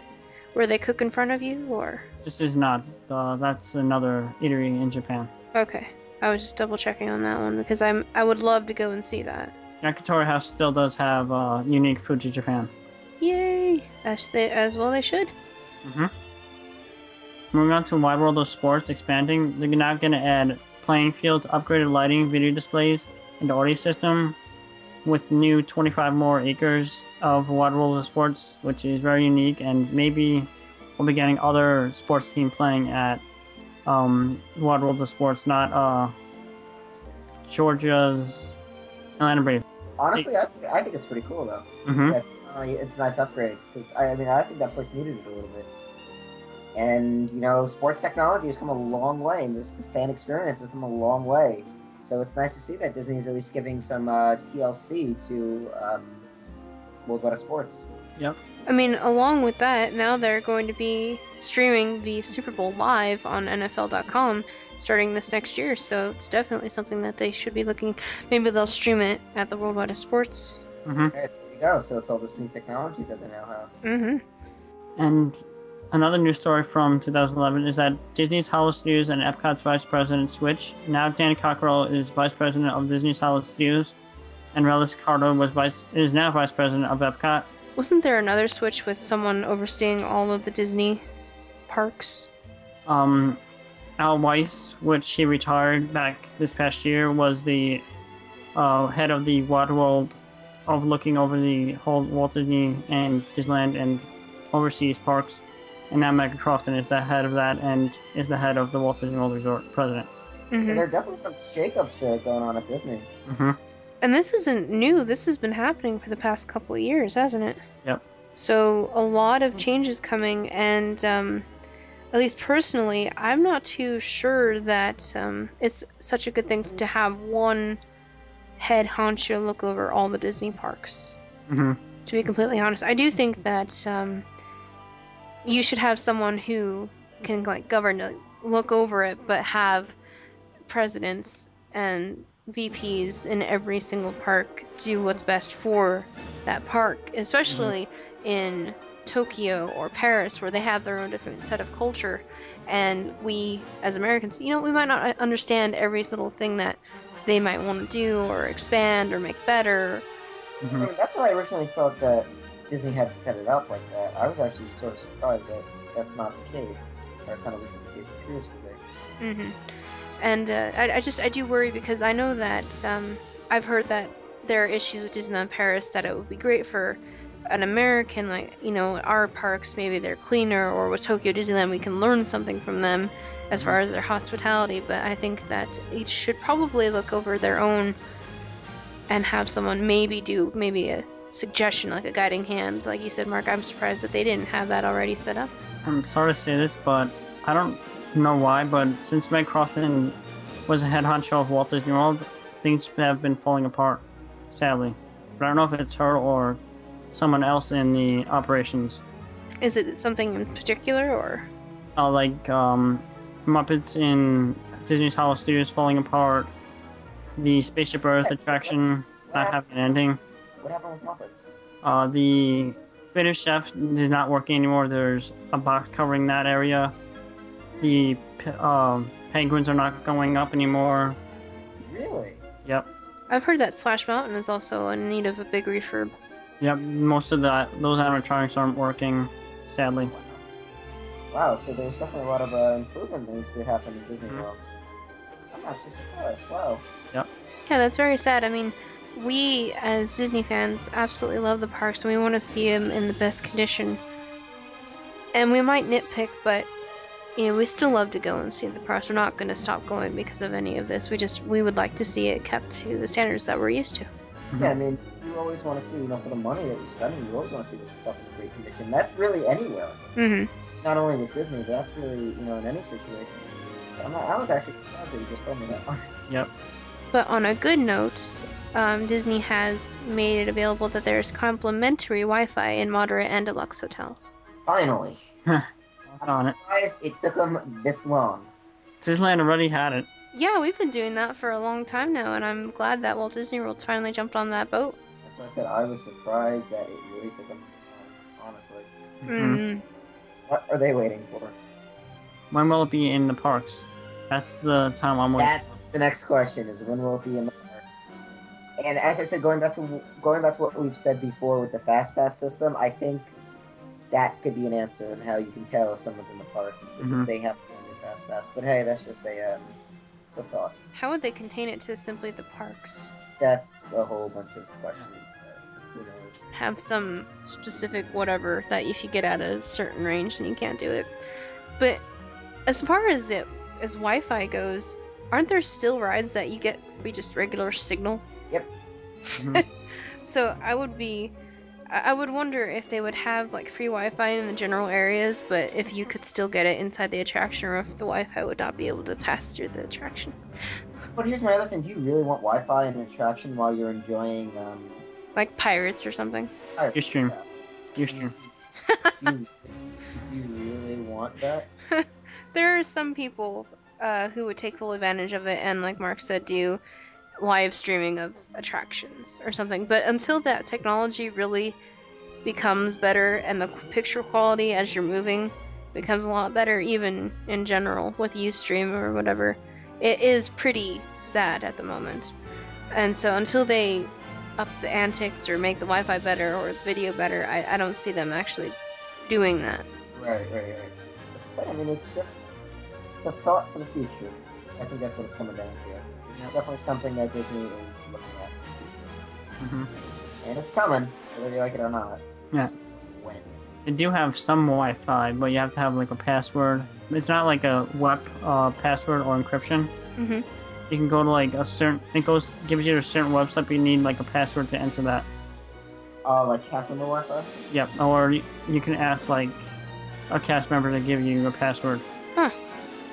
where they cook in front of you, or? This is not. Uh, that's another eatery in Japan. Okay. I was just double checking on that one because I'm I would love to go and see that. Yakitori House still does have uh, unique food to Japan. Yay! As they as well they should. hmm Moving on to Wide World of Sports, expanding, they're now going to add playing fields, upgraded lighting, video displays, and audio system with new 25 more acres of Wide World of Sports, which is very unique, and maybe we'll be getting other sports team playing at um, Wide World of Sports, not uh, Georgia's Atlanta Braves. Honestly, I, I think it's pretty cool though. hmm That, uh, it's a nice upgrade because I, I mean I think that place needed it a little bit. And you know, sports technology has come a long way, and this the fan experience has come a long way. So it's nice to see that Disney is at least giving some uh, TLC to um, Worldwide of Sports. Yeah. I mean, along with that, now they're going to be streaming the Super Bowl live on NFL.com starting this next year. So it's definitely something that they should be looking. Maybe they'll stream it at the Worldwide of Sports. hmm There you go. So it's all this new technology that they now have. Mm-hmm. And another news story from 2011 is that Disney's Hollywood Studios and Epcot's vice president switch. Now Danny Cockerell is vice president of Disney's Hollywood Studios, and Rilous Carter was vice is now vice president of Epcot. Wasn't there another switch with someone overseeing all of the Disney parks? Um, Al Weiss, which he retired back this past year, was the uh, head of the Wide World, overlooking over the whole Walt Disney and Disneyland and overseas parks. And now Megan Crofton is the head of that and is the head of the Walt Disney World Resort president. So hmm there are definitely some shakeups uh, going on at Disney. hmm And this isn't new. This has been happening for the past couple of years, hasn't it? Yep. So a lot of changes coming, and um, at least personally, I'm not too sure that um, it's such a good thing to have one head honcho look over all the Disney parks. hmm To be completely honest, I do think that um, you should have someone who can like govern, look over it, but have presidents and VPs in every single park do what's best for that park, especially in Tokyo or Paris, where they have their own different set of culture. And we, as Americans, you know, we might not understand every little thing that they might want to do or expand or make better. Hmm mean, that's why I originally thought that Disney had set it up like that. I was actually sort of surprised that that's not the case, or it's not at least what the case appears to be. hmm And uh, I, I just I do worry because I know that um, I've heard that there are issues with Disneyland Paris that it would be great for an American like you know our parks maybe they're cleaner or with Tokyo Disneyland we can learn something from them as far as their hospitality but I think that each should probably look over their own and have someone maybe do maybe a suggestion like a guiding hand like you said Mark I'm surprised that they didn't have that already set up I'm sorry to say this, but I don't know why, but since Meg Crofton was a head honcho of Walt Disney World, things have been falling apart, sadly. But I don't know if it's her or someone else in the operations. is it something in particular or Uh, like um, Muppets in Disney's Hollow Studios falling apart, the Spaceship Earth attraction not having an ending. What happened with Muppets? Uh, the British Chef is not working anymore. There's a box covering that area. The p- um, penguins are not going up anymore. Really? Yep, I've heard that Splash Mountain is also in need of a big refurb. yep. Most of that, those animatronics aren't working, sadly. Wow, so there's definitely a lot of uh, improvement that needs to happen in Disney Mhm. World. I'm actually surprised. Wow. Yep. Yeah, that's very sad. I mean, we as Disney fans absolutely love the parks and we want to see them in the best condition. And we might nitpick, but you know, we still love to go and see the parks. We're not going to stop going because of any of this. We just we would like to see it kept to the standards that we're used to. Yeah, I mean, you always want to see, you know, for the money that you're spending, you always want to see this stuff in great condition. That's really anywhere. Mm-hmm. Not only with Disney, but that's really, you know, in any situation. I'm not, I was actually surprised that you just told me that. one. Yep. But on a good note, um, Disney has made it available that there's complimentary Wi-Fi in moderate and deluxe hotels. Finally. on it. Surprised it took them this long. Disneyland already had it. Yeah, we've been doing that for a long time now, and I'm glad that Walt Disney World's finally jumped on that boat. That's why I said I was surprised that it really took them this long, honestly. Mhm. Mm. What are they waiting for? When will it be in the parks? That's the time I'm waiting. That's the next question: is when will it be in the parks? And as I said, going back to going back to what we've said before with the fast pass system, I think that could be an answer in how you can tell if someone's in the parks is Mhm. if they have the fast pass. But hey, that's just a um, it's a thought. How would they contain it to simply the parks? That's a whole bunch of questions. That who knows? Have some specific whatever that if you get at a certain range, then you can't do it. But as far as it as Wi-Fi goes, aren't there still rides that you get be just regular signal? Yep. Mhm. So I would be, I I would wonder if they would have like free Wi-Fi in the general areas, but if you could still get it inside the attraction, or if the Wi-Fi would not be able to pass through the attraction. But here's my other thing: Do you really want Wi-Fi in an attraction while you're enjoying um? Like pirates or something. Pirates? Ustream. Ustream. Do you, do you really want that? there are some people uh, who would take full advantage of it and like mark said do live streaming of attractions or something but until that technology really becomes better and the picture quality as you're moving becomes a lot better even in general with ustream or whatever it is pretty sad at the moment and so until they up the antics or make the wi-fi better or video better i, I don't see them actually doing that Right, right, right. I mean, it's just it's a thought for the future. I think that's what it's coming down to. It's definitely something that Disney is looking at in the future, hmm and it's coming, whether you like it or not. Yeah. Just When? They do have some Wi-Fi, but you have to have like a password. It's not like a web uh, password or encryption. Mm-hmm. You can go to like a certain. It goes gives you a certain website, but you need like a password to enter that. Oh, like cast member Wi-Fi? Yep. Or you, you can ask like a cast member to give you a password. Huh.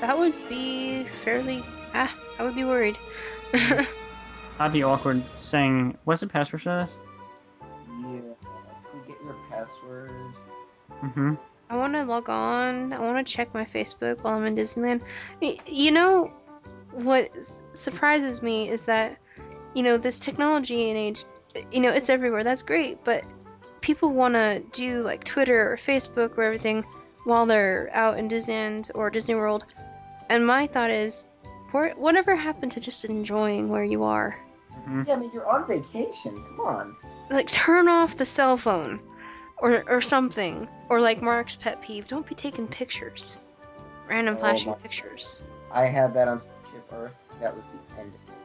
That would be fairly. Ah, I would be worried. I'd be awkward saying, "What's the password for this?" Yeah. get your password. Mm-hmm. I want to log on. I want to check my Facebook while I'm in Disneyland. You know, what surprises me is that, you know, this technology and age, you know, it's everywhere. That's great, but people want to do like Twitter or Facebook or everything while they're out in Disneyland or Disney World. And my thought is, where- whatever happened to just enjoying where you are? Yeah, I mean, you're on vacation. Come on. like turn off the cell phone or or something or like mark's pet peeve don't be taking pictures random Oh flashing my- pictures I had that on Spaceship Earth. That was the end. Of it.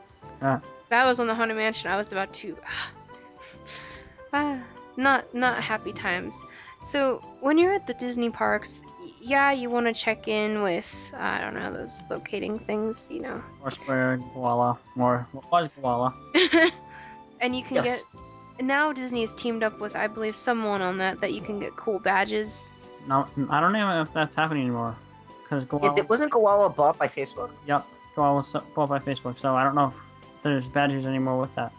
Huh. That was on the haunted mansion i was about to ah, not not happy times so when you're at the disney parks y- yeah you want to check in with i don't know those locating things you know Or Square, Gowalla, or what was Gowalla? and you can Yes. get now disney has teamed up with i believe someone on that that you can get cool badges No, I don't know if that's happening anymore. Because Gowalla, It, it wasn't Gowalla bought by Facebook? yep, Gowalla was bought by Facebook, so I don't know if there's badges anymore with that.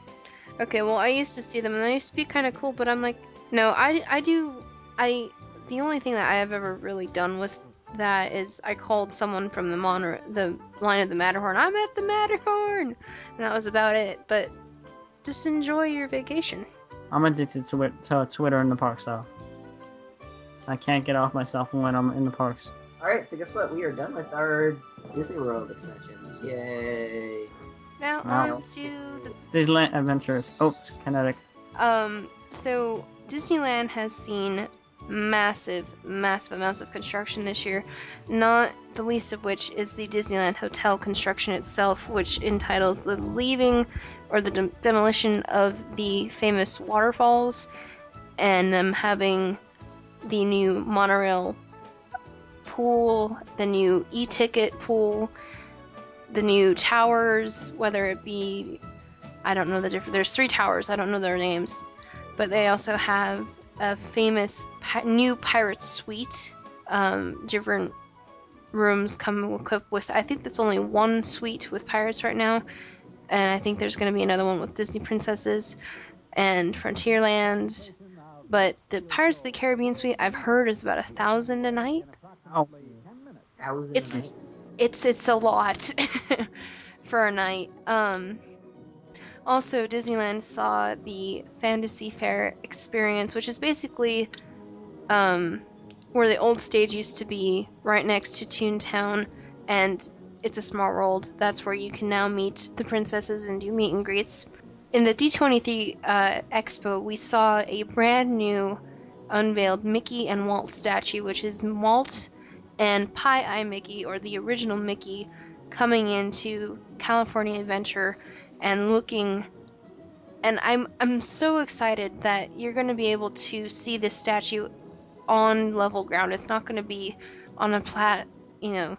Okay, well, I used to see them and they used to be kind of cool, but I'm like, no, I, I do, I, the only thing that I have ever really done with that is I called someone from the mono, the line of the Matterhorn. I'm at the Matterhorn, and that was about it. But just enjoy your vacation. I'm addicted to it to Twitter in the parks though. I can't get off myself when I'm in the parks. Alright, so guess what? We are done with our Disney World expansions. Yay! Now Wow. on to the Disneyland Adventures. Oh, it's kinetic. Um, so Disneyland has seen massive, massive amounts of construction this year, not the least of which is the Disneyland Hotel construction itself, which entitles the leaving or the dem- demolition of the famous waterfalls and them having the new monorail pool, the new e ticket pool, the new towers, whether it be I don't know the different. There's three towers. I don't know their names, but they also have a famous pi- new pirate suite. Um, different rooms come equipped with. I think that's only one suite with pirates right now, and I think there's going to be another one with Disney princesses and Frontierland. But the Pirates of the Caribbean suite I've heard is about a thousand a night. Oh, Thousand It's- nights. It's it's a lot for a night. Um, also, Disneyland saw the Fantasy Fair experience, which is basically um, where the old stage used to be, right next to Toontown, and it's a small world. That's where you can now meet the princesses and do meet and greets. In the D23 uh, Expo, we saw a brand new unveiled Mickey and Walt statue, which is Walt and Pie Eye Mickey, or the original Mickey, coming into California Adventure and looking. And I'm I'm so excited that you're going to be able to see this statue on level ground. It's not going to be on a plat, you know,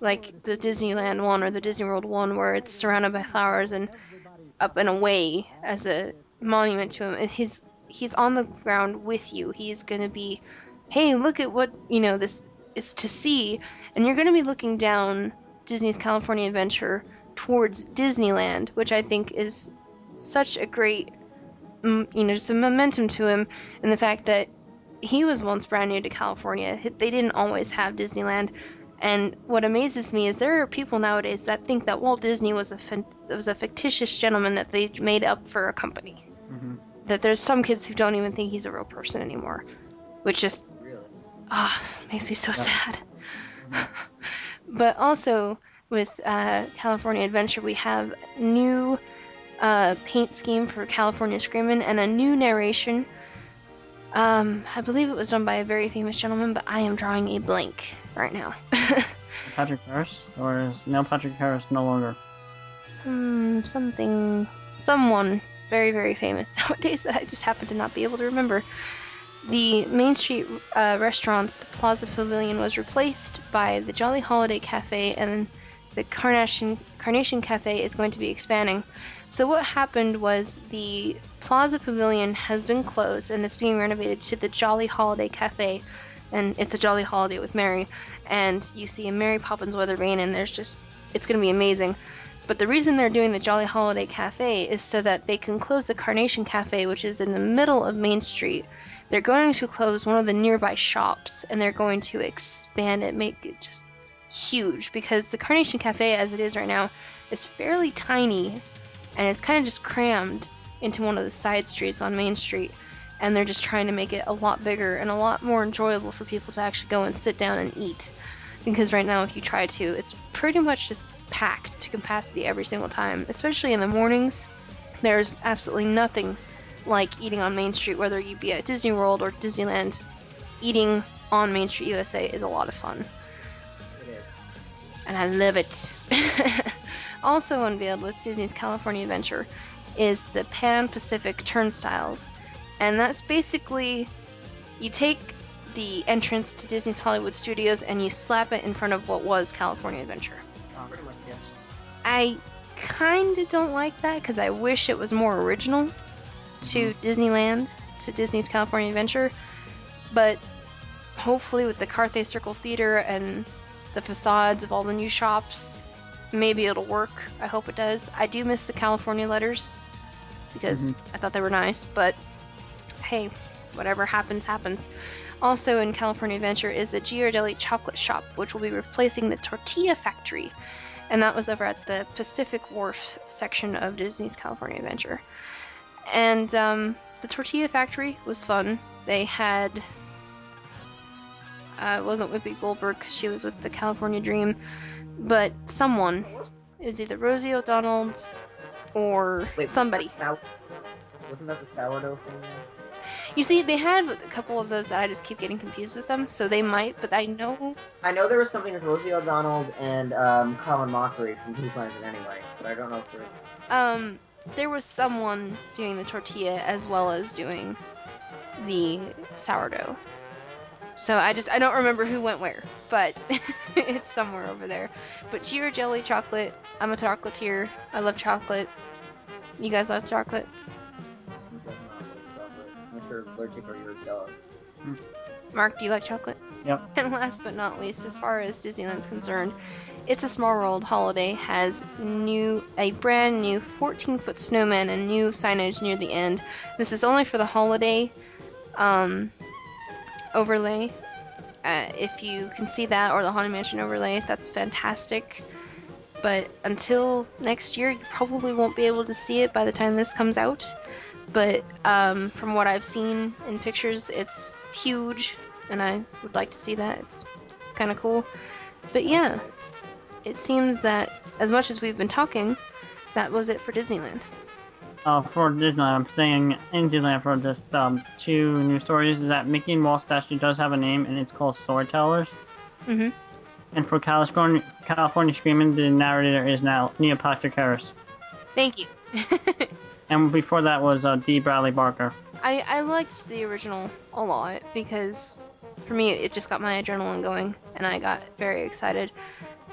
like the Disneyland one or the Disney World one, where it's surrounded by flowers and up and away as a monument to him. And he's he's on the ground with you. He's going to be, hey, look at what you know this is to see, and you're going to be looking down Disney's California Adventure towards Disneyland, which I think is such a great, you know, just a momentum to him, and the fact that he was once brand new to California. They didn't always have Disneyland. And what amazes me is there are people nowadays that think that Walt Disney was a fin- was a fictitious gentleman that they made up for a company. Mhm. That there's some kids who don't even think he's a real person anymore, which just Really. ah makes me so sad. but also with uh, California Adventure, we have new uh, paint scheme for California Screamin' and a new narration. Um, I believe it was done by a very famous gentleman, but I am drawing a blank right now. Patrick Harris, or is now Patrick Harris no longer? Some something someone very very famous nowadays that I just happen to not be able to remember. The Main Street uh, restaurants, the Plaza Pavilion was replaced by the Jolly Holiday Cafe, and the Carnation Carnation Cafe is going to be expanding. So what happened was the Plaza Pavilion has been closed and it's being renovated to the Jolly Holiday Cafe, and it's a Jolly Holiday with Mary, and you see a Mary Poppins weather vane, and there's just it's going to be amazing. But the reason they're doing the Jolly Holiday Cafe is so that they can close the Carnation Cafe, which is in the middle of Main Street. They're going to close one of the nearby shops and they're going to expand it, make it just huge because the Carnation Cafe, as it is right now, is fairly tiny and it's kind of just crammed into one of the side streets on Main Street. And they're just trying to make it a lot bigger and a lot more enjoyable for people to actually go and sit down and eat. Because right now, if you try to, it's pretty much just packed to capacity every single time, especially in the mornings. There's absolutely nothing like eating on Main Street, whether you be at Disney World or Disneyland. Eating on Main Street USA is a lot of fun. And I love it. also unveiled with Disney's California Adventure is the Pan Pacific Turnstiles, and that's basically you take the entrance to Disney's Hollywood Studios and you slap it in front of what was California Adventure. Oh, yes. I kind of don't like that because I wish it was more original to mm-hmm. Disneyland, to Disney's California Adventure. But hopefully, with the Carthay Circle Theater and the facades of all the new shops, maybe it'll work. I hope it does. I do miss the California letters because I thought they were nice, but hey, whatever happens, happens. Also in California Adventure is the Ghirardelli Chocolate Shop, which will be replacing the Tortilla Factory and that was over at the Pacific Wharf section of Disney's California Adventure. And um, the Tortilla Factory was fun. They had. Uh, it wasn't Whoopi Goldberg, 'cause she was with the California Dream, but someone. It was either Rosie O'Donnell or Wait, somebody. wasn't that Wasn't that the sourdough thing? You see, they had a couple of those that I just keep getting confused with them, so they might, but I know I know there was something with Rosie O'Donnell and um, Colin Mochrie from Whose Lines It Anyway, but I don't know if there's. um, there was someone doing the tortilla as well as doing the sourdough. So I just I don't remember who went where, but it's somewhere over there. But Ghirardelli chocolate. I'm a chocolatier. I love chocolate. You guys love chocolate? Who does not like chocolate? Unless you're allergic or you're a dog. Mark, do you like chocolate? Yep. And last but not least, as far as Disneyland's concerned, It's a Small World holiday has new a brand new 14 foot snowman and new signage near the end. This is only for the holiday. um, overlay. Uh, if you can see that or the Haunted Mansion overlay, that's fantastic. But until next year, you probably won't be able to see it by the time this comes out. But um, from what I've seen in pictures, it's huge, and I would like to see that. It's kind of cool. But yeah, it seems that as much as we've been talking, that was it for Disneyland. Uh, for Disneyland, I'm staying in Disneyland for just um, two new stories. Is that Mickey and Mouse statue does have a name, and it's called Storytellers. hmm And for California, California Screamin', the narrator is now Neil Patrick Harris. Thank you. And before that was uh, D. Bradley Barker. I, I liked the original a lot because for me it just got my adrenaline going and I got very excited.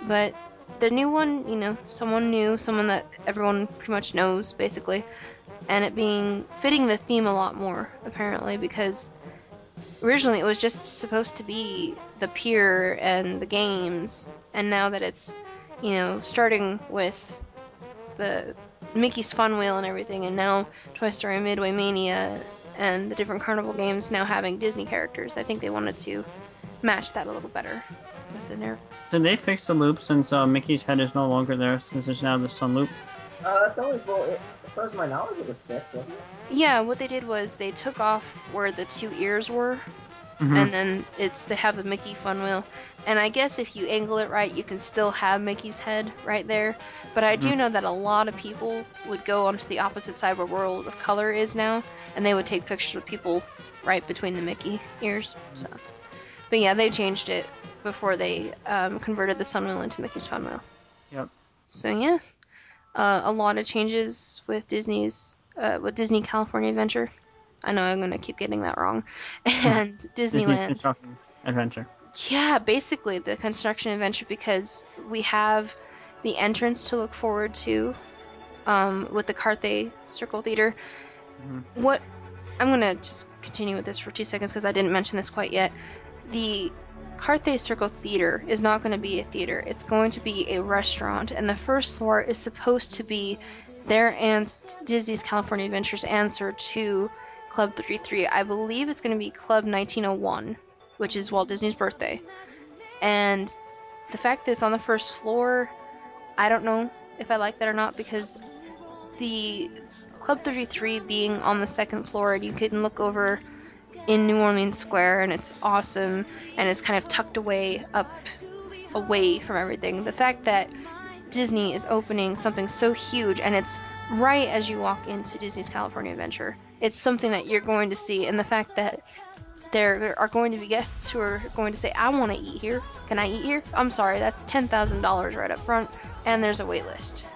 But the new one, you know, someone new, someone that everyone pretty much knows basically, and it being fitting the theme a lot more apparently because originally it was just supposed to be the pier and the games and now that it's you know starting with the Mickey's Fun Wheel and everything, and now Toy Story Midway Mania and the different carnival games now having Disney characters. I think they wanted to match that a little better with the nerf. Did they fix the loop since uh, Mickey's head is no longer there, since it's now the sun loop? Uh, it's always well. It, as far as my knowledge, it was fixed, wasn't it? Yeah, what they did was they took off where the two ears were, Mhm. and then it's they have the Mickey Fun Wheel. And I guess if you angle it right, you can still have Mickey's head right there. But I do Mhm. know that a lot of people would go onto the opposite side where World of Color is now, and they would take pictures with people right between the Mickey ears. So, but yeah, they changed it before they um, converted the Sun Wheel into Mickey's Fun Wheel. Yep. So yeah, uh, a lot of changes with Disney's uh, with Disney California Adventure. I know I'm gonna keep getting that wrong. And Disneyland. Construction Adventure. Yeah, basically the construction adventure because we have the entrance to look forward to um, with the Carthay Circle Theater. Mhm. What I'm gonna just continue with this for two seconds because I didn't mention this quite yet. The Carthay Circle Theater is not going to be a theater. It's going to be a restaurant, and the first floor is supposed to be their and Disney's California Adventures answer to Club 33. I believe it's going to be Club 1901 which is Walt Disney's birthday. And the fact that it's on the first floor, I don't know if I like that or not because the Club 33 being on the second floor and you can look over in New Orleans Square and it's awesome and it's kind of tucked away up away from everything. The fact that Disney is opening something so huge and it's right as you walk into Disney's California Adventure. It's something that you're going to see and the fact that there are going to be guests who are going to say, I want to eat here. Can I eat here? I'm sorry, that's $10,000 right up front, and there's a wait list.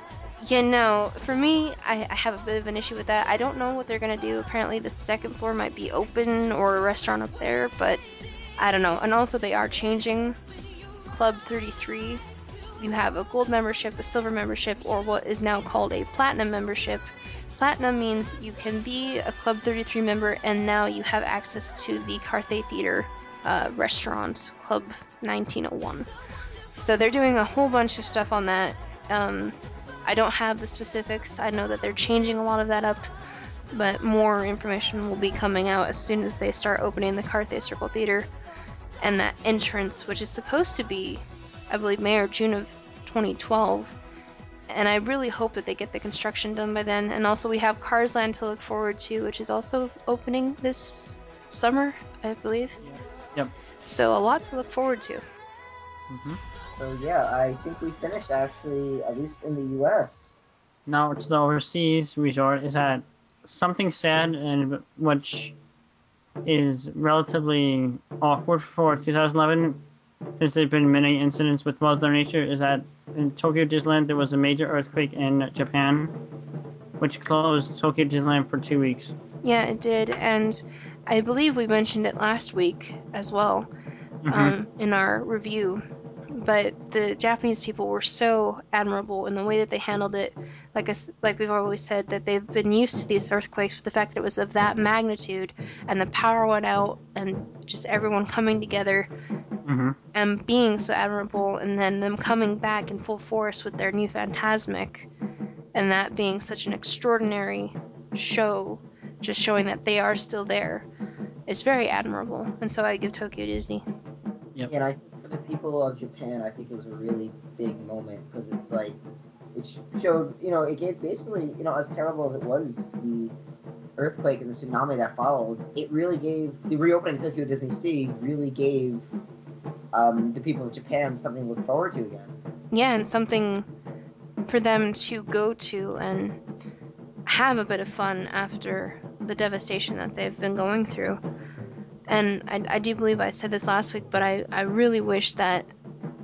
Yeah, no, for me, I, I have a bit of an issue with that. I don't know what they're to do. Apparently, the second floor might be open or a restaurant up there, but I don't know. And also, they are changing Club 33. You have a gold membership, a silver membership, or what is now called a platinum membership. Platinum means you can be a Club 33 member, and now you have access to the Carthay Theater uh, restaurant, Club 1901. So they're doing a whole bunch of stuff on that. Um, I don't have the specifics. I know that they're changing a lot of that up, but more information will be coming out as soon as they start opening the Carthay Circle Theater and that entrance, which is supposed to be, I believe, May or June of 2012 and I really hope that they get the construction done by then. And also, we have Cars Land to look forward to, which is also opening this summer, I believe. Yep. So a lot to look forward to. hmm So yeah, I think we finished actually, at least in the U.S. Now it's the overseas resort. Is that something sad and which is relatively awkward for 2011 since there have been many incidents with Mother Nature is that in Tokyo Disneyland there was a major earthquake in Japan which closed Tokyo Disneyland for two weeks. Yeah, it did, and I believe we mentioned it last week as well Mhm. um, in our review. But the Japanese people were so admirable in the way that they handled it. Like us, like we've always said, that they've been used to these earthquakes, but the fact that it was of that magnitude and the power went out and just everyone coming together hmm and being so admirable, and then them coming back in full force with their new Fantasmic, and that being such an extraordinary show, just showing that they are still there. is very admirable, and so I give Tokyo Disney. Yep. And I think for the people of Japan, I think it was a really big moment because it's like it showed, you know, it gave basically, you know, as terrible as it was, the earthquake and the tsunami that followed, it really gave the reopening of Tokyo Disney Sea really gave um, the people of Japan something to look forward to again. Yeah, and something for them to go to and have a bit of fun after the devastation that they've been going through. And I, I do believe I said this last week, but I, I really wish that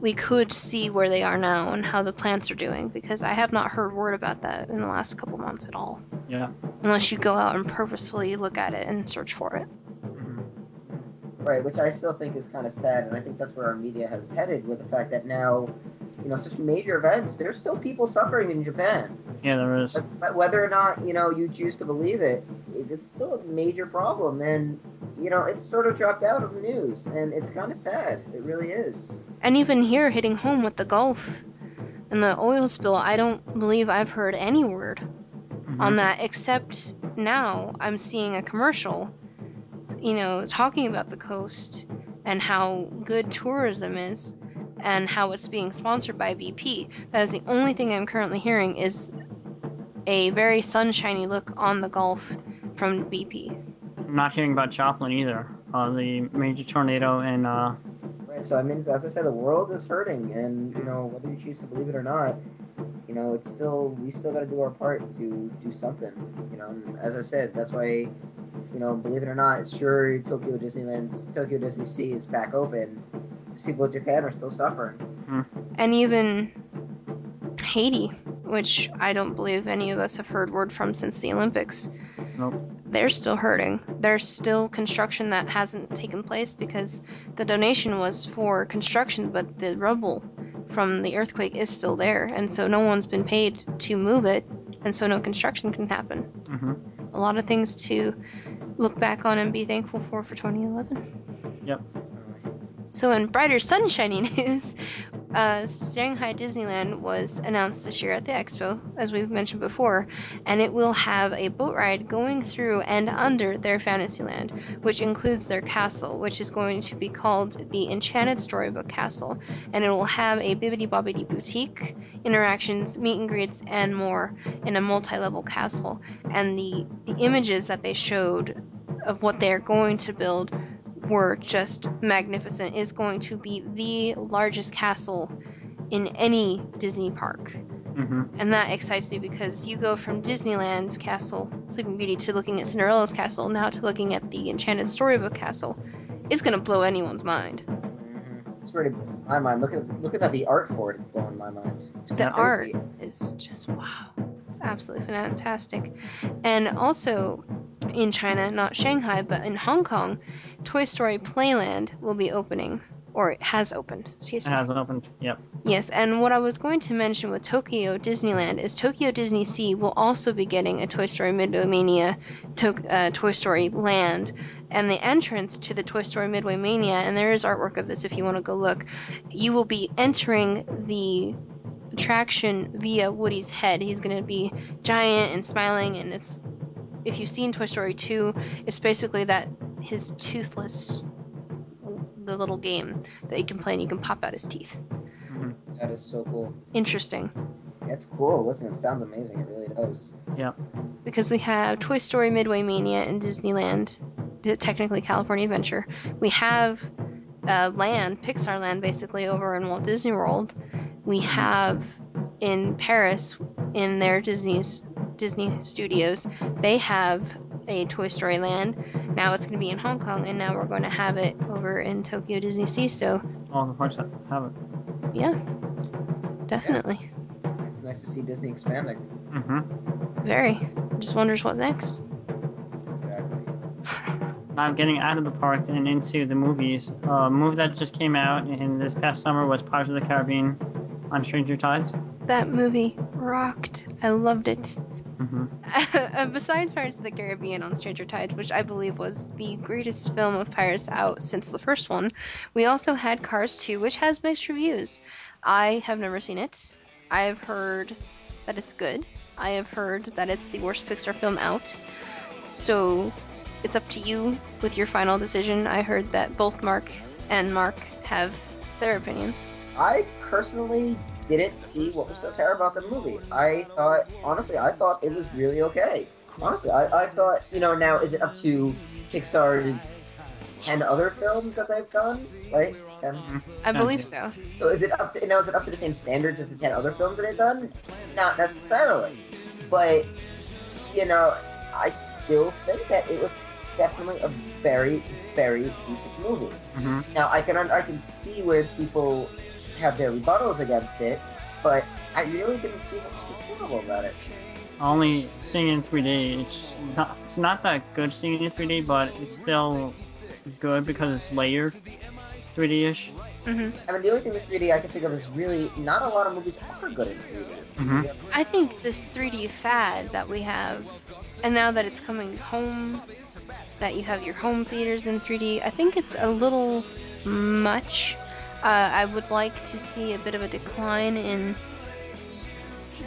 we could see where they are now and how the plants are doing because I have not heard word about that in the last couple months at all. Yeah. Unless you go out and purposefully look at it and search for it. Right, which I still think is kind of sad, and I think that's where our media has headed with the fact that now, you know, such major events, there's still people suffering in Japan. Yeah, there is. But whether or not, you know, you choose to believe it, is it's still a major problem, and, you know, it's sort of dropped out of the news, and it's kind of sad. It really is. And even here, hitting home with the Gulf and the oil spill, I don't believe I've heard any word mm-hmm. on that, except now I'm seeing a commercial, you know, talking about the coast and how good tourism is and how it's being sponsored by BP. That is the only thing I'm currently hearing is a very sunshiny look on the Gulf from BP. I'm not hearing about Joplin either. Uh, the major tornado and uh, Right, so I mean, as I said, the world is hurting, and, you know, whether you choose to believe it or not, you know, it's still, we still got to do our part to do something, you know, as I said, that's why, you know, believe it or not, sure, Tokyo Disneyland's, Tokyo Disney Sea is back open, these people in Japan are still suffering. and even Haiti, which I don't believe any of us have heard word from since the Olympics. Nope. They're still hurting. There's still construction that hasn't taken place because the donation was for construction, but the rubble from the earthquake is still there, and so no one's been paid to move it, and so no construction can happen. hmm A lot of things to look back on and be thankful for for 2011. Yep. So, in brighter, sunshiny news, uh, Shanghai Disneyland was announced this year at the expo, as we've mentioned before, and it will have a boat ride going through and under their Fantasyland, which includes their castle, which is going to be called the Enchanted Storybook Castle, and it will have a Bibbidi Bobbidi boutique, interactions, meet and greets, and more in a multi-level castle. And the the images that they showed of what they're going to build were just magnificent. Is going to be the largest castle in any Disney park. hmm And that excites me because you go from Disneyland's castle, Sleeping Beauty, to looking at Cinderella's castle, now to looking at the Enchanted Storybook castle. It's going to blow anyone's mind. Mm-hmm. It's really blowing my mind. Look at look at that. The art for it's blowing my mind. It's The crazy. art is just wow. It's absolutely fantastic. And also in China, not Shanghai, but in Hong Kong, Toy Story Playland will be opening. Or it has opened. Excuse me. It hasn't opened. Yep. Yes, and what I was going to mention with Tokyo Disneyland is Tokyo Disney Sea will also be getting a Toy Story Midway Mania to- uh, Toy Story Land. And the entrance to the Toy Story Midway Mania, and there is artwork of this if you want to go look, you will be entering the attraction via Woody's head. He's going to be giant and smiling, and it's. If you've seen Toy Story 2, it's basically that his toothless, the little game that you can play and you can pop out his teeth. hmm That is so cool. Interesting. That's cool. Listen, it sounds amazing. It really does. Yeah. Because we have Toy Story Midway Mania in Disneyland, technically California Adventure. We have uh, Land, Pixar Land, basically over in Walt Disney World. We have in Paris, in their Disney's Disney Studios, they have a Toy Story Land. Now it's going to be in Hong Kong, and now we're going to have it over in Tokyo Disney Sea. So All the parts that have it. yeah, definitely, It's nice to see Disney expanding. Mm-hmm. very. Just wonders what next. Exactly. I'm getting out of the parks and into the movies. Uh, a movie that just came out in this past summer was Pirates of the Caribbean on Stranger Tides. That movie rocked. I loved it. hmm Uh, Besides Pirates of the Caribbean on Stranger Tides, which I believe was the greatest film of pirates out since the first one, we also had Cars 2, which has mixed reviews. I have never seen it. I have heard that it's good. I have heard that it's the worst Pixar film out. So it's up to you with your final decision. I heard that both Mark and Mark have their opinions. I personally didn't see what was so terrible about the movie. I thought, honestly, I thought it was really okay. Honestly, I, I thought, you know, now is it up to Pixar's 10 other films that they've done? Right? 10? I believe so. So is it up to, now is it up to the same standards as the 10 other films that they've done? Not necessarily. But, you know, I still think that it was definitely a very, very decent movie. hmm Now I can I can see where people have their rebuttals against it, but I really didn't see what was so terrible about it. Only seeing it in 3D, it's not it's not that good seeing it in 3D, but it's still good because it's layered 3D-ish. hmm I mean, the only thing with 3D I can think of is really not a lot of movies are good in 3D. hmm I think this 3D fad that we have, and now that it's coming home, that you have your home theaters in 3D, I think it's a little much. Uh, I would like to see a bit of a decline in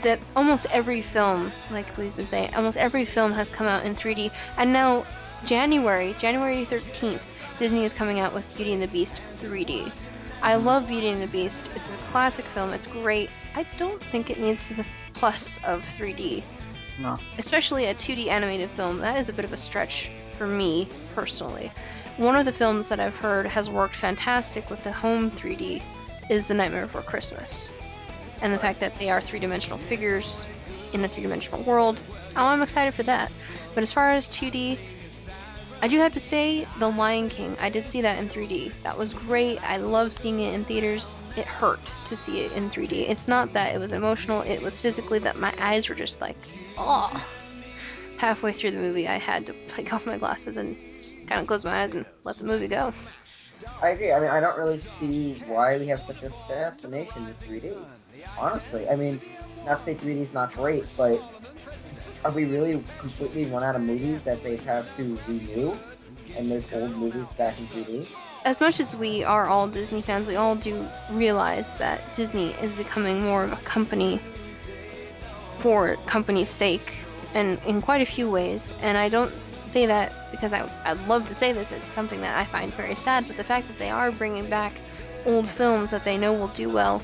that almost every film, like we've been saying, almost every film has come out in 3D. And now, January, January 13th, Disney is coming out with Beauty and the Beast 3D. I love Beauty and the Beast. It's a classic film. It's great. I don't think it needs the plus of 3D, No. especially a 2D animated film. That is a bit of a stretch for me personally. One of the films that I've heard has worked fantastic with the home 3D is The Nightmare Before Christmas. And the fact that they are three dimensional figures in a three dimensional world. Oh, I'm excited for that. But as far as 2D, I do have to say, The Lion King, I did see that in 3D. That was great. I love seeing it in theaters. It hurt to see it in 3D. It's not that it was emotional, it was physically that my eyes were just like, oh. Halfway through the movie, I had to take off my glasses and just kind of close my eyes and let the movie go. I agree. I mean, I don't really see why we have such a fascination with 3D. Honestly, I mean, not to say 3D is not great, but are we really completely run out of movies that they have to renew and make old movies back in 3D? As much as we are all Disney fans, we all do realize that Disney is becoming more of a company for company's sake, and in quite a few ways. And I don't say that because I, I'd love to say this. It's something that I find very sad, but the fact that they are bringing back old films that they know will do well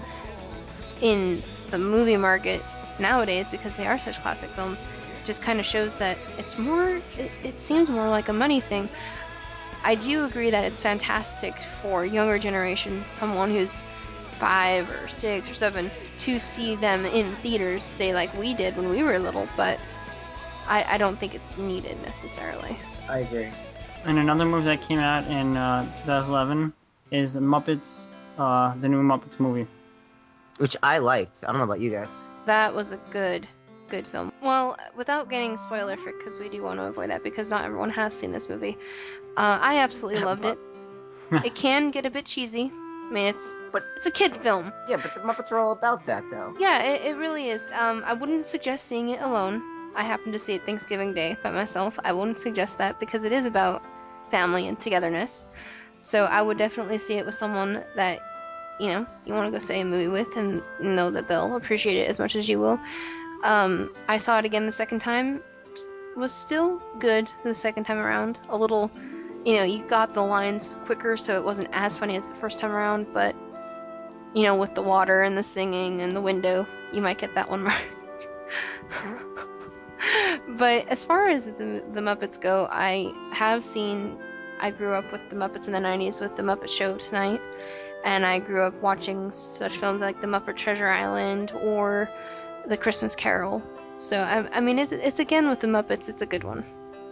in the movie market nowadays because they are such classic films just kind of shows that it's more it, it seems more like a money thing i do agree that it's fantastic for younger generations someone who's five or six or seven to see them in theaters say like we did when we were little but i, I don't think it's needed necessarily I agree. And another movie that came out in uh, 2011 is Muppets, uh, the new Muppets movie. Which I liked. I don't know about you guys. that was a good good film well without getting spoiler for because we do want to avoid that because not everyone has seen this movie uh, i absolutely loved it it can get a bit cheesy i mean it's But- it's a kids film Yeah, but the Muppets are all about that, though. yeah it, it really is um, i wouldn't suggest seeing it alone i happened to see it thanksgiving day by myself i wouldn't suggest that because it is about family and togetherness so i would definitely see it with someone that you know you want to go see a movie with and know that they'll appreciate it as much as you will um, I saw it again the second time. It was still good the second time around. A little, you know, you got the lines quicker, so it wasn't as funny as the first time around. But, you know, with the water and the singing and the window, you might get that one right. but as far as the, the Muppets go, I have seen. I grew up with the Muppets in the 90s with the Muppet Show tonight. And I grew up watching such films like The Muppet Treasure Island or the Christmas Carol. So I, I mean, it's it's again with the Muppets. It's a good one.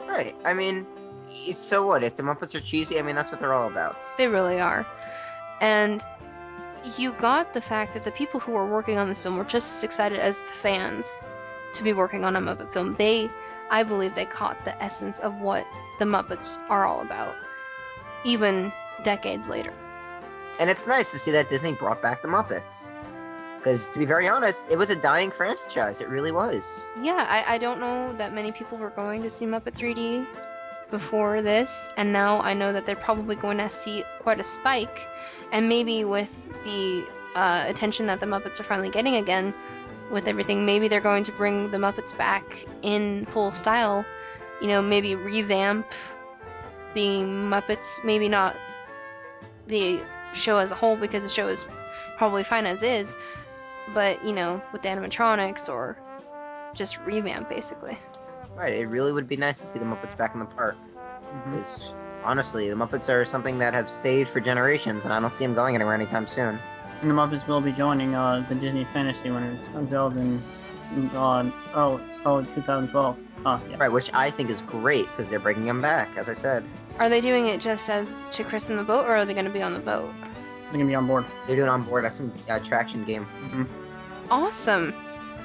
Right. I mean, it's so what? If the Muppets are cheesy, I mean, that's what they're all about. They really are. And you got the fact that the people who were working on this film were just as excited as the fans to be working on a Muppet film. They, I believe, they caught the essence of what the Muppets are all about, even decades later. And it's nice to see that Disney brought back the Muppets. Because, to be very honest, it was a dying franchise. It really was. Yeah, I, I don't know that many people were going to see Muppet 3D before this, and now I know that they're probably going to see quite a spike, and maybe with the uh, attention that the Muppets are finally getting again, with everything, maybe they're going to bring the Muppets back in full style. You know, maybe revamp the Muppets, maybe not the show as a whole because the show is probably fine as is, but you know, with the animatronics or just revamp basically. Right. It really would be nice to see the Muppets back in the park. Mm-hmm. Because honestly, the Muppets are something that have stayed for generations, and I don't see them going anywhere anytime soon. And the Muppets will be joining uh, the Disney Fantasy when it's unveiled in uh, oh oh 2012. Oh yeah. Right, which I think is great because they're bringing them back, as I said. Are they doing it just as to christen the boat, or are they going to be on the boat? They're gonna be on board. They're doing on board as some uh, attraction game hmm Awesome.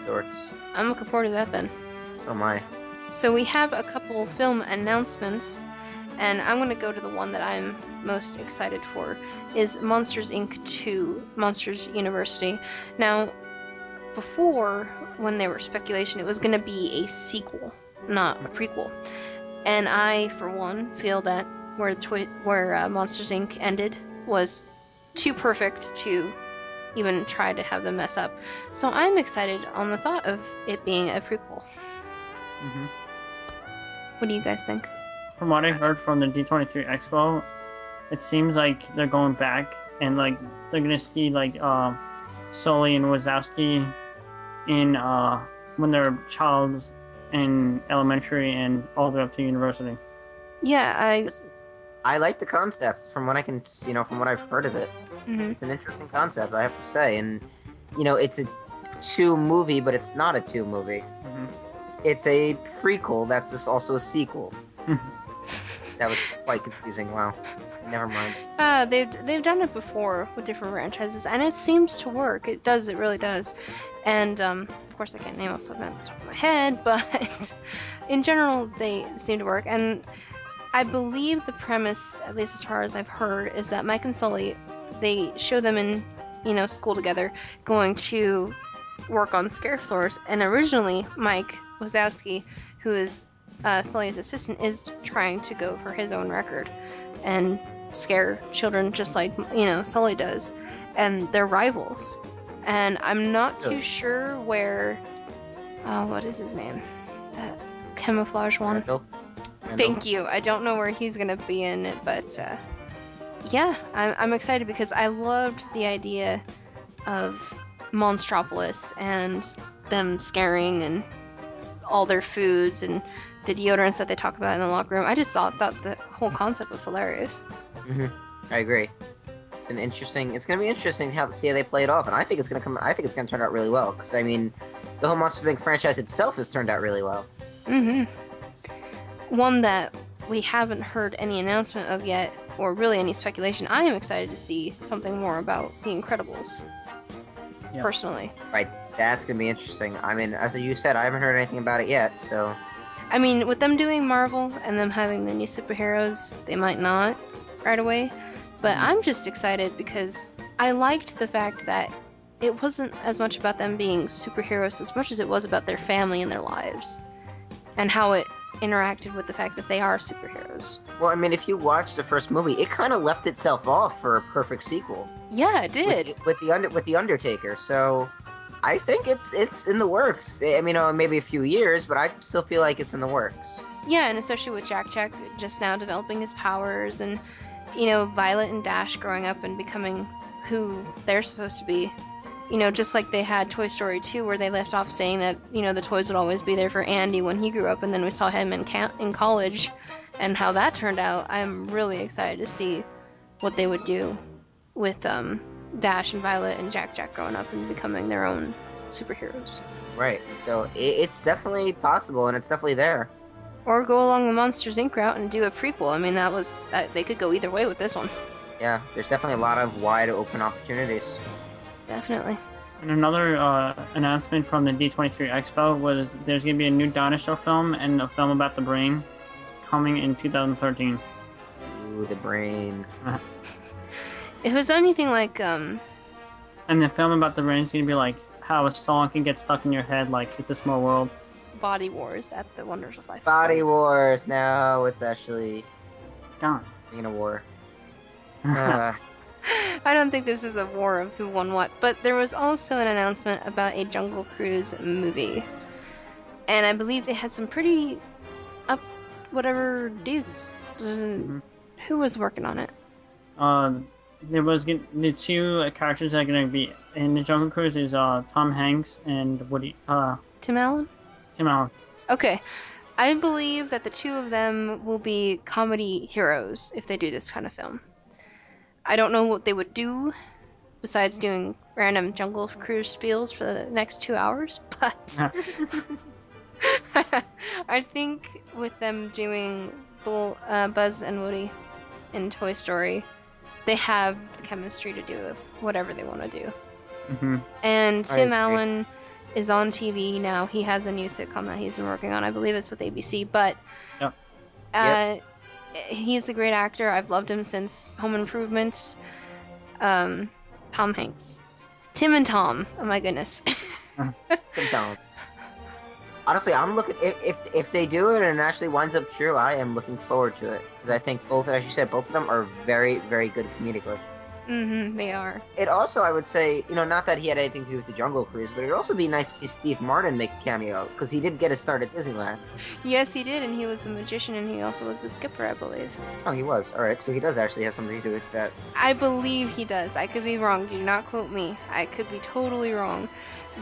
sorts. I'm looking forward to that then. So am I. So we have a couple film announcements, and I'm going to go to the one that I'm most excited for is Monsters Inc. 2, Monsters University. Now, before when there was speculation, it was going to be a sequel, not a prequel. And I, for one, feel that where twi- where uh, Monsters Inc. ended was too perfect to even try to have them mess up. So I'm excited on the thought of it being a prequel. hmm What do you guys think? From what I heard from the D23 Expo, it seems like they're going back and like they're gonna see like uh, Sully and Wazowski in uh, when they're childs in elementary and all the way up to university. Yeah, I. I like the concept from what I can, you know, from what I've heard of it. mhm. It's an interesting concept, I have to say, and you know, it's a two movie, but it's not a two movie. Mhm. It's a prequel. That's also a sequel. That was quite confusing. Wow. Never mind. Uh, they've they've done it before with different franchises, and it seems to work. It does. It really does. And um, of course, I can't name off the top of my head, but in general, they seem to work. And I believe the premise, at least as far as I've heard, is that Mike and Sully, they show them in, you know, school together, going to work on scare floors. And originally, Mike Wazowski, who is uh, Sully's assistant, is trying to go for his own record and scare children just like you know Sully does, and they're rivals. And I'm not too Really? sure where. Oh, what is his name? That camouflage one. Randall? Randall? Thank you. I don't know where he's gonna be in it, but uh, yeah, I'm, I'm excited because I loved the idea of Monstropolis and them scaring and all their foods and the deodorants that they talk about in the locker room. I just thought that the whole concept was hilarious. hmm I agree. It's an interesting. It's gonna be interesting how to see how they play it off, and I think it's gonna come. I think it's gonna turn out really well because I mean, the whole Monsters Inc. franchise itself has turned out really well. hmm One that we haven't heard any announcement of yet, or really any speculation. I am excited to see something more about The Incredibles. Yeah. Personally. Right. That's gonna be interesting. I mean, as you said, I haven't heard anything about it yet, so I mean, with them doing Marvel and them having many superheroes, they might not right away. But I'm just excited because I liked the fact that it wasn't as much about them being superheroes as much as it was about their family and their lives. And how it interacted with the fact that they are superheroes. Well, I mean, if you watch the first movie, it kind of left itself off for a perfect sequel. Yeah, it did. With, with the under with the Undertaker. So, I think it's it's in the works. I mean, uh, maybe a few years, but I still feel like it's in the works. Yeah, and especially with Jack Jack just now developing his powers and you know, Violet and Dash growing up and becoming who they're supposed to be. You know, just like they had Toy Story 2 where they left off saying that, you know, the toys would always be there for Andy when he grew up and then we saw him in ca- in college and how that turned out. I'm really excited to see what they would do with um Dash and Violet and Jack Jack growing up and becoming their own superheroes. Right. So it, it's definitely possible, and it's definitely there. Or go along the Monsters Inc. route and do a prequel. I mean, that was uh, they could go either way with this one. Yeah. There's definitely a lot of wide open opportunities. Definitely. And another uh, announcement from the D23 Expo was there's going to be a new dinosaur film and a film about the brain coming in 2013. Ooh, the brain. If it's anything like um And the film about the rain is going to be like how a song can get stuck in your head like it's a small world. Body Wars at the Wonders of Life. Body Wars. No, it's actually Gone. being a war. Uh, I don't think this is a war of who won what, but there was also an announcement about a Jungle Cruise movie. And I believe they had some pretty up whatever dudes Doesn't- Mhm. Who was working on it? Uh, there was the two characters that are gonna be in the Jungle Cruise is uh Tom Hanks and Woody uh Tim Allen? Tim Allen. Okay. I believe that the two of them will be comedy heroes if they do this kind of film. I don't know what they would do besides doing random jungle cruise spiels for the next two hours, but I think with them doing Bull, uh, Buzz and Woody in Toy Story, they have the chemistry to do whatever they want to do. hmm And Tim. Allen is on TV now. He has a new sitcom that he's been working on. I believe it's with ABC. But Yep. uh, he's a great actor. I've loved him since Home Improvement. Um, Tom Hanks, Tim and Tom. Oh my goodness. Tim Allen. Honestly, I'm looking if, if if they do it and it actually winds up true, I am looking forward to it because I think both, as you said, both of them are very very good comedically. hmm they are. It also, I would say, you know, not that he had anything to do with the Jungle Cruise, but it'd also be nice to see Steve Martin make a cameo because he did get a start at Disneyland. Yes, he did, and he was a magician, and he also was a skipper, I believe. Oh, he was. All right, so he does actually have something to do with that. I believe he does. I could be wrong. Do not quote me. I could be totally wrong.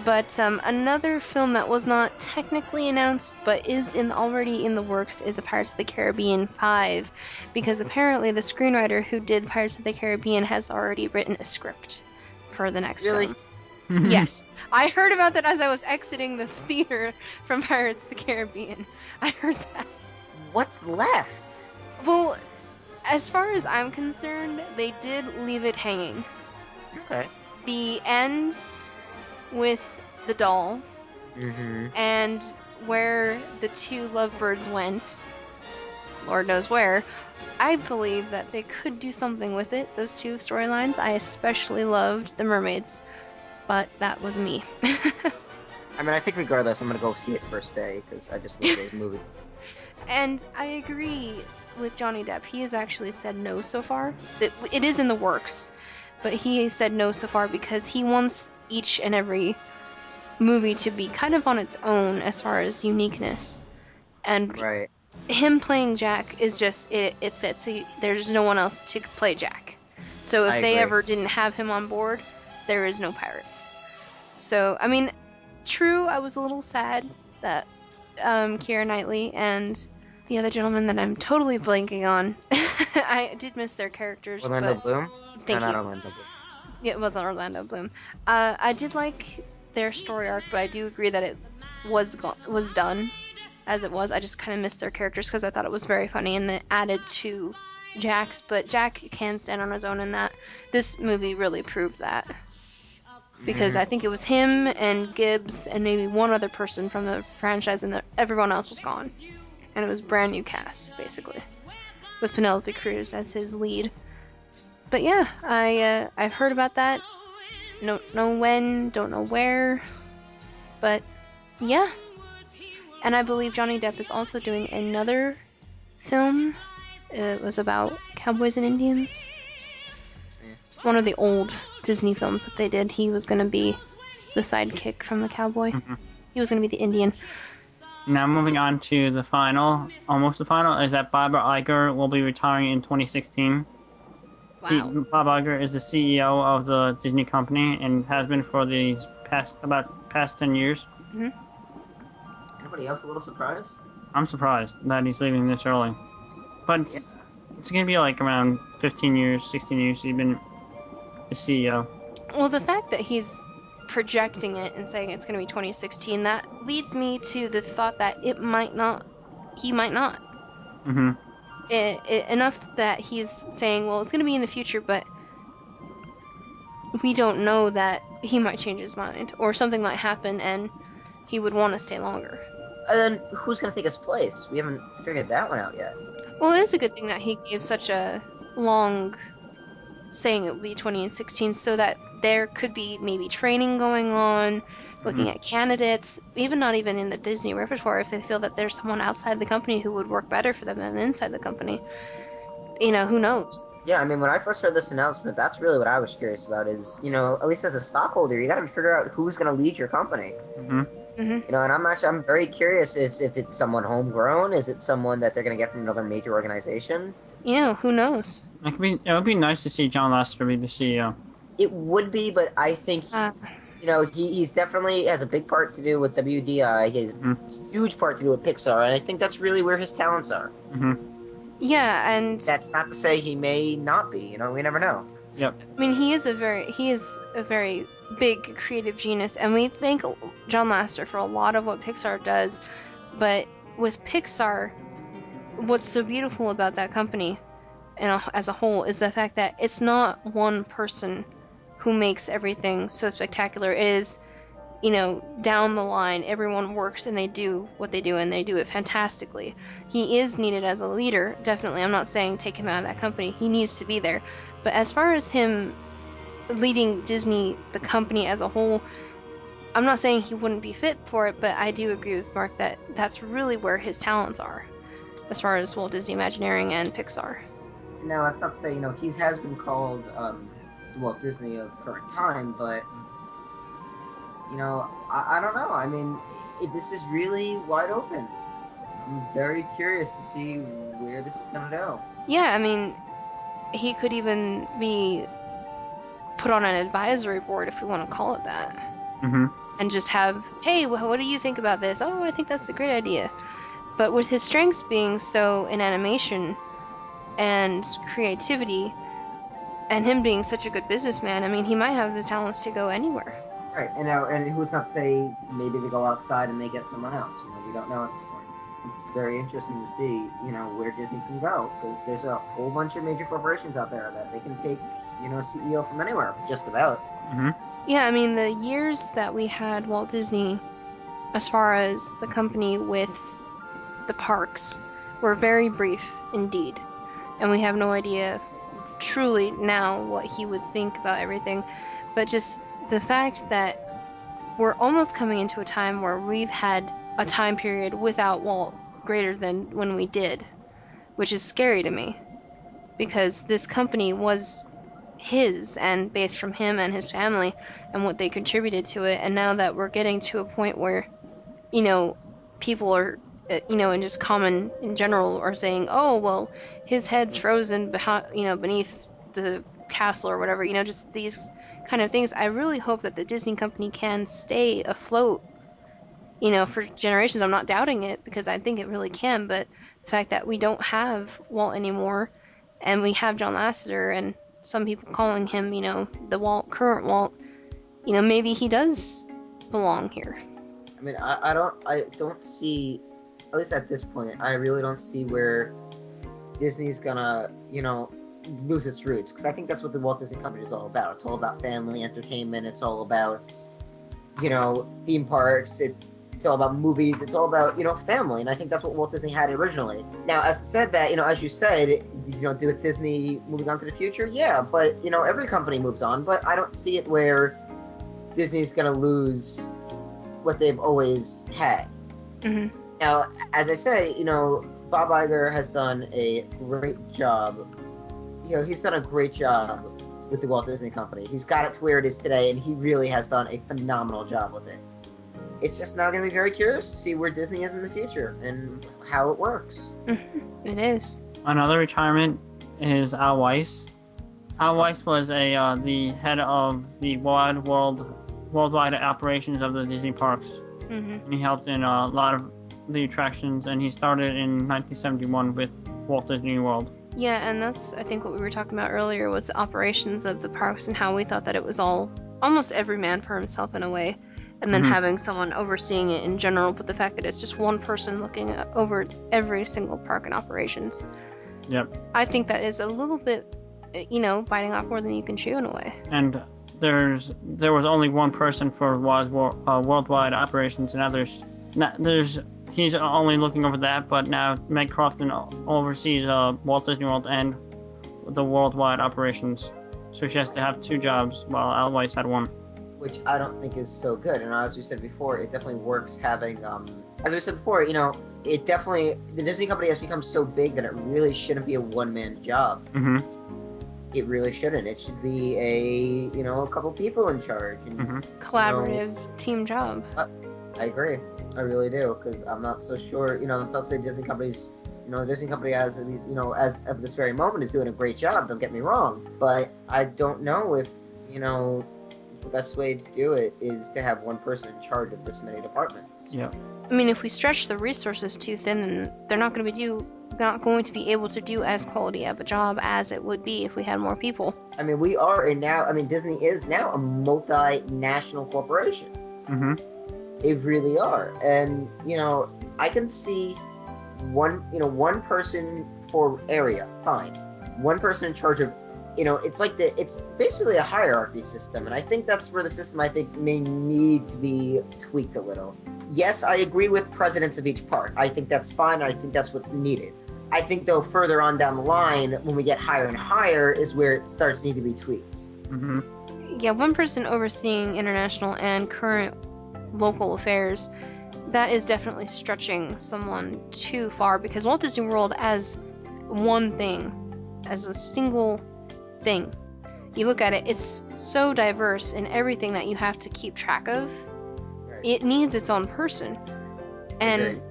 But um, another film that was not technically announced but is in already in the works is a Pirates of the Caribbean 5 because apparently the screenwriter who did Pirates of the Caribbean has already written a script for the next Really? film. yes. I heard about that as I was exiting the theater from Pirates of the Caribbean. I heard that. What's left? Well, as far as I'm concerned, they did leave it hanging. Okay. the end with the doll Mm-hmm. and where the two lovebirds went, Lord knows where, I believe that they could do something with it, those two storylines. I especially loved the mermaids, but that was me. I mean, I think regardless, I'm gonna go see it first day because I just love those movies. and I agree with Johnny Depp. He has actually said no so far. That It is in the works, but he has said no so far because he wants each and every movie to be kind of on its own as far as uniqueness. And Right. him playing Jack is just it, it fits. He, there's no one else to play Jack. So if I they agree. ever didn't have him on board, there is no pirates. So I mean, true, I was a little sad that um, Keira Knightley and the other gentleman that I'm totally blanking on. I did miss their characters, Orlando Bloom. thank no, you. It wasn't Orlando Bloom. Uh, I did like their story arc, but I do agree that it was go- was done as it was. I just kind of missed their characters because I thought it was very funny and it added to Jack's. But Jack can stand on his own in that. This movie really proved that because I think it was him and Gibbs and maybe one other person from the franchise, and the, everyone else was gone, and it was brand new cast basically, with Penelope Cruz as his lead. But yeah, I uh, I've heard about that. Don't know when, don't know where, but yeah. And I believe Johnny Depp is also doing another film. It was about cowboys and Indians. One of the old Disney films that they did. He was gonna be the sidekick from the cowboy. Mhm. He was gonna be the Indian. Now moving on to the final, almost the final, is that Bob Iger will be retiring in 2016. He- Wow. Bob Iger is the CEO of the Disney company and has been for these past about past 10 years. Anybody else a little surprised? I'm surprised that he's leaving this early. But it's, it's gonna be like around 15 years, 16 years he's been the CEO. Well, the fact that he's projecting it and saying it's going to be 2016, that leads me to the thought that it might not, he might not. hmm It, it, enough that he's saying, well, it's going to be in the future, but we don't know that he might change his mind or something might happen and he would want to stay longer. And then who's gonna take his place? We haven't figured that one out yet. Well, it is a good thing that he gave such a long saying it would be 2016 so that there could be maybe training going on, looking at candidates, even not even in the Disney repertoire if they feel that there's someone outside the company who would work better for them than inside the company. You know, who knows? Yeah, I mean, when I first heard this announcement, that's really what I was curious about. Is you know, at least as a stockholder, you got to figure out who's gonna lead your company. hmm Mhm. You know, and I'm actually I'm very curious is if it's someone homegrown, is it someone that they're gonna get from another major organization? You know, who knows? It could be. It would be nice to see John Lasseter be the CEO. It would be, but I think Uh, you know he, he's definitely has a big part to do with WDI. He has Mhm. a huge part to do with Pixar, and I think that's really where his talents are. hmm yeah, and That's not to say he may not be. You know, we never know. I mean, he is a very he is a very big creative genius, and we thank John Lasseter for a lot of what Pixar does. But with Pixar, what's so beautiful about that company, and as a whole, is the fact that it's not one person who makes everything so spectacular. Is, you know, down the line, everyone works and they do what they do, and they do it fantastically. He is needed as a leader, definitely. I'm not saying take him out of that company. He needs to be there. But as far as him leading Disney, the company as a whole, I'm not saying he wouldn't be fit for it, but I do agree with Mark that that's really where his talents are, as far as Walt Disney Imagineering and Pixar. Now, that's not to say you know he has been called um, Walt Disney of current time, but you know I, I don't know. I mean, it, this is really wide open. I'm very curious to see where this is gonna go. Yeah, I mean, he could even be put on an advisory board if we want to call it that. hmm and just have, hey, what do you think about this? Oh, I think that's a great idea. But with his strengths being so in animation and creativity, and him being such a good businessman, I mean, he might have the talents to go anywhere. Right, and now, and who's not to say maybe they go outside and they get someone else? You know, we don't know at this point. It's very interesting to see, you know, where Disney can go because there's a whole bunch of major corporations out there that they can take, you know, CEO from anywhere, just about. hmm Yeah, I mean, the years that we had Walt Disney, as far as the company with the parks, were very brief indeed. And we have no idea truly now what he would think about everything. But just the fact that we're almost coming into a time where we've had a time period without Walt greater than when we did, which is scary to me. Because this company was his and based from him and his family and what they contributed to it and now that we're getting to a point where you know people are Uh, you know and just common in general are saying oh well his head's frozen you know beneath the castle or whatever you know just these kind of things i really hope that the disney company can stay afloat you know for generations i'm not doubting it because i think it really can but the fact that we don't have walt anymore and we have john lasseter and some people calling him, you know, the Walt, current Walt, you know, maybe he does belong here. I mean, I, I don't, I don't see, at least at this point, I really don't see where Disney's gonna, you know, lose its roots because I think that's what the Walt Disney Company is all about. It's all about family entertainment. It's all about, you know, theme parks. It, it's all about movies. It's all about you know family, and I think that's what Walt Disney had originally. Now, as I said that, you know, as you said, you know, do with Disney moving on to the future, yeah, but you know, every company moves on, but I don't see it where Disney's gonna lose what they've always had. hmm Now, as I said, you know, Bob Iger has done a great job. You know, he's done a great job with the Walt Disney Company. He's got it to where it is today, and he really has done a phenomenal job with it. It's just now going to be very curious to see where Disney is in the future and how it works. It is. Another retirement is Al Weiss. Al Weiss was a uh, the head of the wide world worldwide operations of the Disney parks. hmm he helped in a lot of the attractions, and he started in 1971 with Walt Disney World. Yeah, and that's I think what we were talking about earlier was the operations of the parks and how we thought that it was all almost every man for himself in a way, and then Mhm. having someone overseeing it in general. But the fact that it's just one person looking over every single park and operations, Yep. I think that is a little bit, you know, biting off more than you can chew in a way. And there's there was only one person for uh, worldwide operations, and others. There's he's only looking over that, but now Meg Crofton oversees uh, Walt Disney World and the worldwide operations. So she has to have two jobs, while Al Weiss had one. which I don't think is so good. And as we said before, it definitely works having, um, as we said before, you know, it definitely the Disney company has become so big that it really shouldn't be a one man job. hmm It really shouldn't. It should be a you know a couple people in charge. And Mhm. Collaborative team job. I agree. I really do because I'm not so sure. You know, it's not to say Disney companies. You know, the Disney company as you know as of this very moment is doing a great job. Don't get me wrong, but I don't know if you know the best way to do it is to have one person in charge of this many departments. Yeah. I mean, if we stretch the resources too thin, then they're not going to be do not going to be able to do as quality of a job as it would be if we had more people. I mean, we are in now. I mean, Disney is now a multinational corporation. Mm-hmm. They really are, and you know, I can see one, you know, one person for area, fine. One person in charge of, you know, it's like the, it's basically a hierarchy system, and I think that's where the system I think may need to be tweaked a little. Yes, I agree with presidents of each part. I think that's fine. I think that's what's needed. I think though further on down the line, when we get higher and higher, is where it starts need to be tweaked. Mm-hmm. Yeah, one person overseeing international and current local affairs. That is definitely stretching someone too far because Walt Disney World as one thing, as a single thing. You look at it, it's so diverse in everything that you have to keep track of. It needs its own person. And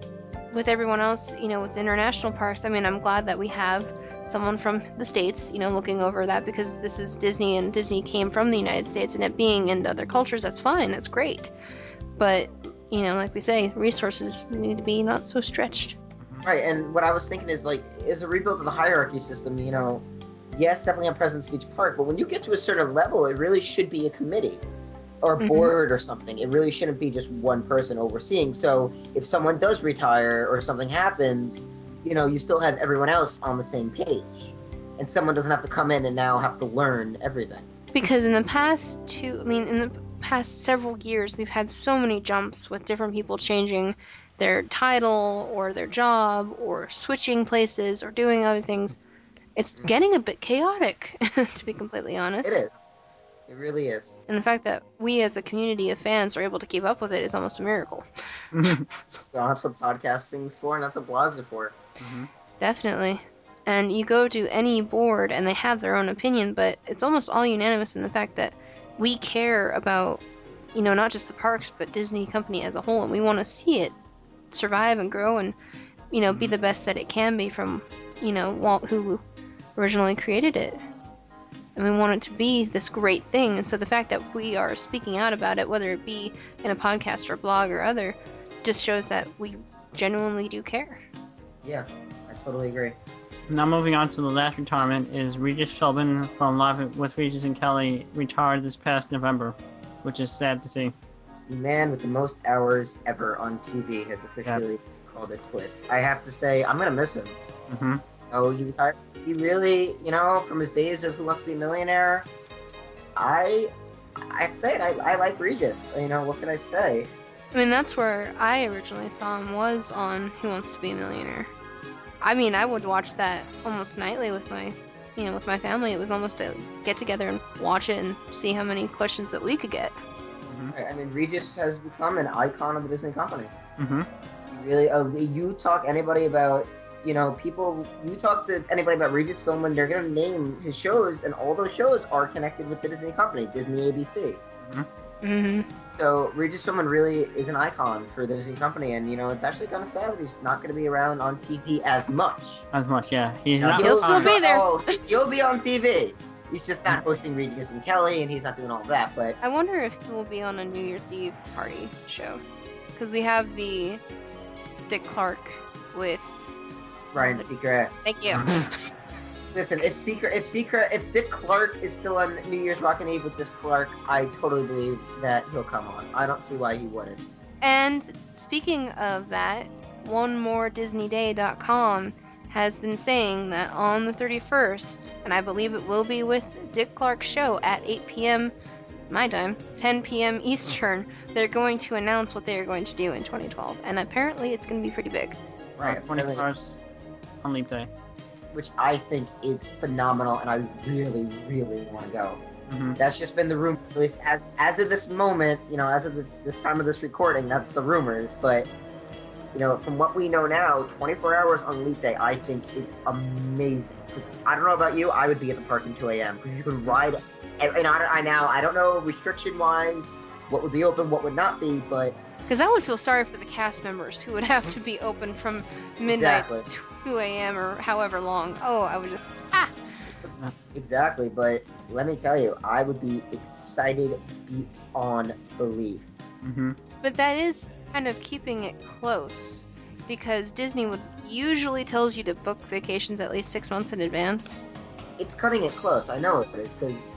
with everyone else, you know, with international parks, I mean, I'm glad that we have someone from the States, you know, looking over that because this is Disney and Disney came from the United States and it being in other cultures, that's fine, that's great. But, you know, like we say, resources need to be not so stretched. Right, and what I was thinking is like, is a rebuild of the hierarchy system, you know, yes, definitely on President's Beach Park, but when you get to a certain level, it really should be a committee or a Mhm. board or something. It really shouldn't be just one person overseeing. So if someone does retire or something happens, you know, you still have everyone else on the same page. And someone doesn't have to come in and now have to learn everything. Because in the past two, I mean, in the past several years, we've had so many jumps with different people changing their title or their job or switching places or doing other things. It's getting a bit chaotic, to be completely honest. It is. It really is. And the fact that we as a community of fans are able to keep up with it is almost a miracle. Mm-hmm. So that's what podcasting's for, and that's what blogs are for. Definitely. And you go to any board and they have their own opinion, but it's almost all unanimous in the fact that we care about, you know, not just the parks, but Disney Company as a whole, and we want to see it survive and grow and, you know, be the best that it can be from, you know, Walt, who originally created it. And we want it to be this great thing. And so the fact that we are speaking out about it, whether it be in a podcast or blog or other, just shows that we genuinely do care. Yeah, I totally agree. Now moving on to the last retirement is Regis Philbin from Live with Regis and Kelly retired this past November, which is sad to see. The man with the most hours ever on TV has officially called it quits. I have to say, I'm gonna miss him. hmm Oh, he retired. He really, you know, from his days of Who Wants to Be a Millionaire, I, I say it. I, I like Regis. You know, what can I say? I mean, that's where I originally saw him was on Who Wants to Be a Millionaire. I mean, I would watch that almost nightly with my, you know, with my family. It was almost a get together and watch it and see how many questions that we could get. I I mean, Regis has become an icon of the Disney company. hmm You really, uh, you talk anybody about, you know, people. You talk to anybody about Regis Philbin, they're gonna name his shows, and all those shows are connected with the Disney company, Disney ABC. Hmm So Regis Philbin really is an icon for the Disney company, and you know, it's actually kind of sad that he's not going to be around on TV as much. As much, yeah. He's Now, not. He'll still be there. Oh, he'll be on TV. He's just not hosting Regis and Kelly, and he's not doing all that. But I wonder if we'll be on a New Year's Eve party show. Because we have the Dick Clark with. Ryan Seacrest. Thank you. Listen, if Secret, if Secret, if Dick Clark is still on New Year's Rockin' Eve with this Clark, I totally believe that he'll come on. I don't see why he wouldn't. And speaking of that, onemoredisneyday.com has been saying that on the 31st, and I believe it will be with Dick Clark's show at 8 p.m. my time, 10 p.m. Eastern, they're going to announce what they are going to do in 2012. And apparently it's going to be pretty big. Right. Twenty really. on Leap Day. Which I think is phenomenal, and I really, really want to go. hmm That's just been the room, at least as, as of this moment, you know, as of the, this time of this recording, that's the rumors. But, you know, from what we know now, 24 hours on Leap Day, I think is amazing. Because I don't know about you, I would be at the park in 2 a.m. Because you can ride, and and I, I now, I don't know restriction wise what would be open, what would not be, but Because I would feel sorry for the cast members who would have to be open from midnight Exactly. to 2 a.m. or however long. Oh, I would just ah. exactly. But let me tell you, I would be excited beyond belief. Mm-hmm. But that is kind of keeping it close because Disney would usually tells you to book vacations at least six months in advance. It's cutting it close. I know it is because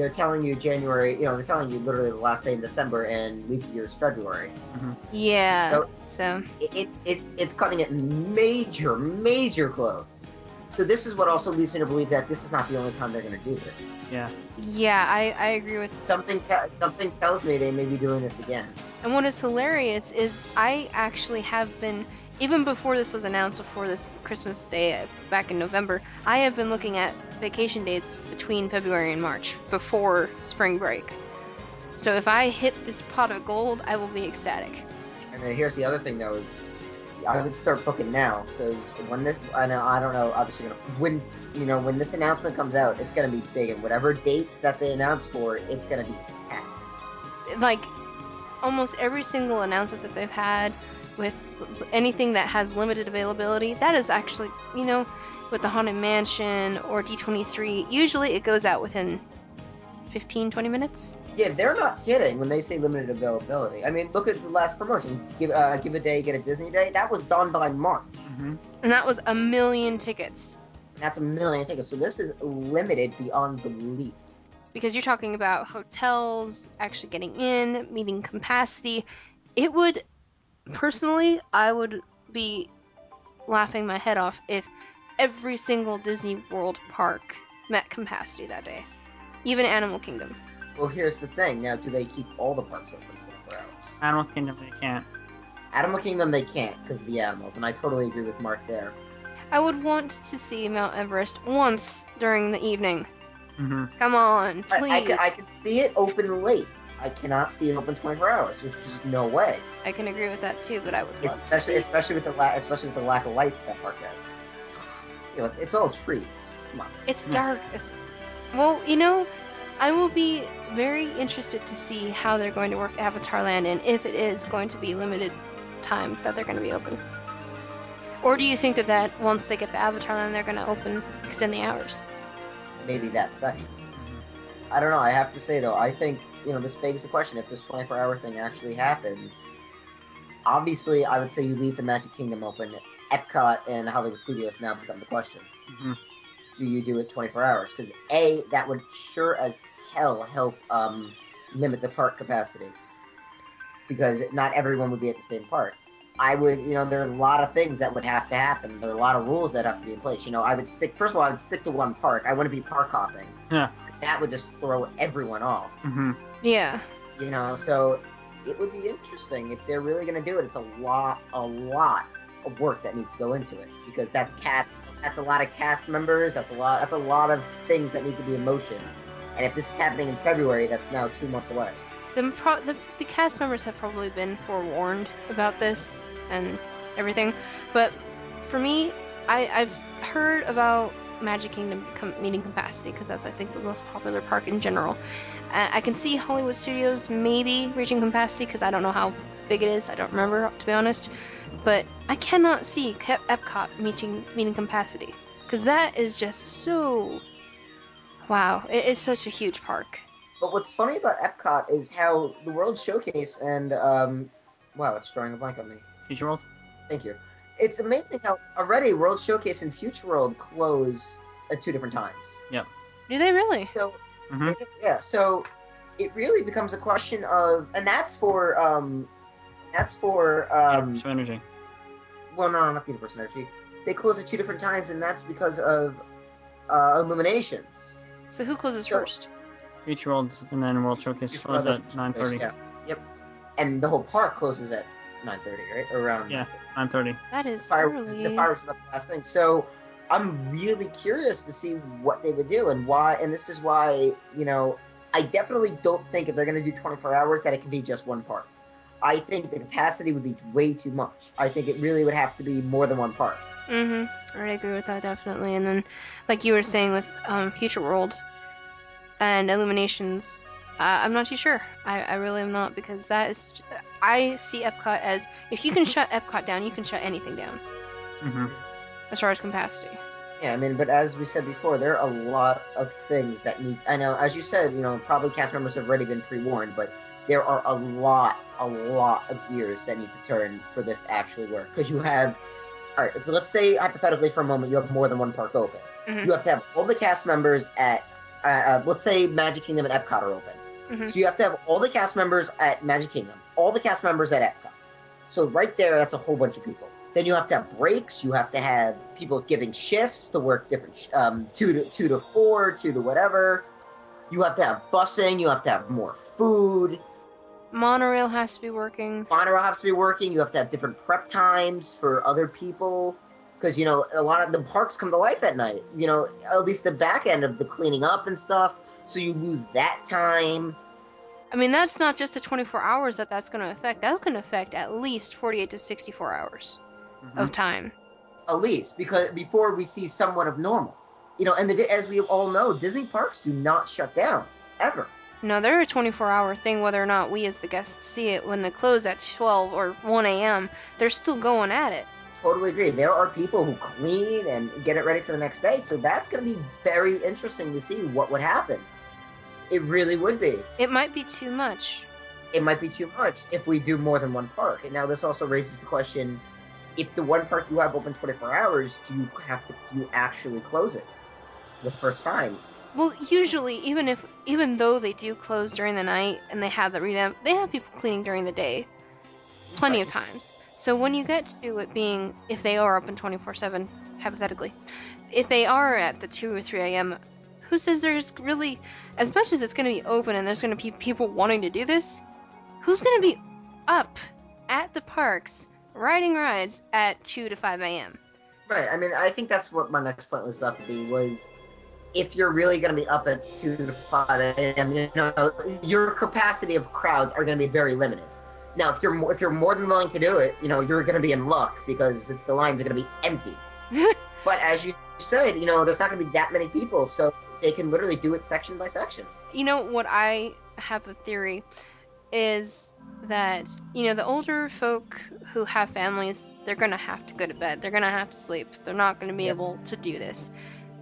they're telling you January. You know, they're telling you literally the last day in December and leap year is February. Mm-hmm. Yeah. So- So It- It's it's it's cutting it major major close. So this is what also leads me to believe that this is not the only time they're going to do this. Yeah. yeah, I, I agree with Something something tells me they may be doing this again. And what is hilarious is I actually have been, even before this was announced, before this Christmas Day back in November, I have been looking at vacation dates between February and March before spring break. So if I hit this pot of gold, I will be ecstatic. And then here's the other thing though is I would start booking now because when this I know I don't know obviously gonna when you know when this announcement comes out it's gonna be big and whatever dates that they announce for it's gonna be packed. Like, almost every single announcement that they've had with anything that has limited availability, that is actually, you know, with the Haunted Mansion or D23, usually it goes out within 15, 20 minutes. Yeah, they're not kidding when they say limited availability. I mean, look at the last promotion. Give uh, give a day, get a Disney day. That was done by March. Mm-hmm. And that was a million tickets. That's a million tickets. So this is limited beyond belief. Because you're talking about hotels, actually getting in, meeting capacity. It would, personally, I would be laughing my head off if every single Disney World park met capacity that day. Even Animal Kingdom. Well, here's the thing. Now, do they keep all the parks open 24 hours? Animal Kingdom, they can't. Animal Kingdom, they can't because of the animals, and I totally agree with Mark there. I would want to see Mount Everest once during the evening. Mm-hmm. Come on, please. I, can, I can see it open late. I cannot see it open 24 hours. There's just no way. I can agree with that too, but I would love to Especially, see. especially with the la- especially with the lack of lights that park has. You know, it's all trees. Come on. It's Yeah. dark. As... Well, you know, I will be very interested to see how they're going to work Avatar Land and if it is going to be limited time that they're going to be open. Or do you think that, that once they get the Avatar Land, they're going to open, extend the hours? Maybe that second. Mm-hmm. I don't know. I have to say though, I think you know this begs the question: if this 24-hour thing actually happens, obviously, I would say you leave the Magic Kingdom open. Epcot and Hollywood Studios now become the question. Mhm. Do you do it 24 hours? Because a that would sure as hell help um, limit the park capacity. Because not everyone would be at the same park. I would, you know, there are a lot of things that would have to happen. There are a lot of rules that have to be in place. You know, I would stick. First of all, I would stick to one park. I wouldn't be park hopping. Yeah. That would just throw everyone off. Mm-hmm. Yeah. You know, so it would be interesting if they're really going to do it. It's a lot, a lot of work that needs to go into it because that's cat. That's a lot of cast members. That's a lot. That's a lot of things that need to be in motion. And if this is happening in February, that's now two months away. The, pro- the, the cast members have probably been forewarned about this and everything, but for me, I, I've heard about Magic Kingdom com- meeting capacity because that's I think the most popular park in general. I, I can see Hollywood Studios maybe reaching capacity because I don't know how big it is. I don't remember to be honest, but I cannot see Ke- Epcot meeting meeting capacity because that is just so. Wow, it is such a huge park. But what's funny about Epcot is how the World Showcase and um, wow, it's drawing a blank on me. Future World? Thank you. It's amazing how already World Showcase and Future World close at two different times. Yeah. Do they really? So Mhm. yeah, so it really becomes a question of, and that's for um, that's for um, Universe of Energy. well, no, not the Universe of Energy. They close at two different times, and that's because of uh, Illuminations. So who closes So- first? Future World and then World Showcase Future close World at 9.30. Yeah. Yep. And the whole park closes at 9:30, right? Around Yeah. 9.30. That is fireworks. early. The fireworks is the last thing. So I'm really curious to see what they would do and why. And this is why you know I definitely don't think if they're going to do 24 hours that it can be just one park. I think the capacity would be way too much. I think it really would have to be more than one park. Mm-hmm. I agree with that definitely. And then, like you were saying with um, Future World and Illuminations, Uh, I'm not too sure. I, I really am not because that is. I see Epcot as if you can shut Epcot down, you can shut anything down hmm as far as capacity. Yeah, I mean, but as we said before, there are a lot of things that need. I know, as you said, you know, probably cast members have already been pre-warned, but there are a lot, a lot of gears that need to turn for this to actually work. Because you have, all right, so let's say hypothetically for a moment, you have more than one park open. Mhm. You have to have all the cast members at, uh, uh, let's say Magic Kingdom and Epcot are open. Mhm. So you have to have all the cast members at Magic Kingdom, all the cast members at Epcot. So right there, that's a whole bunch of people. Then you have to have breaks. You have to have people giving shifts to work different, um, two to two to four, two to whatever. You have to have busing. You have to have more food. Monorail has to be working. Monorail has to be working. You have to have different prep times for other people. Because, you know, a lot of the parks come to life at night. You know, at least the back end of the cleaning up and stuff. So you lose that time. I mean, that's not just the 24 hours that that's going to affect. That's going to affect at least 48 to 64 hours of mm-hmm. time. At least. Because before we see somewhat of normal. You know, and the, as we all know, Disney parks do not shut down. Ever. No, they're a 24 hour thing, whether or not we as the guests see it. When they close at 12 or 1 a.m., they're still going at it. Totally agree. There are people who clean and get it ready for the next day. So that's going to be very interesting to see what would happen. It really would be. It might be too much. It might be too much if we do more than one park. And now this also raises the question: if the one park you have open 24 hours, do you have to do you actually close it the first time? Well, usually, even if even though they do close during the night and they have the revamp, they have people cleaning during the day, plenty of times. So when you get to it being, if they are open 24/7, hypothetically, if they are at the 2 or 3 a.m., who says there's really, as much as it's going to be open and there's going to be people wanting to do this, who's going to be up at the parks riding rides at 2 to 5 a.m.? Right. I mean, I think that's what my next point was about to be was if you're really going to be up at 2 to 5 a.m., you know, your capacity of crowds are going to be very limited. Now, if you're mo- if you're more than willing to do it, you know, you're going to be in luck because it's the lines are going to be empty. but as you said, you know, there's not going to be that many people, so they can literally do it section by section. you know what I have a theory is that you know the older folk who have families they're gonna have to go to bed they're gonna have to sleep they're not gonna be Yep. able to do this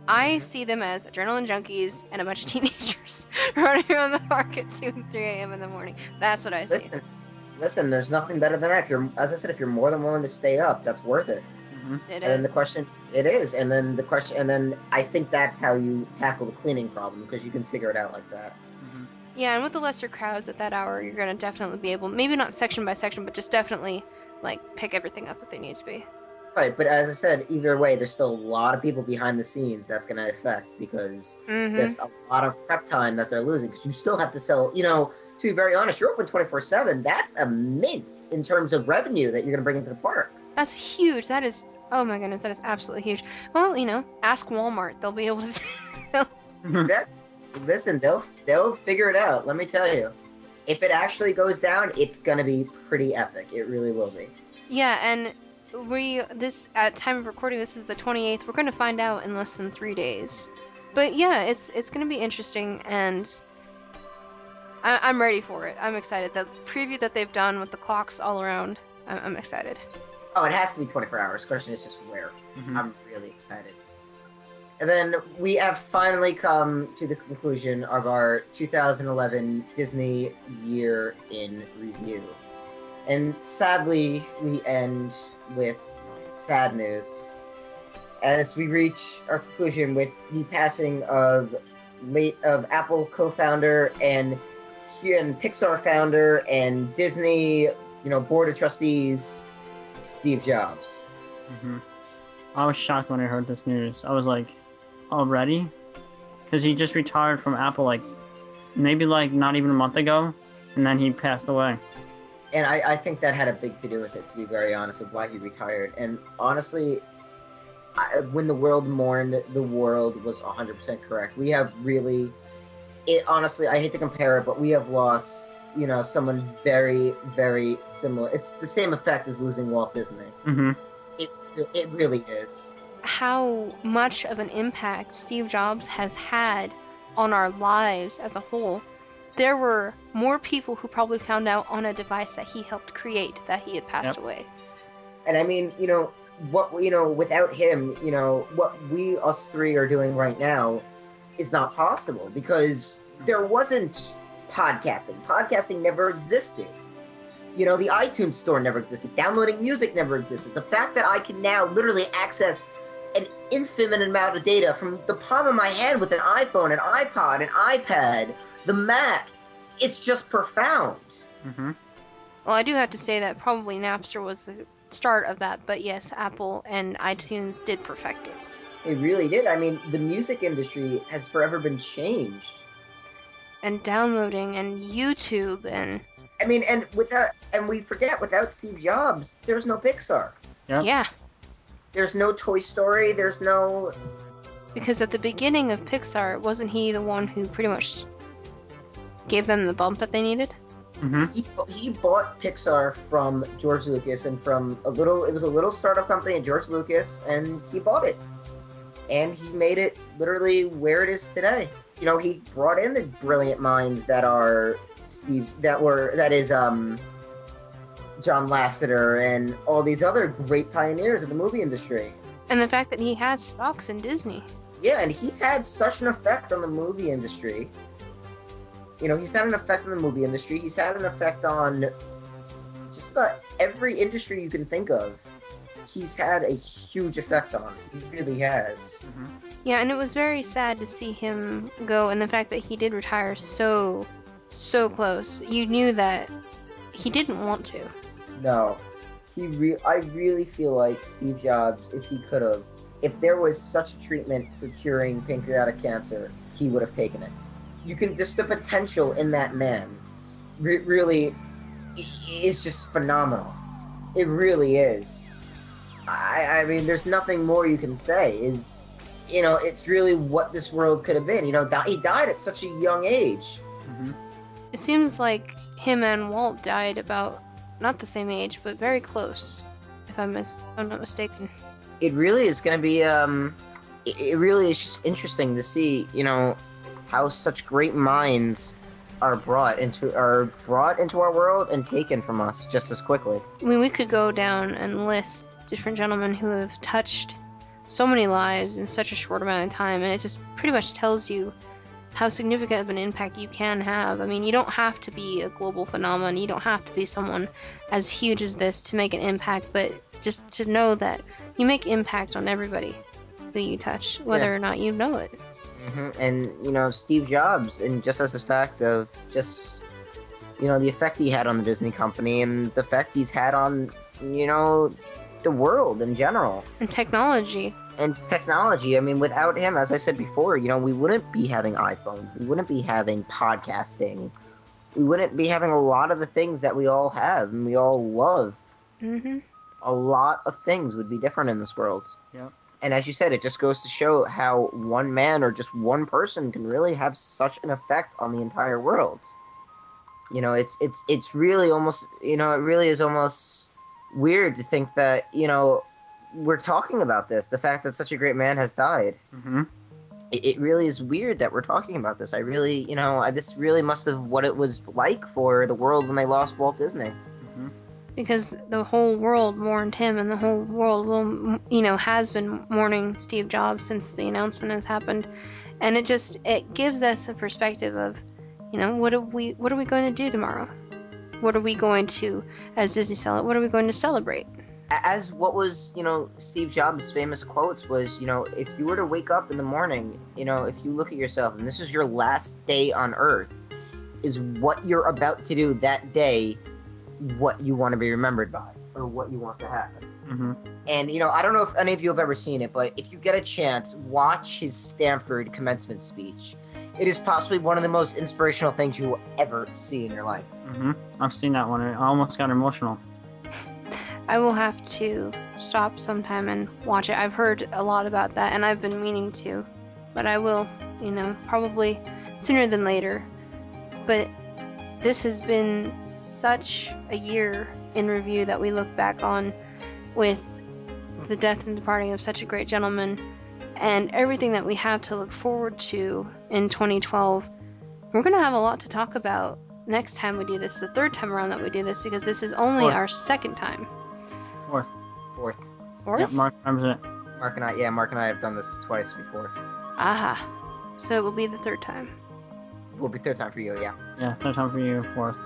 I mm-hmm. see them as adrenaline junkies and a bunch of teenagers running around the park at 2 and 3 a.m. in the morning. That's what I see. Listen, listen, there's nothing better than that. If you're, as I said, if you're more than willing to stay up, that's worth it. Hmm It and then the question, it is, and then the question, and then I think that's how you tackle the cleaning problem because you can figure it out like that. hmm Yeah, and with the lesser crowds at that hour, you're gonna definitely be able, maybe not section by section, but just definitely like pick everything up if they need to be. Right, but as I said, either way, there's still a lot of people behind the scenes that's going to affect because hmm there's a lot of prep time that they're losing because you still have to sell. You know, to be very honest, you're open 24 seven. That's a mint in terms of revenue that you're going to bring into the park. That's huge. That is, oh my goodness, that is absolutely huge. Well, you know, ask Walmart. They'll be able to. that, listen, they'll they'll figure it out. Let me tell you, if it actually goes down, it's going to be pretty epic. It really will be. yeah, and we this at time of recording, this is the 28th. We're gonna find out in less than three days. But yeah, it's it's gonna be interesting, and I, I'm ready for it. I'm excited. The preview that they've done with the clocks all around, I'm, I'm excited. Oh, it has to be 24 hours. Question is just where. Mhm. I'm really excited. And then we have finally come to the conclusion of our 2011 Disney Year in Review. And sadly, we end with sad news as we reach our conclusion with the passing of late of Apple co-founder and and Pixar founder and Disney, you know, board of trustees, Steve Jobs. hmm I was shocked when I heard this news. I was like, already? Because he just retired from Apple like maybe like not even a month ago, and then he passed away. and I, I think that had a big to do with it, to be very honest, with why he retired. And honestly, I, when the world mourned, the world was 100% correct. We have really, it honestly, I hate to compare it, but we have lost, you know, someone very, very similar. It's the same effect as losing Walt Disney. hmm It, it really is. how much of an impact Steve Jobs has had on our lives as a whole. there were more people who probably found out on a device that he helped create that he had passed Yep. away. And I mean, you know, what you know, without him, you know, what we us three are doing right now is not possible because there wasn't podcasting. Podcasting never existed. You know, the iTunes store never existed. Downloading music never existed. The fact that I can now literally access an infinite amount of data from the palm of my hand with an iPhone, an iPod, an iPad, the Mac, it's just profound. hmm Well, I do have to say that probably Napster was the start of that, but yes, Apple and iTunes did perfect it. It really did. I mean, the music industry has forever been changed. And downloading and YouTube and I mean, and without, and we forget, without Steve Jobs, there's no Pixar. Yep. yeah, There's no Toy Story. There's no. because at the beginning of Pixar, wasn't he the one who pretty much gave them the bump that they needed? hmm He, he bought Pixar from George Lucas and from a little. It was a little startup company at George Lucas, and he bought it, and he made it literally where it is today. You know, he brought in the brilliant minds that are Steve, that were that is um. John Lasseter and all these other great pioneers of the movie industry. And the fact that he has stocks in Disney. Yeah, and he's had such an effect on the movie industry. You know, he's had an effect on the movie industry. He's had an effect on just about every industry you can think of. He's had a huge effect on. He really has. Mm-hmm. Yeah, and it was very sad to see him go, and the fact that he did retire so, so close. You knew that he didn't want to. No, he. Re- I really feel like Steve Jobs, if he could have, if there was such a treatment for curing pancreatic cancer, he would have taken it. You can just the potential in that man, re- really, is just phenomenal. It really is. I, I mean, there's nothing more you can say. Is you know, it's really what this world could have been. You know, di- he died at such a young age. hmm It seems like him and Walt died about not the same age, but very close, if I'm, mis- I'm not mistaken. it really is going to be um it, it really is just interesting to see you know how such great minds are brought into are brought into our world and taken from us just as quickly I mean, we could go down and list different gentlemen who have touched so many lives in such a short amount of time, and it just pretty much tells you how significant of an impact you can have. I mean, you don't have to be a global phenomenon, you don't have to be someone as huge as this to make an impact, but just to know that you make impact on everybody that you touch, whether Yeah. or not you know it. hmm and you know steve jobs and just as a fact of just you know the effect he had on the disney company and the effect he's had on you know the world in general And technology. and technology. I mean, without him, as I said before, you know, we wouldn't be having iPhones. We wouldn't be having podcasting. We wouldn't be having a lot of the things that we all have and we all love. hmm A lot of things would be different in this world. yeah And as you said, it just goes to show how one man or just one person can really have such an effect on the entire world. You know, it's it's it's really almost you know, it really is almost weird to think that, you know, we're talking about this, the fact that such a great man has died. hmm It, it really is weird that we're talking about this. I really, you know, I, this really must have what it was like for the world when they lost Walt Disney. hmm because the whole world mourned him and the whole world will you know has been mourning Steve Jobs since the announcement has happened and it just it gives us a perspective of you know what are we what are we going to do tomorrow what are we going to as Disney sell it what are we going to celebrate As what was, you know, Steve Jobs' famous quotes was, you know, if you were to wake up in the morning, you know, if you look at yourself and this is your last day on Earth, is what you're about to do that day what you want to be remembered by or what you want to happen. hmm And you know, I don't know if any of you have ever seen it, but if you get a chance, watch his Stanford commencement speech. It is possibly one of the most inspirational things you will ever see in your life. Mm-hmm. I've seen that one. I almost got emotional. I will have to stop sometime and watch it I've heard a lot about that and I've been meaning to but I will you know probably sooner than later but this has been such a year in review that we look back on with the death and departing of such a great gentleman and everything that we have to look forward to in 2012 We're gonna have a lot to talk about next time we do this, the third time around that we do this, because this is only Fourth. our second time. Fourth. Fourth. Fourth? Yep, Mark. Mark and I, yeah, Mark and I have done this twice before. Aha. So it will be the third time. It will be third time for you, yeah. Yeah, third time for you, fourth.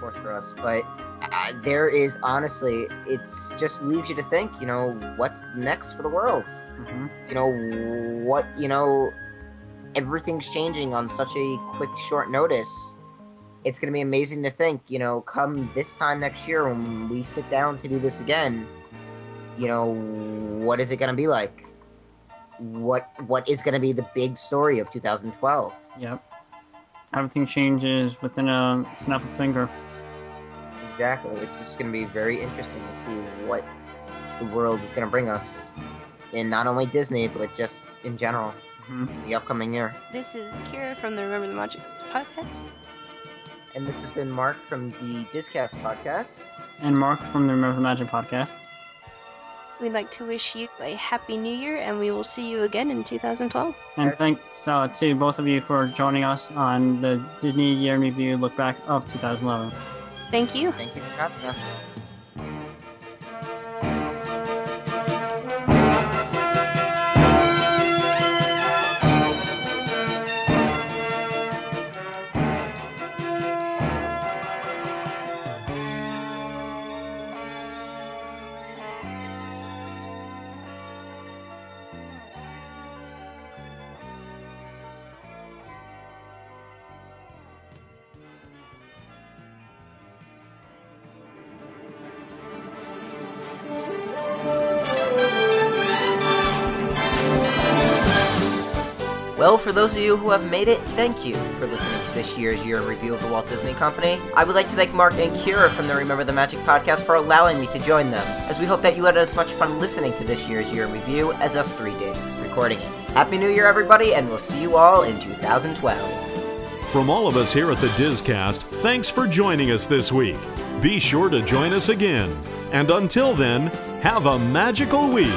Fourth for us, but uh, there is honestly, it's just leaves you to think. You know, what's next for the world? hmm You know, what you know, everything's changing on such a quick, short notice. It's going to be amazing to think, you know, come this time next year when we sit down to do this again, you know, what is it going to be like? What what is going to be the big story of 2012? Yep. Everything changes within a snap of a finger. Exactly. It's just going to be very interesting to see what the world is going to bring us in not only Disney but just in general hmm the upcoming year. This is Kira from the Remember the Magic podcast. And this has been Mark from the Discast podcast. And Mark from the Remember the Magic podcast. We'd like to wish you a happy new year, and we will see you again in 2012. And Yes. thanks uh, to both of you for joining us on the Disney Year in Review look back of 2011. Thank you. Thank you for having us. For those of you who have made it, thank you for listening to this year's year in review of the Walt Disney Company. I would like to thank Mark and Kira from the Remember the Magic podcast for allowing me to join them, as we hope that you had as much fun listening to this year's year in review as us three did recording it. Happy New Year, everybody, and we'll see you all in 2012. From all of us here at the Dizcast, thanks for joining us this week. Be sure to join us again. And until then, have a magical week.